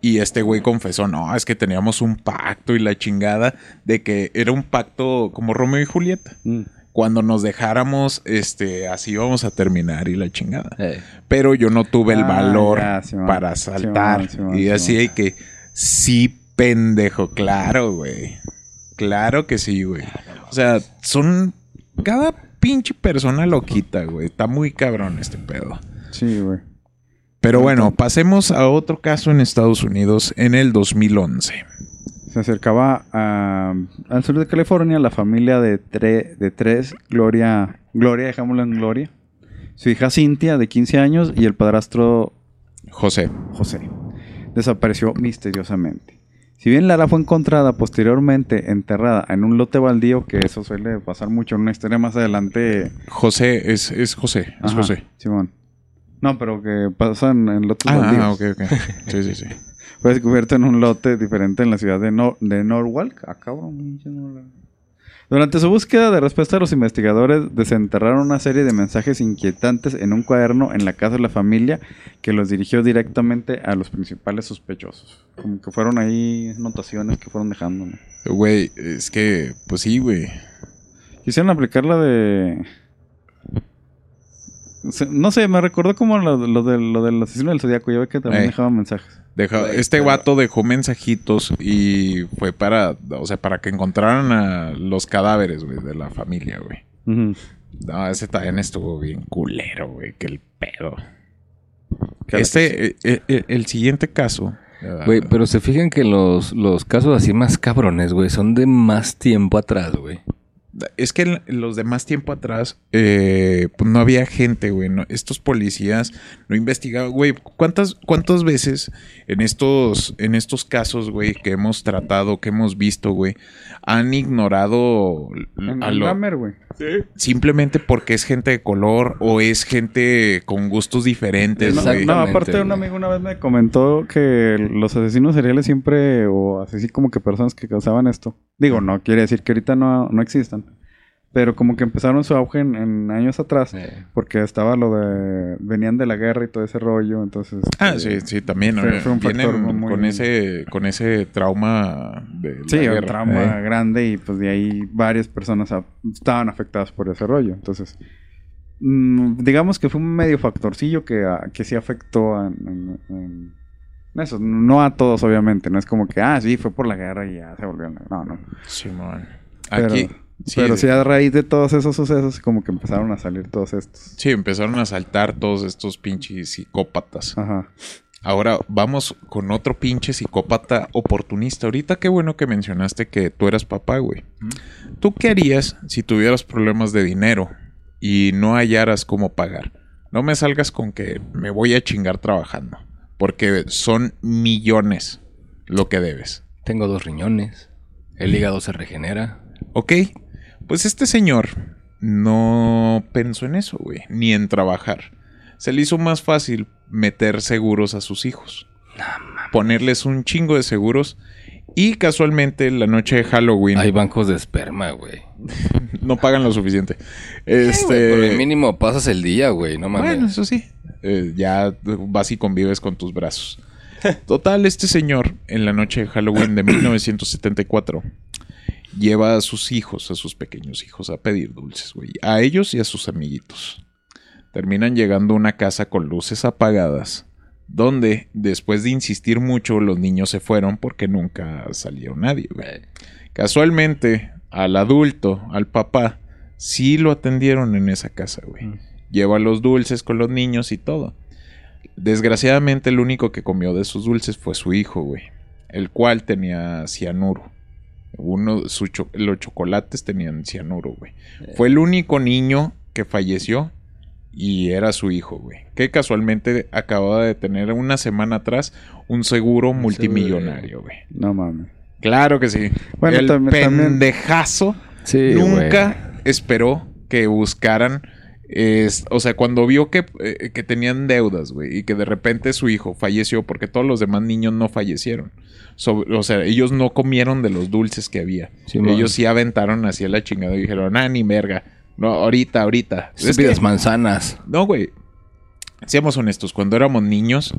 y este güey confesó, no, es que teníamos un pacto y la chingada de que era un pacto como Romeo y Julieta. Mm. Cuando nos dejáramos, este, así íbamos a terminar y la chingada. Eh, Pero yo no tuve el Ah, valor ya, para saltar. Y así hay que, sí, pendejo, claro, güey. Claro que sí, güey. O sea, son cada pinche persona loquita, güey. Está muy cabrón este pedo. Sí, güey. Pero bueno, pasemos a otro caso en Estados Unidos en el 2011. Se acercaba a- al sur de California la familia de, tre- de tres, Gloria, Gloria, dejémoslo en Gloria, su hija Cintia de 15 años y el padrastro José. José. Desapareció misteriosamente. Si bien Lara fue encontrada posteriormente enterrada en un lote baldío, que eso suele pasar mucho en una historia más adelante. José es, es José. Es Ajá, José. Simón. No, pero que pasan en lotes Ah, baldíos. ah, ok, ok. Sí, sí, sí. Fue descubierto en un lote diferente en la ciudad de, Nor de Norwalk. Ah, cabrón. Durante su búsqueda de respuesta, los investigadores desenterraron una serie de mensajes inquietantes en un cuaderno en la casa de la familia que los dirigió directamente a los principales sospechosos. Como que fueron ahí notaciones que fueron dejando. ¿no? Güey, es que, pues sí, güey. Quisieron aplicar la de... No sé, me recordó como lo, lo del, lo del asesino del zodiaco. Ya ve que también Ey. dejaban mensajes. Deja- este pero- vato dejó mensajitos y fue para, o sea, para que encontraran a los cadáveres, güey, de la familia, güey. No, ese también estuvo bien culero, güey, que el pedo. Claro Este, eh, eh, eh, el siguiente caso. eh, Güey, pero se fijan que los, los casos así más cabrones, güey, son de más tiempo atrás, güey. Es que en los de más tiempo atrás, eh, pues no había gente, güey. no- estos policías no investigaban, güey. ¿Cuántas, ¿Cuántas veces en estos, en estos casos, güey, que hemos tratado, que hemos visto, güey, han ignorado En a el lo- Hammer, güey. simplemente porque es gente de color o es gente con gustos diferentes, No, güey? no, Exactamente, aparte un amigo una vez me comentó que los asesinos seriales siempre, o así como que personas que causaban esto, digo, no quiere decir que ahorita no, no existan, pero como que empezaron su auge en, en años atrás, Eh, porque estaba lo de, venían de la guerra y todo ese rollo, entonces... Ah, este, sí, sí, también. fue- fue un factor muy- con ese, con ese trauma de Sí, la un guerra. trauma Eh. grande y pues de ahí varias personas a- estaban afectadas por ese rollo. Entonces, mm, digamos que fue un medio factorcillo que, a- que sí afectó a- eso. No a todos, obviamente. No es como que, ah, sí, fue por la guerra y ya se volvió. No, no. Simón. Pero, Aquí, sí, pero de- sí, a raíz de todos esos sucesos, como que empezaron a salir todos estos. Sí, empezaron a saltar todos estos pinches psicópatas. Ajá. Ahora vamos con otro pinche psicópata oportunista. Ahorita qué bueno que mencionaste que tú eras papá, güey. ¿Tú qué harías si tuvieras problemas de dinero y no hallaras cómo pagar? No me salgas con que me voy a chingar trabajando. Porque son millones lo que debes. tengo dos riñones. El hígado se regenera. ¿Ok? Pues este señor no pensó en eso, güey. Ni en trabajar. Se le hizo más fácil meter seguros a sus hijos. Ponerles un chingo de seguros. Y casualmente la noche de Halloween Hay bancos de esperma, güey. *laughs* no pagan lo suficiente. Este... Por el mínimo pasas el día, güey. No mames. Bueno, eso sí. Eh, ya vas y convives con tus brazos. *laughs* Total, este señor, en la noche de Halloween de 1974, lleva a sus hijos, a sus pequeños hijos, a pedir dulces, güey. A ellos y a sus amiguitos. Terminan llegando a una casa con luces apagadas, donde, después de insistir mucho, los niños se fueron porque nunca salió nadie, güey. Casualmente, al adulto, al papá, sí lo atendieron en esa casa, güey. Lleva los dulces con los niños y todo. Desgraciadamente, el único que comió de sus dulces fue su hijo, güey. El cual tenía cianuro. Uno, su cho- los chocolates tenían cianuro, güey. Fue el único niño que falleció y era su hijo, güey. Que casualmente acababa de tener una semana atrás un seguro multimillonario, güey. No mames. Claro que sí. Bueno, el también- pendejazo Sí, nunca esperó que buscaran. es- o sea, cuando vio que, eh, que tenían deudas, güey, y que de repente su hijo falleció porque todos los demás niños no fallecieron. So- o sea, ellos no comieron de los dulces que había. Ellos sí aventaron hacia la chingada y dijeron, ah, ni verga. No, ahorita, ahorita. Es que- manzanas. no, güey. seamos honestos, cuando éramos niños,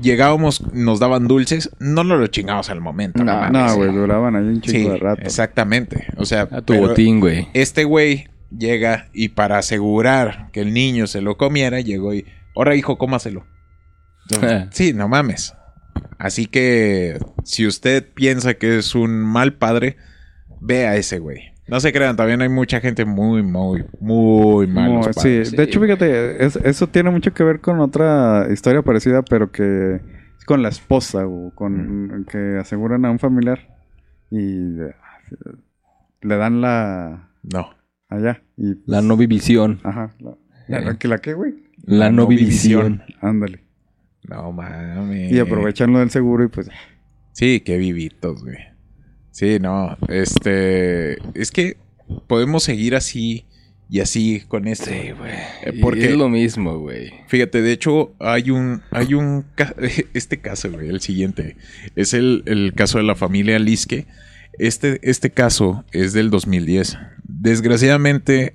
llegábamos, nos daban dulces, no nos lo chingamos al momento. No, mames. No, güey, duraban ahí un Sí, chingo de rato. exactamente. O sea, A tu botín, güey. este güey llega y para asegurar que el niño se lo comiera, llegó y, ahora hijo, cómaselo. *laughs* sí, no mames. Así que si usted piensa que es un mal padre, ve a ese güey. No se crean, también hay mucha gente muy, muy, muy malos padres. sí, de hecho, fíjate, es- eso tiene mucho que ver con otra historia parecida, pero que es con la esposa o con que aseguran a un familiar y le dan la No. allá y La novivisión. ajá, la, la, Eh. la que la qué, güey, La novivisión. ándale. No mames. Y aprovechan lo del seguro y pues Sí, qué vivitos, güey. Sí, no, este, es que podemos seguir así y así con esto. Sí, güey. Eh, Y porque- Es lo mismo, güey. Fíjate, de hecho, hay un, hay un, *laughs* este caso, güey, el siguiente, es el, el caso de la familia Liske. Este, este caso es del 2010. Desgraciadamente,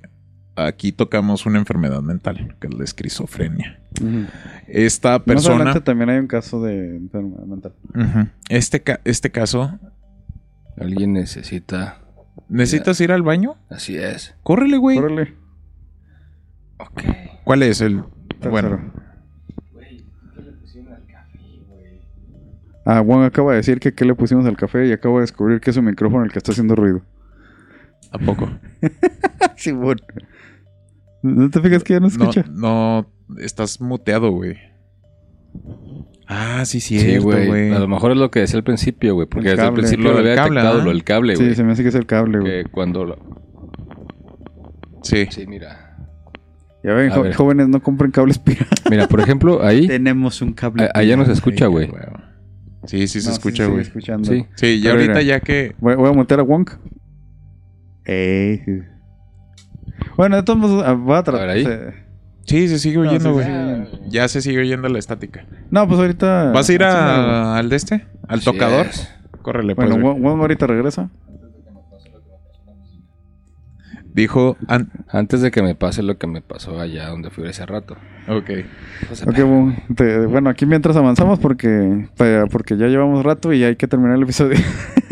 aquí tocamos una enfermedad mental, que es la esquizofrenia. Esta Más persona, adelante también hay un caso de enfermedad mental. Este, ca- este caso, Alguien necesita. ¿necesitas ir al baño? Así es. Córrele, güey. Órale, Ok. ¿Cuál es el? tercero. Bueno, Ah, Juan acaba de decir que qué le pusimos al café y acabo de descubrir que es su micrófono el que está haciendo ruido. ¿a poco? *laughs* Sí, bueno. ¿No te fijas que ya no escucha? no, estás muteado, güey. Ah, sí, Sí, güey. güey. A lo mejor es lo que decía al principio, güey. Porque El desde el principio Lo había cable, detectado, ¿ah? lo del cable, güey. sí, se me hace que es el cable, güey. que cuando lo... Sí. Sí, mira. Ya ven, A jo- ver. jóvenes, no compren cables piratas. Mira, por ejemplo, ahí... *laughs* Tenemos un cable. a- Allá no se escucha, güey. Sí, sí se No, escucha, güey. escuchando. Sí. Sí, ya Pero ahorita mira. ya que... Voy, voy a montar a Wonk. Ey. Bueno, de todos modos, ah, voy a A ver, tratar. ahí. Sí, se sigue No, oyendo, güey. Ya se sigue oyendo la estática. No, pues ahorita. ¿Vas a ir a- al de este? ¿Al Así tocador? es. Córrele, pues. Bueno. Won Won ahorita regresa. Dijo... an- Antes de que me pase lo que me pasó allá donde fui ese rato. Ok. Ok, Won, te- bueno, aquí mientras avanzamos porque, porque ya llevamos rato y hay que terminar el episodio. *laughs*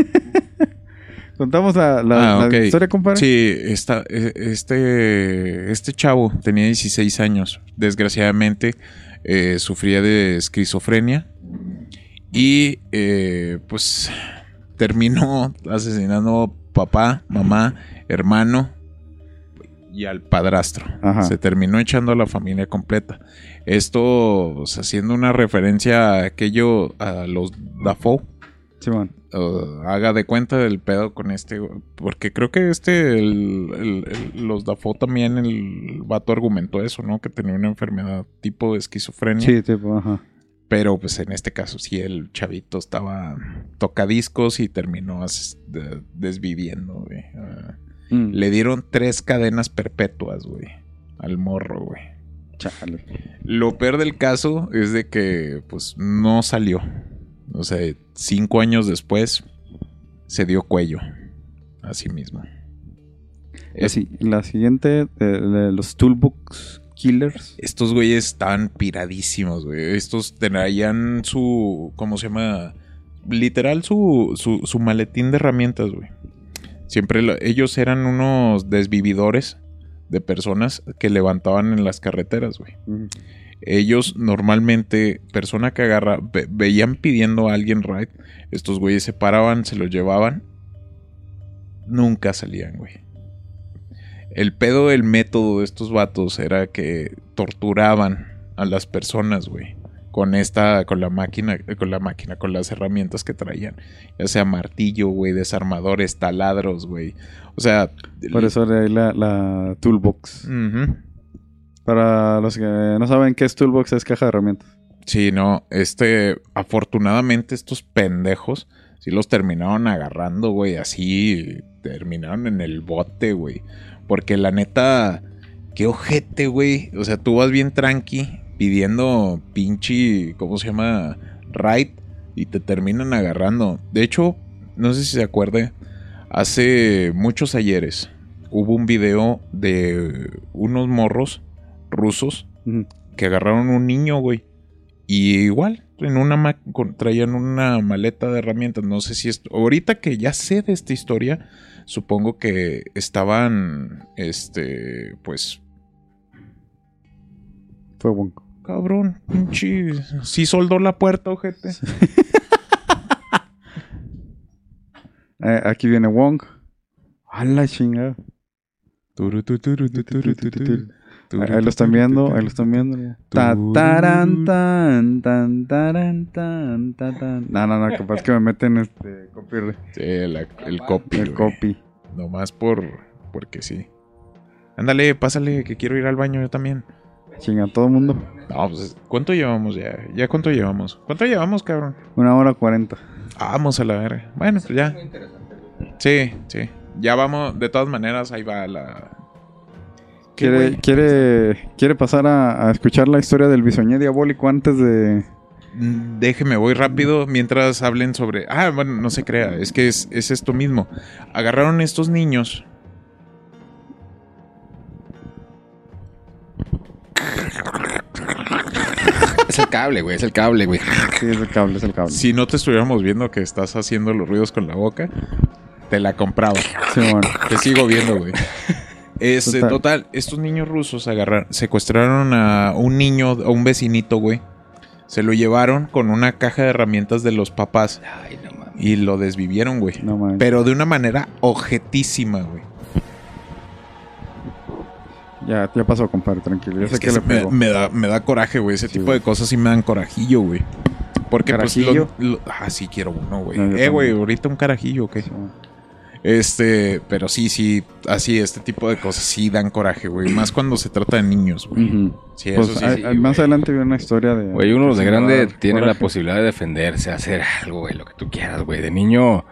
Contamos la, la- Ah, la historia, compadre. Sí, esta, eh, este, este chavo tenía 16 años. Desgraciadamente eh, sufría de esquizofrenia y eh, pues terminó asesinando papá, mamá, hermano y al padrastro. Ajá. Se terminó echando a la familia completa. Esto pues, haciendo una referencia a aquello, a los Dafoe. Simón. Uh, haga de cuenta del pedo con este, porque creo que este, el, el- el- los Dafoe también, el vato argumentó eso, ¿no? Que tenía una enfermedad tipo de esquizofrenia. Sí, tipo, ajá. Pero pues en este caso sí, el chavito estaba tocadiscos y terminó desviviendo, güey. Ah, Mm, le dieron tres cadenas perpetuas, güey, al morro, güey. Chale. Lo peor del caso es de que, pues, no salió. O sea, cinco años después se dio cuello. Así mismo. Es- Sí, la siguiente, eh, de los Toolbox Killers. Estos güeyes estaban piradísimos, güey. Estos traían su. ¿Cómo se llama? Literal, su, su, su maletín de herramientas, güey. Siempre lo- ellos eran unos desvividores de personas que levantaban en las carreteras, güey. Mm, Ellos normalmente, persona que agarra, ve- veían pidiendo a alguien ride, estos güeyes se paraban, se los llevaban, nunca salían, güey. El pedo del método de estos vatos era que torturaban a las personas, güey. Con esta, con la máquina, con la máquina, con las herramientas que traían. Ya sea martillo, güey, desarmadores, taladros, güey. O sea. Por eso de ahí la, la Toolbox. Para los que no saben qué es Toolbox, es caja de herramientas. Sí, no, este, afortunadamente estos pendejos sí los terminaron agarrando, güey, así terminaron en el bote, güey. Porque la neta, qué ojete, güey. O sea, tú vas bien tranqui pidiendo pinche, ¿cómo se llama? Ride y te terminan agarrando. De hecho, no sé si se acuerde, hace muchos ayeres hubo un video de unos morros rusos que agarraron un niño, güey. Y igual, en una ma- traían una maleta de herramientas. No sé si esto. Ahorita que ya sé de esta historia, supongo que estaban. Este. Pues. Fue Wong. Cabrón, pinche. Sí soldó la puerta, ojete. *laughs* Eh, aquí viene Wong. A la chingada. Turu, turu, turu. Ahí lo están viendo, ahí lo están viendo. Ta, taran, tan, tan, taran, tan, ta, tan. No, no, no, capaz que me meten este copyright. Sí, la- el copy. El copy. Nomás por. Porque sí. Ándale, pásale, que quiero ir al baño yo también. Chinga, todo el mundo. No, pues, ¿cuánto llevamos ya? ¿Ya cuánto llevamos? ¿Cuánto llevamos, cabrón? Una hora cuarenta. Vamos a la verga. Bueno, pues ya. Sí, sí. Ya vamos, de todas maneras, ahí va la. ¿Qué, ¿Quiere, güey? quiere, quiere pasar a, a escuchar la historia del bisoñé diabólico antes de. Mm, Déjeme, voy rápido mientras hablen sobre. Ah, bueno, no se crea, es que es, es esto mismo. Agarraron estos niños. Es el cable, güey. Es el cable, güey. Sí, es el cable, es el cable. Si no te estuviéramos viendo que estás haciendo los ruidos con la boca, te la compraba. Sí, bueno. Te sigo viendo, güey. Este, Total. total. estos niños rusos agarraron, secuestraron a un niño, a un vecinito, güey. Se lo llevaron con una caja de herramientas de los papás Ay, no mames. y lo desvivieron, güey. No mames. Pero de una manera objetísima, güey. Ya, ya pasó, compadre, tranquilo. Yo sé que, que le me, me da, me da coraje, güey. Ese Sí, tipo güey. de cosas sí me dan corajillo, güey. Porque pues lo- lo- ah, sí quiero uno, güey. No, eh, güey, ahorita un carajillo, ok. Sí, bueno. Este, pero sí, sí, así, este tipo de cosas sí dan coraje, güey. Más *clears throat* cuando se trata de niños, güey. Sí, Pues, eso sí. más güey. adelante viene una historia de. Güey, uno de grande tiene la posibilidad de defenderse, hacer algo, güey, lo que tú quieras, güey. De niño,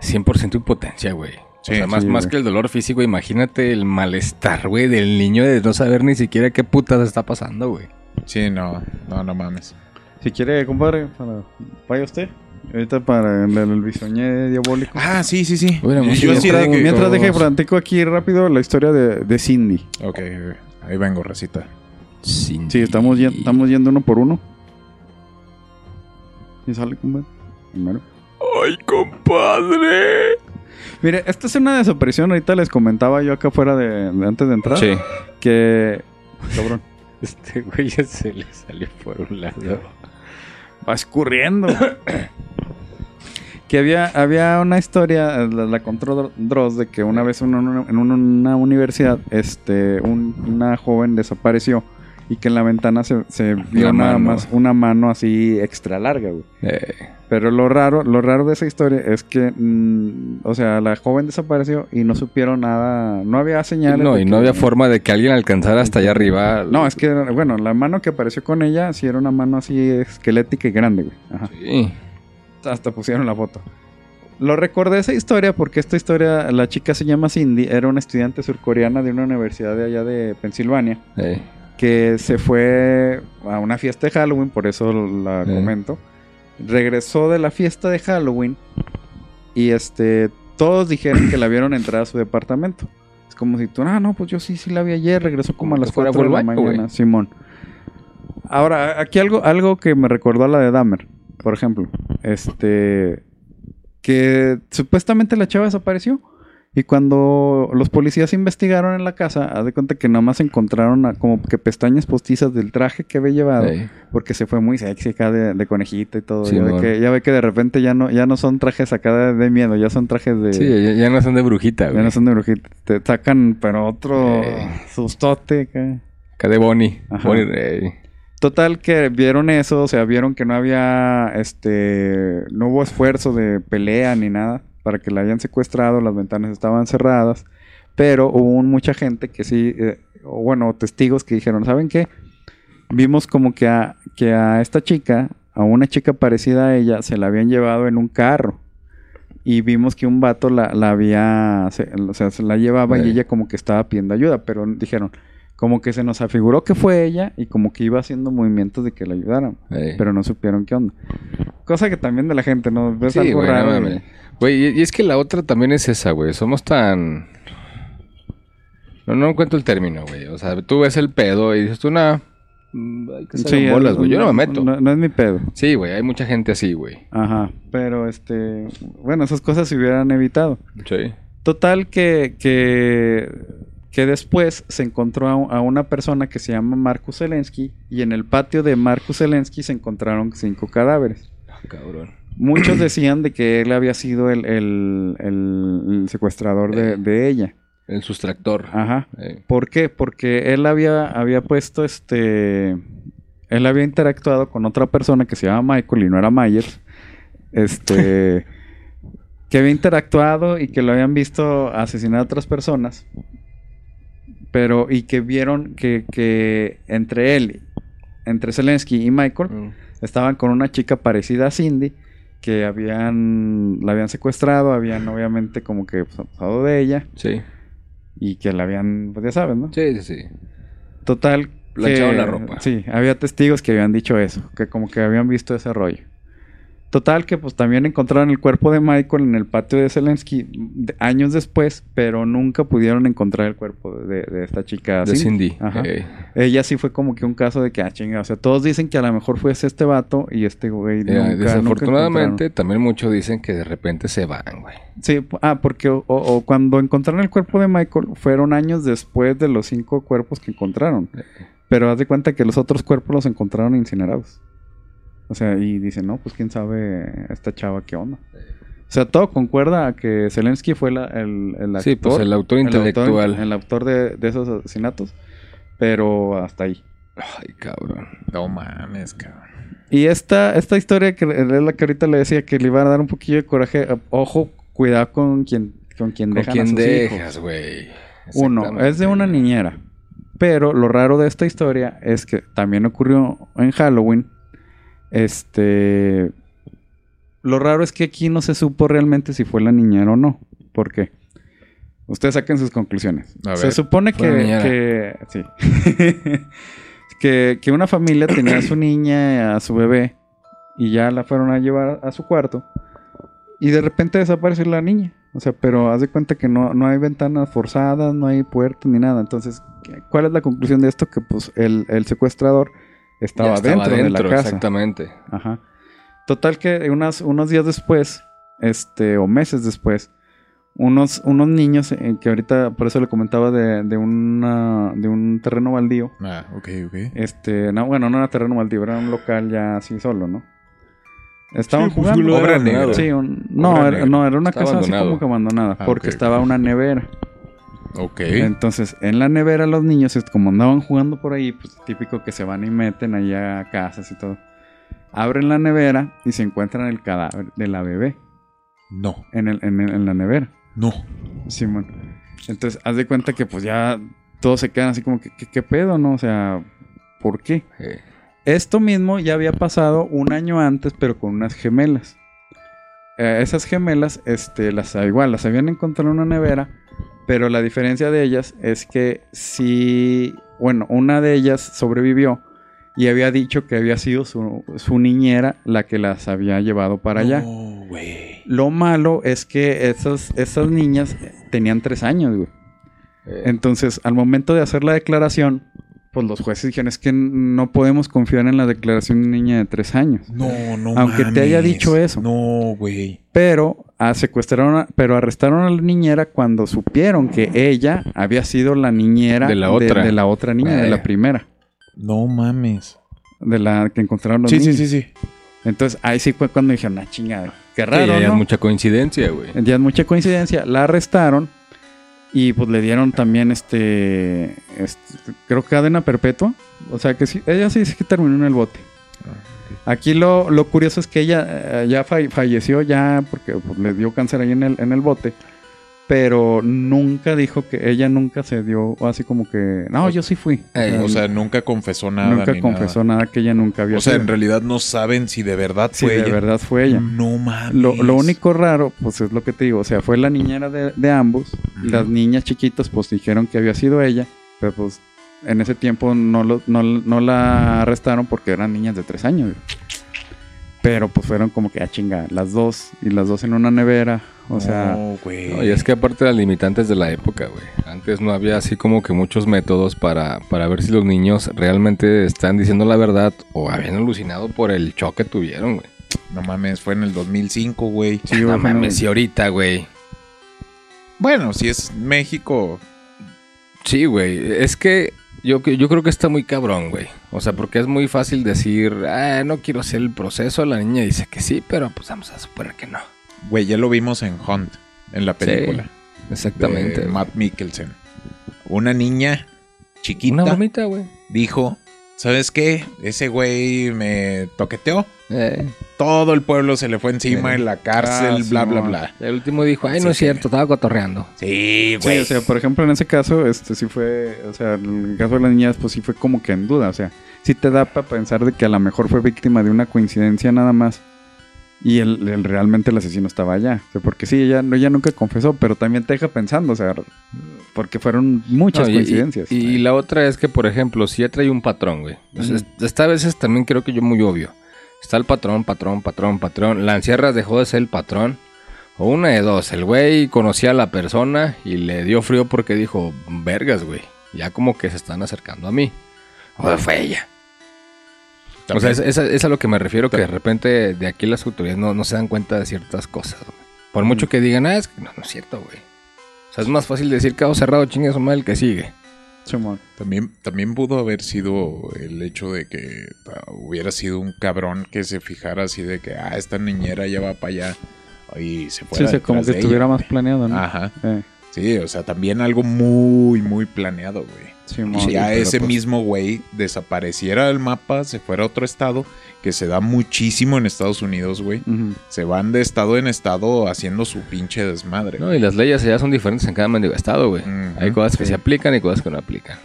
100% impotencia, güey. Sí, o sea, más, sí, más que el dolor físico, imagínate el malestar, güey, del niño de no saber ni siquiera qué putas está pasando, güey. Sí, no, no, no mames. Si quiere, compadre, para... vaya usted. Ahorita para el, el bisoñé diabólico. Ah, sí, sí, sí. Bueno, yo sí, así mientras de que... mientras deje platico aquí rápido la historia de, de Cindy. Ok, ok. ahí vengo, recita. Sí, Sí, estamos, yen- estamos yendo uno por uno. ¿Y sale, compadre? Primero. ¡Ay, compadre! Mire, esta es una desaparición. Ahorita les comentaba yo acá afuera de, de antes de entrar. Sí. Que. Cabrón. Este güey ya se le salió por un lado. Va escurriendo. *coughs* que había, había una historia, la, la contó Dross, de que una vez en una, en una universidad, este, un- una joven desapareció y que en la ventana se, se vio Una nada mano. más una mano así extra larga, güey. Eh, Pero lo raro, lo raro de esa historia es que, mm, o sea, la joven desapareció y no supieron nada, no había señales. no, y que- no había forma de que alguien alcanzara hasta allá arriba. No, es que, bueno, la mano que apareció con ella sí era una mano así esquelética y grande, güey. Ajá. Sí. Hasta pusieron la foto. Lo recordé esa historia porque esta historia, la chica se llama Cindy, era una estudiante surcoreana de una universidad de allá de Pensilvania, Eh, que se fue a una fiesta de Halloween, por eso la Eh. comento. Regresó de la fiesta de Halloween y este, todos dijeron que la vieron entrar a su departamento. Es como si tú, ah, no, pues yo sí, sí la vi ayer, regresó como a las fuera 4 de la mañana. Simón. Ahora, aquí algo, algo que me recordó a la de Dahmer, por ejemplo. Este. Que supuestamente la chava desapareció. Y cuando los policías investigaron en la casa, haz de cuenta que nada más encontraron a- como que pestañas postizas del traje que había llevado. Porque se fue muy sexy acá de, de conejita y todo. Sí, ya, ve que, ya ve que de repente ya no, ya no son trajes acá de, de miedo, ya son trajes de. Sí, ya, ya no son de brujita, ya güey. no son de brujita. Te sacan, pero otro sustote acá. Acá de Bonnie. Bonnie. Total que vieron eso, o sea, vieron que no había, este, no hubo esfuerzo de pelea ni nada para que la hayan secuestrado, las ventanas estaban cerradas, pero hubo mucha gente que sí, eh, o bueno, testigos que dijeron, ¿saben qué? Vimos como que a, que a esta chica, a una chica parecida a ella, se la habían llevado en un carro. Y vimos que un vato la, la había, se- o sea, se la llevaba y ella como que estaba pidiendo ayuda, pero dijeron, como que se nos afiguró que fue ella y como que iba haciendo movimientos de que la ayudaran, pero no supieron qué onda. Cosa que también de la gente, ¿no? Ves Sí, algo güey, no raro. mames. Güey, y, es que la otra también es esa, güey. Somos tan... No, no encuentro el término, güey. O sea, tú ves el pedo y dices tú, nada, mm, hay que Sí, bolas, güey. Yo no me meto. No, no es mi pedo. Sí, güey, hay mucha gente así, güey. Ajá. Pero este. Bueno, esas cosas se hubieran evitado. Sí. Total que, que, que después se encontró a, una persona que se llama Marcus Zelensky y en el patio de Marcus Zelensky se encontraron cinco cadáveres. Cabrón. Muchos *clears throat* decían de que él había sido el, el- secuestrador de, de ella. El sustractor. Ajá. Eh, ¿Por qué? Porque él había, había puesto este... Él había interactuado con otra persona que se llama Michael y no era Myers. Este... *laughs* que había interactuado y que lo habían visto asesinar a otras personas. Pero, y que vieron que, que entre él, entre Zelensky y Michael, mm, estaban con una chica parecida a Cindy, que habían, la habían secuestrado, habían obviamente como que pues, abusado de ella, Sí. y que la habían, pues ya sabes, ¿no? Sí, sí, sí. Total. Le echaron la ropa. Sí, había testigos que habían dicho eso, que como que habían visto ese rollo. Total que pues también encontraron el cuerpo de Michael en el patio de Zelensky años después, pero nunca pudieron encontrar el cuerpo de, de esta chica. De Cindy. Ajá. Ella sí fue como que un caso de que, ah, chinga, o sea, todos dicen que a lo mejor fue este vato y este güey eh, nunca, desafortunadamente, nunca también muchos dicen que de repente se van, güey. Sí, ah, porque o cuando encontraron el cuerpo de Michael fueron años después de los cinco cuerpos que encontraron. Pero haz de cuenta que los otros cuerpos los encontraron incinerados. O sea, y dicen, no, pues quién sabe esta chava qué onda. O sea, todo concuerda a que Zelensky fue la- el, el actor. Sí, pues el autor intelectual. El autor, de, de esos asesinatos. Pero hasta ahí. Ay, cabrón. No mames, cabrón. Y esta, esta historia que es la que ahorita le decía que le iba a dar un poquillo de coraje. eh, Ojo, cuidado con quien, con quien ¿Con dejan a quién sus dejas, güey? Uno, es de una niñera. Pero lo raro de esta historia es que también ocurrió en Halloween. Este. Lo raro es que aquí no se supo realmente si fue la niñera o no. ¿Por qué? Ustedes saquen sus conclusiones. A se ver. supone Fue la que. que sí. *laughs* que, que una familia tenía a su niña, a su bebé. Y ya la fueron a llevar a su cuarto. Y de repente desapareció la niña. O sea, pero haz de cuenta que no, no hay ventanas forzadas, no hay puertas ni nada. Entonces, ¿qué- ¿cuál es la conclusión de esto? Que pues el, el secuestrador estaba, estaba dentro, de la casa. Exactamente. Ajá. Total que unas, unos días después, este, o meses después, unos, unos niños, eh, que ahorita por eso le comentaba de, de, una, de un terreno baldío. Ah, ok, ok. Este, no, bueno, no era terreno baldío, era un local ya así solo, ¿no? Estaban Sí, pues, jugando. Obra negra. Sí, un- no, era, no, era una Estaba casa así como que abandonada, Ah, porque estaba una nevera. Ok. Entonces, en la nevera los niños, como andaban jugando por ahí, pues típico que se van y meten ahí a casas y todo. Abren la nevera y se encuentran el cadáver de la bebé No, en, el, en, el- en la nevera. no. Simón. Entonces, haz de cuenta que pues ya todos se quedan así como que, ¿qué, qué pedo, no? O sea, ¿por qué? Eh, Esto mismo ya había pasado un año antes, pero con unas gemelas. Eh, esas gemelas, este, las igual, las habían encontrado en una nevera, pero la diferencia de ellas es que sí, bueno, una de ellas sobrevivió y había dicho que había sido su, su niñera la que las había llevado para allá. No. Lo malo es que esas, esas niñas tenían tres años, güey. eh, Entonces, al momento de hacer la declaración, pues los jueces dijeron, es que no podemos confiar en la declaración de una niña de tres años. No, no Aunque te haya dicho eso. No, güey. Pero ah, secuestraron, a- pero arrestaron a la niñera cuando supieron que ella había sido la niñera De la otra. de, la otra niña, de la primera, No mames. de la que encontraron los Sí, sí, niños. sí, sí. Entonces ahí sí fue cuando dijeron, ah, chingada, qué sí, raro, ya es ¿no? mucha coincidencia, güey. Ya es mucha coincidencia. La arrestaron y pues le dieron también este, este, creo que cadena perpetua. O sea que sí, ella sí dice que terminó en el bote. Aquí lo, lo curioso es que ella eh, ya fa- falleció ya porque pues, le dio cáncer ahí en el, en el bote. Pero nunca dijo que ella nunca se dio así como que, no, yo sí fui. Eh, O sea, nunca confesó nada. nunca ni confesó nada. que ella nunca había. O sea, sido. en realidad no saben si de verdad fue de ella. verdad fue ella. No mames. Lo, lo único raro, pues es lo que te digo, o sea, fue la niñera de, de ambos. Las niñas chiquitas, pues dijeron que había sido ella, pero pues en ese tiempo no, lo- no, no la arrestaron porque eran niñas de tres años. Pero pues fueron como que a chinga, las dos, y las dos en una nevera, O sea, No, güey. No, y es que aparte de las limitantes de la época, güey. Antes no había así como que muchos métodos para, para ver si los niños realmente están diciendo la verdad o habían alucinado por el choque que tuvieron, güey. No mames, fue en el 2005, güey. sí, no mames, y ahorita, güey. Bueno, si es México, Sí, güey. Es que yo, yo creo que está muy cabrón, güey. O sea, porque es muy fácil decir, ah, no quiero hacer el proceso. La niña dice que sí, pero pues vamos a suponer que no. Güey, ya lo vimos en Hunt, en la película. Sí, exactamente. de. Matt Mikkelsen. Una niña chiquita Una bromita, güey. dijo, ¿sabes qué? Ese güey me toqueteó. Eh, Todo el pueblo se le fue encima en la cárcel, Ah, bla, bla, bla. el último dijo, ay, no es cierto, estaba cotorreando. Sí, Sí, güey. o sea, por ejemplo, en ese caso, este sí fue, o sea, en el caso de las niñas, pues sí fue como que en duda, o sea, sí te da para pensar de que a lo mejor fue víctima de una coincidencia nada más y el, el- realmente el asesino estaba allá, o sea, porque sí, ella, ella nunca confesó, pero también te deja pensando, o sea, porque fueron muchas No, coincidencias. Y, y la otra es que, por ejemplo, si ya trae un patrón, güey. Es- Esta vez es también creo que yo muy obvio. Está el patrón, patrón, patrón, patrón. La encierra dejó de ser el patrón. O una de dos. El güey conocía a la persona y le dio frío porque dijo, vergas, güey. Ya como que se están acercando a mí. O fue ella. O sea, es, es a- es a lo que me refiero, que de repente de aquí las autoridades no, no se dan cuenta de ciertas cosas. güey. Por mucho que digan, ah, es que no, no es cierto, güey. O sea, es más fácil decir cabo cerrado, chingue su madre el que sigue. Simón. También, también pudo haber sido el hecho de que ah, hubiera sido un cabrón que se fijara así de que, ah, esta niñera ya va para allá. Y se Sí, fuera o sea, como que estuviera ella, más planeado, ¿no? Ajá. Eh, Sí, o sea, también algo muy, muy planeado, güey. Simón. Y ya ese pues- mismo güey desapareciera del mapa, se fuera a otro estado, que se da muchísimo en Estados Unidos, güey. Se van de estado en estado haciendo su pinche desmadre. No, y las leyes allá son diferentes en cada mendigo estado, güey. Hay cosas que se aplican y cosas que no aplican.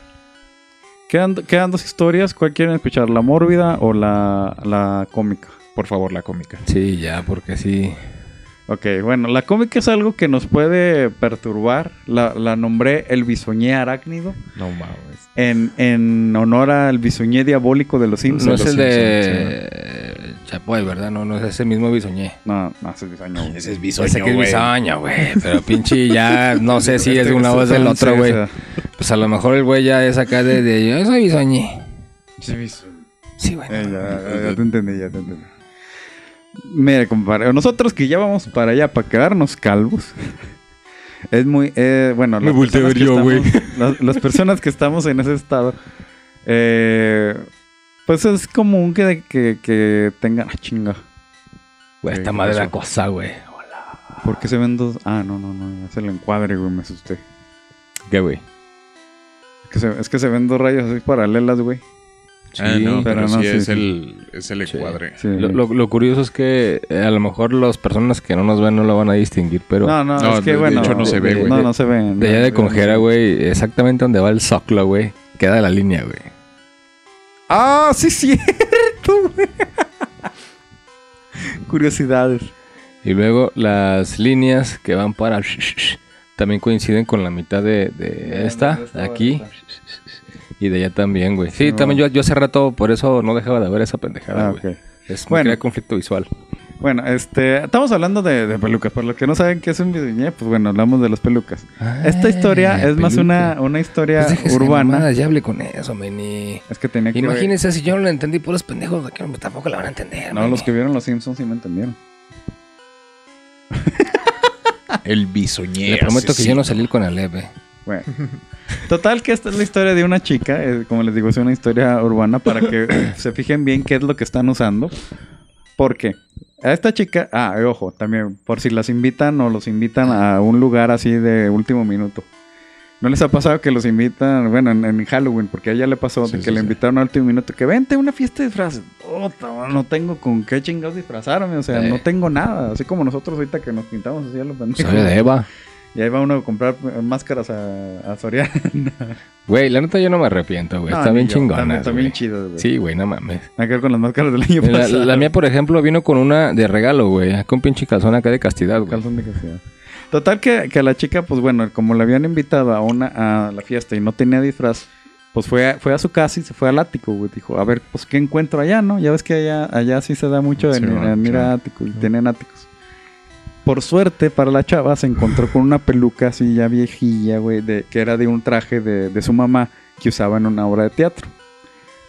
Quedan, quedan dos historias, ¿cuál quieren escuchar? ¿La mórbida o la, la cómica? Por favor, la cómica. Sí, ya, porque sí. Ok, bueno, la cómica es algo que nos puede perturbar. La, la nombré el bisoñé arácnido No mames. en, en honor al bisoñé diabólico de los Simpsons. No es el de Chapoy, ¿verdad? No, no es ese mismo bisoñé. No, no, ese es bisoño. güey. Ese es Ese bisoño, que es bisoño, güey. Pero pinche ya, no sé si es de una voz del Sí, otro, güey. Pues a lo mejor el güey ya es acá de, de yo soy bisoñé. Sí, güey. eh, ya, ya te entendí, ya te entendí. Mire, compadre, nosotros que ya vamos para allá para quedarnos calvos. *laughs* Es muy, eh, bueno, Me las volteé a personas que yo, estamos- Las, las personas que estamos en ese estado, eh, pues es común que, que, que tengan, ah, chinga, Güey, esta ¿qué madre la cosa, güey. ¿por qué se ven dos? Ah, no, no, no, es el encuadre, güey, me asusté. ¿Qué, güey? Es que se, es que se ven dos rayas así paralelas, güey. Ah, Sí, no, pero, pero no, sí, sí, es, sí. El, es el encuadre. Sí. Lo, lo- lo curioso es que eh, a lo mejor las personas que no nos ven no lo van a distinguir, pero no, no, No, es que de- de bueno. hecho no se ve, güey. No, no se ve. de allá de Conjera, güey, exactamente donde va el zoclo, güey, queda la línea, güey. Ah, sí, *laughs* cierto, güey. Curiosidades. Y luego las líneas que van para *laughs* también coinciden con la mitad de, de esta, de aquí. Y de allá también, güey. Sí, No. también yo, yo hace rato por eso no dejaba de ver esa pendejada, Ah, güey. ok. Es Bueno. conflicto visual. Bueno, este, estamos hablando de, de pelucas. Por los que no saben qué es un bisoñé, pues bueno, hablamos de las pelucas. Esta historia es más una, una historia Pues urbana. mamadas, ya hablé con eso, meni. Es que tenía que ver- Imagínense si yo no lo entendí, puros pendejos, de que no- tampoco la van a entender. No, meni. los que vieron los Simpsons sí me entendieron. El bisoñero. Le prometo que yo no salí con Aleve. Bueno. *laughs* Total que esta es la historia de una chica, eh, como les digo, es una historia urbana para que *coughs* se fijen bien qué es lo que están usando. Porque a esta chica, ah, y ojo, también por si las invitan o los invitan a un lugar así de último minuto. ¿No les ha pasado que los invitan, bueno, en, en Halloween, porque a ella le pasó Sí, de que sí, le sí. invitaron al último minuto, que vente a una fiesta de disfraces. Puta, no tengo con qué chingados disfrazarme, o sea, Eh. no tengo nada. Así como nosotros ahorita que nos pintamos así a los pendejos. Soy de Eva. Y ahí va uno a comprar máscaras a, a Soriana. Güey, la neta yo no me arrepiento, güey. No, Está bien chingona. También, también chido, güey. Sí, güey, no mames. Ver con las máscaras del año La, pasado. la mía, por ejemplo, vino con una de regalo, güey. Con un pinche calzón acá de castidad, güey. Calzón de castidad. Total que, que a la chica, pues bueno, como le habían invitado a una a la fiesta y no tenía disfraz, pues fue a, fue a su casa y se fue al ático, güey. Dijo, a ver, pues qué encuentro allá, ¿no? Ya ves que allá, allá sí se da mucho en, Sí, en sí. ir a ático y tienen áticos. Por suerte para la chava se encontró con una peluca así ya viejilla, güey, de, que era de un traje de, de su mamá que usaba en una obra de teatro.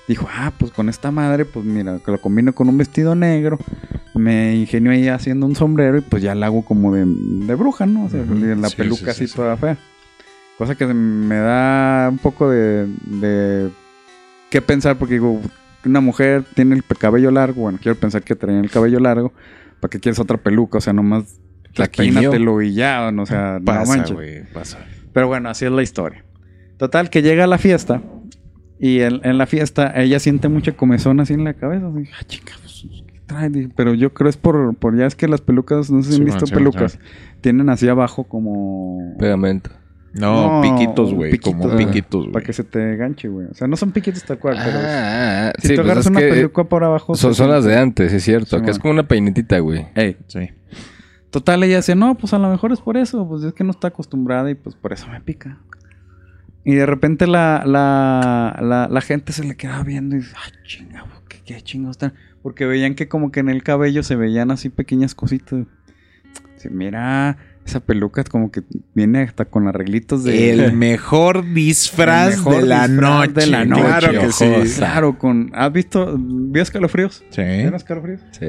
Dijo, ah, pues con esta madre, pues mira, que lo combino con un vestido negro, me ingenio ahí haciendo un sombrero y pues ya la hago como de, de bruja, ¿no? O sea, la Sí, peluca sí, sí, así sí. toda fea. Cosa que me da un poco de, de qué pensar, porque digo, una mujer tiene el cabello largo, bueno, quiero pensar que traía el cabello largo, ¿para qué quieres otra peluca? O sea, nomás Peínatelo y ya, o sea, no Pasa, manches. güey, pasa. Pero bueno, así es la historia. Total, que llega a la fiesta y en, en la fiesta ella siente mucha comezón así en la cabeza. Así, ah, chica, pues, ¿qué trae? Pero yo creo es por, por ya es que las pelucas, no sé si Sí, han visto man, pelucas, sí. tienen así abajo como... Pegamento. No, No, piquitos, güey. piquitos, Como güey. piquitos, Para güey. que se te ganche, güey. O sea, no son piquitos tal cual, pero... Ah, Si sí, tú pues agarras es una peluca por abajo... Son, son las de antes, es cierto. Sí, Acá es man. como una peinetita, güey. Ey, Sí. Total, ella dice, no, pues a lo mejor es por eso, pues es que no está acostumbrada y pues por eso me pica. Y de repente la, la, la, la gente se le quedaba viendo y dice, ay, chingado, ¿qué, qué chingados están? Porque veían que como que en el cabello se veían así pequeñas cositas. Dice, mira, esa peluca es como que viene hasta con arreglitos de... El *laughs* mejor disfraz el mejor de la disfraz noche. De la noche, Claro que sí. Claro, con... ¿Has visto? ¿Vio escalofríos? Sí. ¿Vieron escalofríos? Sí.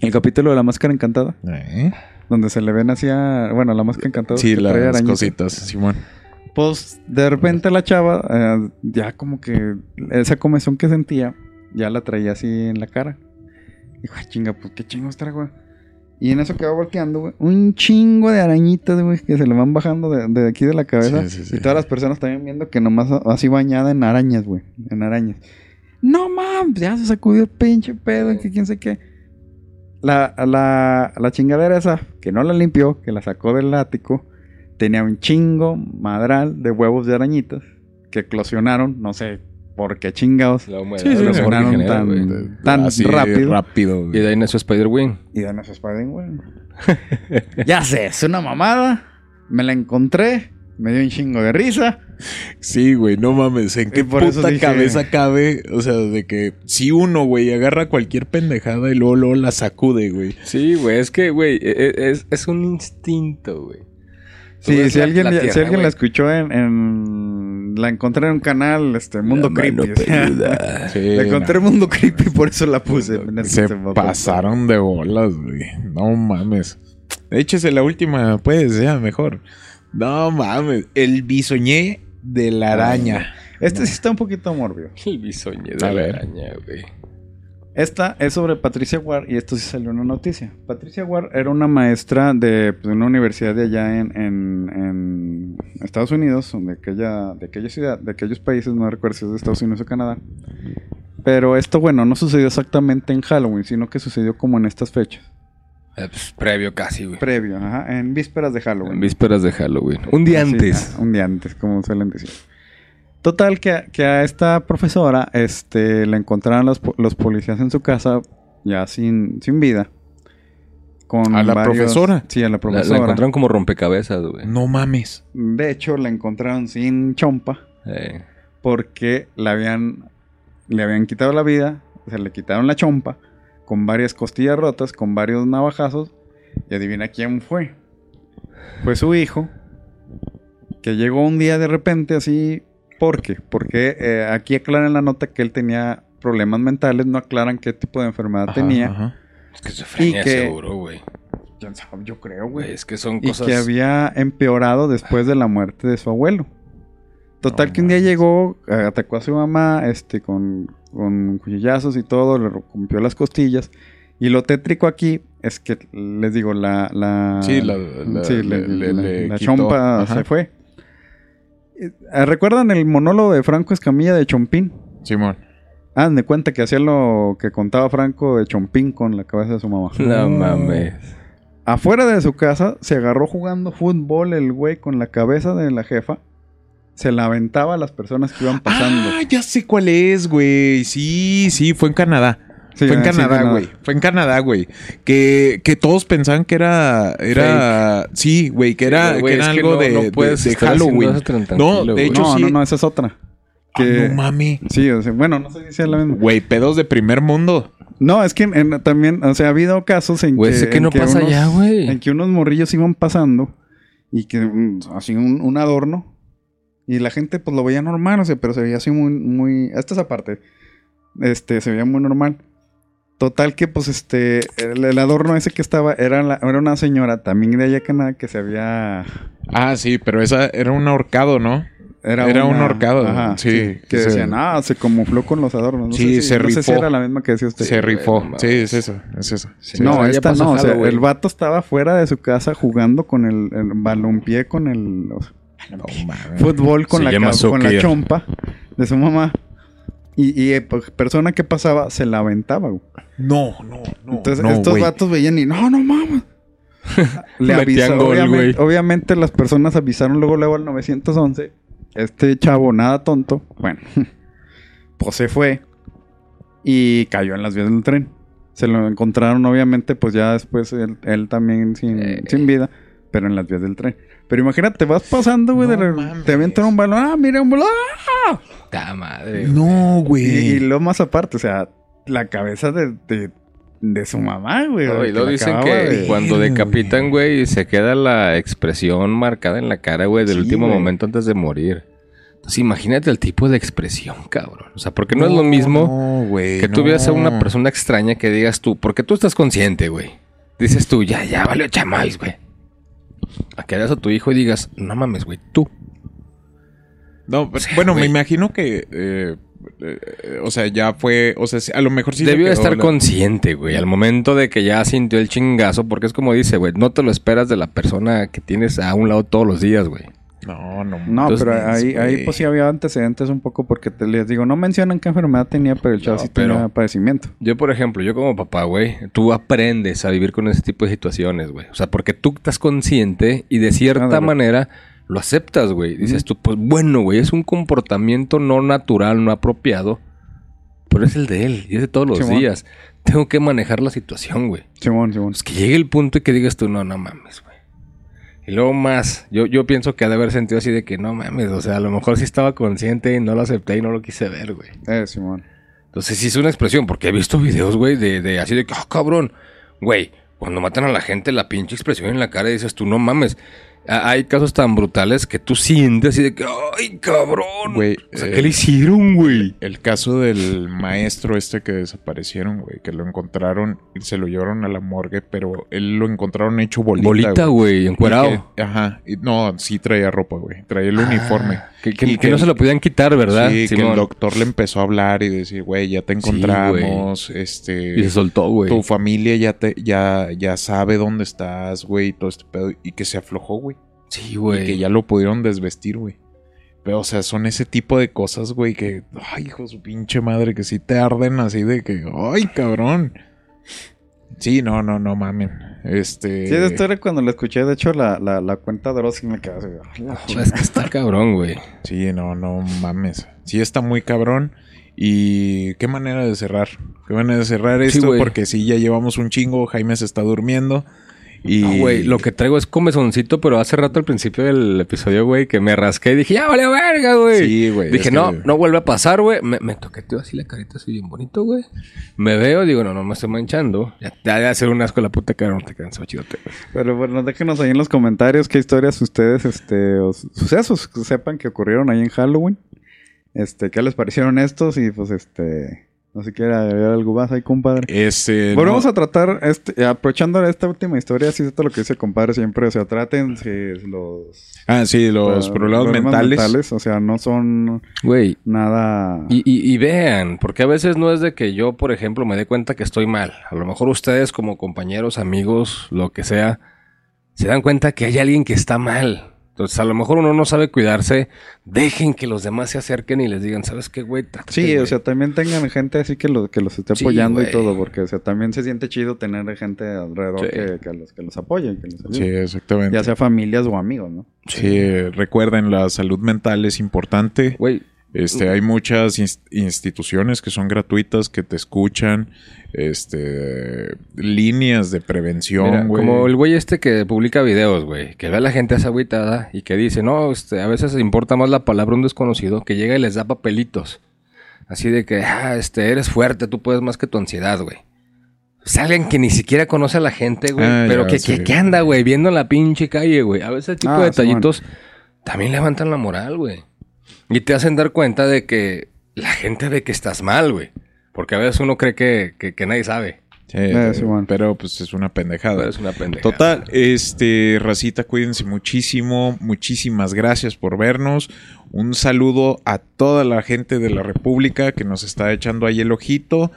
El capítulo de la máscara encantada. ¿Eh? Donde se le ven así a... Bueno, la máscara encantada. Sí, las cositas, Simón. Pues de repente la chava, eh, ya como que esa comezón que sentía, ya la traía así en la cara. Dijo, ay chinga, pues qué chingos traigo. Y en eso que va volteando, güey, un chingo de arañitas, güey, que se le van bajando de, de aquí de la cabeza. Sí, sí, sí. Y todas las personas también viendo que nomás así bañada en arañas, güey, en arañas. No mames, ya se sacudió el pinche pedo, que quién sé qué. La, la, la chingadera esa, que no la limpió, que la sacó del ático, tenía un chingo madral de huevos de arañitas que eclosionaron, no sé por qué chingados. La humedad. Sí, sí, tan, tan Así, rápido. rápido. Y de ahí nació Spider-Wing. Y dan a su Spider, güey. ya sé, es una mamada. Me la encontré. Me dio un chingo de risa. Sí, güey, no mames. ¿En qué por puta dije- cabeza cabe? O sea, de que si uno, güey, agarra cualquier pendejada y luego, luego la sacude, güey. Sí, güey, es que, güey, e- e- es, es un instinto, güey. Sí, si la- alguien, la si alguien la escuchó en, en- La encontré en un canal, este, Mundo La Creepy. o sea, peluda. *laughs* Sí, la encontré en Mundo Creepy, por eso la puse. Se pasaron de bolas, güey. No mames. Échese la última, pues, ya, mejor. No mames. El bisoñé de la araña. Este sí está un poquito morbio. El bisoñé A de la ver. araña, güey. Esta es sobre Patricia Ward y esto sí salió en una noticia. Patricia Ward era una maestra de, pues, una universidad de allá en, en- en Estados Unidos, de aquella, de aquella ciudad, de aquellos países, no recuerdo si es de Estados Unidos o Canadá. Pero esto, bueno, no sucedió exactamente en Halloween, sino que sucedió como en estas fechas. Eh, pues, previo casi, güey. Previo, ajá, en vísperas de Halloween. En vísperas de Halloween. Un día Así, antes. ah, un día antes, como suelen decir. Total, que, a- que a esta profesora este, la encontraron los, los policías en su casa, ya sin, sin vida. Con ¿A la profesora? Sí, a la La, la profesora. encontraron como rompecabezas, güey. No mames. De hecho, la encontraron sin chompa Eh, porque la habían, le habían quitado la vida, o sea, le quitaron la chompa con varias costillas rotas, con varios navajazos. Y adivina quién fue. Fue su hijo, que llegó un día de repente así. ¿Por qué? Porque eh, aquí aclaran la nota que él tenía problemas mentales, no aclaran qué tipo de enfermedad Ajá, tenía. ajá. esquizofrenia Y que- seguro, güey. Yo creo, Güey, es que son Y cosas... que había empeorado después de la muerte de su abuelo. Total No que un día llegó, atacó a su mamá, este, con, con cuchillazos y todo, le rompió las costillas. Y lo tétrico aquí es que, les digo, la... la Sí, la- la- sí, le- le- le- la- le la quitó. chompa Ajá. se fue. Eh, ¿Recuerdan el monólogo de Franco Escamilla de Chompín? Simón. Hazme cuenta que hacía lo que contaba Franco de Chompín con la cabeza de su mamá. No mames. Afuera de su casa se agarró jugando fútbol el güey con la cabeza de la jefa. Se la aventaba a las personas que iban pasando. Ah, ya sé cuál es, güey. Sí, sí, fue en Canadá. Sí, fue en ah, Canadá, Canadá. güey. Fue en Canadá, güey. Que, que todos pensaban que era. Era. Sí, güey, que era, que era es que algo no- de, no de- puedes de Halloween. No, de güey. hecho, no, sí. no, no, esa es otra. Ah, no mami. Sí, o sea, bueno, no sé si sea la misma. Güey, pedos de primer mundo. No, es que en- también, o sea, ha habido casos en Güey, que... sé que en no pasa unos- ya, güey. En que unos morrillos iban pasando y que mm, así un, un adorno y la gente pues lo veía normal, o sea, pero se veía así muy, muy... Esta es aparte. Este, se veía muy normal. Total que pues este, el, el adorno ese que estaba era, la- era una señora también de Ayacaná que se había... Ah, sí, pero esa era un ahorcado, ¿no? Era un una- ahorcado, sí, Que que se- decían, ah, se camufló con los adornos. No Sí, sé si, se no sé si rifó. era la misma que decía usted. Se rifó. Sí, es eso, es eso. Sí. No, O sea, ya esta no. O sea, Halloween. el vato estaba fuera de su casa jugando con el, el balompié, con el o sea, fútbol, con, Se la, con la chompa de su mamá. Y, y eh, pues, persona que pasaba se la aventaba, güey. No, no, no. Entonces no, estos vatos veían y no, no mames. *laughs* Le avisó, gol, obviamente, las personas avisaron luego luego al 911. Este chavo, nada tonto, bueno, *laughs* pues se fue y cayó en las vías del tren. Se lo encontraron, obviamente, pues ya después él, él también sin, Eh. sin vida, pero en las vías del tren. Pero imagínate, vas pasando, güey, No te avientan un balón, ah, mira un balón, ¡ah! Ta madre. No, Y, y güey. lo más aparte, o sea, la cabeza de, de, de su mamá, güey. No, y la dicen que de- cuando decapitan, güey, se queda la expresión marcada en la cara, güey, del Sí, último güey. momento antes de morir. Entonces, imagínate el tipo de expresión, cabrón. O sea, porque no, es lo mismo No, güey. que tú veas a una no. persona extraña que digas tú, porque tú estás consciente, güey. Dices tú, ya, ya, vale, chamais, güey. A que veas a tu hijo y digas, no mames, güey, tú. No, pero- sea, bueno, güey. me imagino que. eh, eh, o sea, ya fue. O sea, a lo mejor sí. Debió estar la- consciente, güey, al momento de que ya sintió el chingazo, porque es como dice, güey, no te lo esperas de la persona que tienes a un lado todos los días, güey. No, no. No, pero ahí, ahí pues sí había antecedentes un poco porque te, les digo, no mencionan qué enfermedad tenía, pero el chavo No, sí tenía padecimiento. Yo, por ejemplo, yo como papá, güey, tú aprendes a vivir con ese tipo de situaciones, güey. O sea, porque tú estás consciente y de cierta manera lo aceptas, güey. Dices tú, pues bueno, güey, es un comportamiento no natural, no apropiado, pero es el de él y es de todos los Simón. días. Tengo que manejar la situación, güey. Simón, Simón. Pues que llegue el punto y que digas tú, no, no mames, güey. Y luego más, yo, yo pienso que ha de haber sentido así de que no mames, o sea, a lo mejor sí estaba consciente y no lo acepté y no lo quise ver, güey. Eh, Simón. Entonces sí es una expresión, porque he visto videos, güey, de, de así de que, ah, cabrón, güey, cuando matan a la gente, la pinche expresión en la cara y dices tú, no mames. A- Hay casos tan brutales que tú sientes así de que, ay, cabrón. Güey, o sea, eh, ¿qué le hicieron, güey? El caso del maestro este que desaparecieron, güey, que lo encontraron y se lo llevaron a la morgue, pero él lo encontraron hecho bolita. Bolita, güey, encuerado. Y que- ajá. y no, sí traía ropa, güey. Traía el uniforme. Que, que- Y que no se lo podían quitar, ¿verdad? Sí, que el doctor le empezó a hablar y decir, güey, ya te Sí, encontramos, este... Y se soltó, güey. tu familia ya te, ya, ya sabe dónde estás, güey, y todo este pedo. Y que se aflojó, güey. Sí, Y güey. que ya lo pudieron desvestir, güey. Pero, o sea, son ese tipo de cosas, güey, que, ay, hijo su pinche madre, que sí te arden así de que, ay, cabrón. Sí, no, no, no mamen. Este. Sí, esto era cuando lo escuché, de hecho, la, la, la cuenta de y me quedé así. "Ay, la Es que está cabrón, güey. Sí, no, no mames. Sí, está muy cabrón. Y qué manera de cerrar. Qué manera de cerrar esto, porque sí, ya llevamos un chingo. Jaime se está durmiendo. Y. No, güey, lo que traigo es comezoncito, pero hace rato al principio del episodio, güey, que me rasqué y dije, ya vale verga, güey. Sí, güey, Dije, no, que- no vuelve a pasar, güey. Me, me toqueteo así la carita así bien bonito, güey. Me veo, digo, no, no me estoy manchando. Ya, ya de hacer un asco la puta cara, no te quedan chidote. Pero bueno, déjenos ahí en los comentarios qué historias ustedes, este, o sucesos que sepan que ocurrieron ahí en Halloween. Este, qué les parecieron estos y pues este, no sé si quiere agregar algo más ahí, compadre. Este. Volvemos no- a tratar, este, aprovechando esta última historia, así es todo lo que dice compadre siempre, o sea, traten si los, Ah, sí, los problemas, mentales. o sea, no son Güey. nada... Y, y, y vean, porque a veces no es de que yo, por ejemplo, me dé cuenta que estoy mal. A lo mejor ustedes como compañeros, amigos, lo que sea, se dan cuenta que hay alguien que está mal. Entonces, a lo mejor uno no sabe cuidarse. Dejen que los demás se acerquen y les digan, ¿sabes qué, güey? Trátate, Sí, güey". o sea, también tengan gente así que, lo, que los esté Sí, apoyando y todo, porque, o sea, también se siente chido tener gente alrededor Sí. que, que los, que los apoyen, que los. Sí, exactamente. Ya sea familias o amigos, ¿no? Sí, recuerden, la salud mental es importante. Güey, Este, hay muchas ins- instituciones que son gratuitas, que te escuchan, este, líneas de mira, prevención, güey. como el güey este que publica videos, güey, que ve a la gente esa agüitada y que dice, no, este, a veces importa más la palabra un desconocido que llega y les da papelitos. Así de que, ah, este, eres fuerte, tú puedes más que tu ansiedad, güey. Es alguien que ni siquiera conoce a la gente, güey. Ah, pero ya, que, sí. que, que anda, güey, viendo en la pinche calle, güey. A veces ese tipo Ah, de detallitos también levantan la moral, güey. Y te hacen dar cuenta de que la gente ve que estás mal, güey. Porque a veces uno cree que, que, que nadie sabe. Sí, Eh, sí, bueno. pero pues es una pendejada. Pero es una pendeja. Total, este, racita, cuídense muchísimo. Muchísimas gracias por vernos. Un saludo a toda la gente de la República que nos está echando ahí el ojito.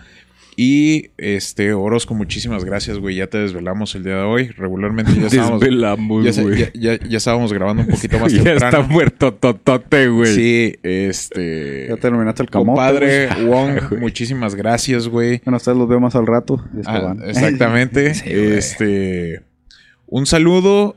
Y este, Orozco, muchísimas gracias, güey. Ya te desvelamos el día de hoy. Regularmente ya *laughs* estábamos, Desvelamos, ya, güey. ya- ya- ya estábamos grabando un poquito *laughs* más ya temprano. está muerto totote, güey. Sí, este. Ya terminaste el camote. Compadre güey. *laughs* Wong, muchísimas gracias, güey. Bueno, ustedes los veo más al rato. Ah, exactamente. Sí, güey. este. Un saludo.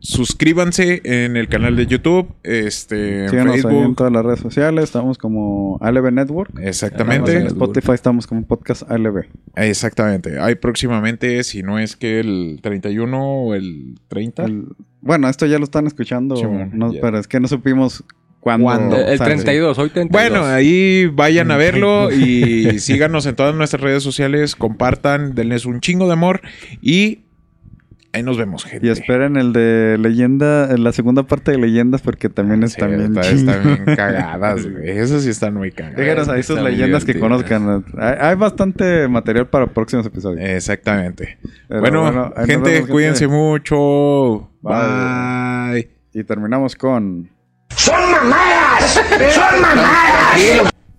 Suscríbanse en el canal de YouTube. Este. En Síganos ahí en Facebook. todas las redes sociales. Estamos como ALB Network. Exactamente. En Spotify estamos como podcast ALB. Exactamente. Hay próximamente, si no es que el 31 o el 30. El- bueno, esto ya lo están escuchando. No, pero es que no supimos cuándo. ¿Cuándo? El, el sale. 32, hoy 32. Bueno, ahí vayan a verlo y síganos en todas nuestras redes sociales, compartan, denles un chingo de amor y ahí nos vemos, gente. Y esperen el de leyenda, la segunda parte de leyendas, porque también Sí, están bien está- chingonas. están bien cagadas, güey. *laughs* Esas sí están muy cagadas. Díganos ahí sus leyendas que conozcan. Hay, hay bastante material para próximos episodios. Exactamente. Pero bueno, gente, vemos, cuídense gente. mucho. Bye. Bye. Y terminamos con... ¡Son mamadas! ¡Son mamadas!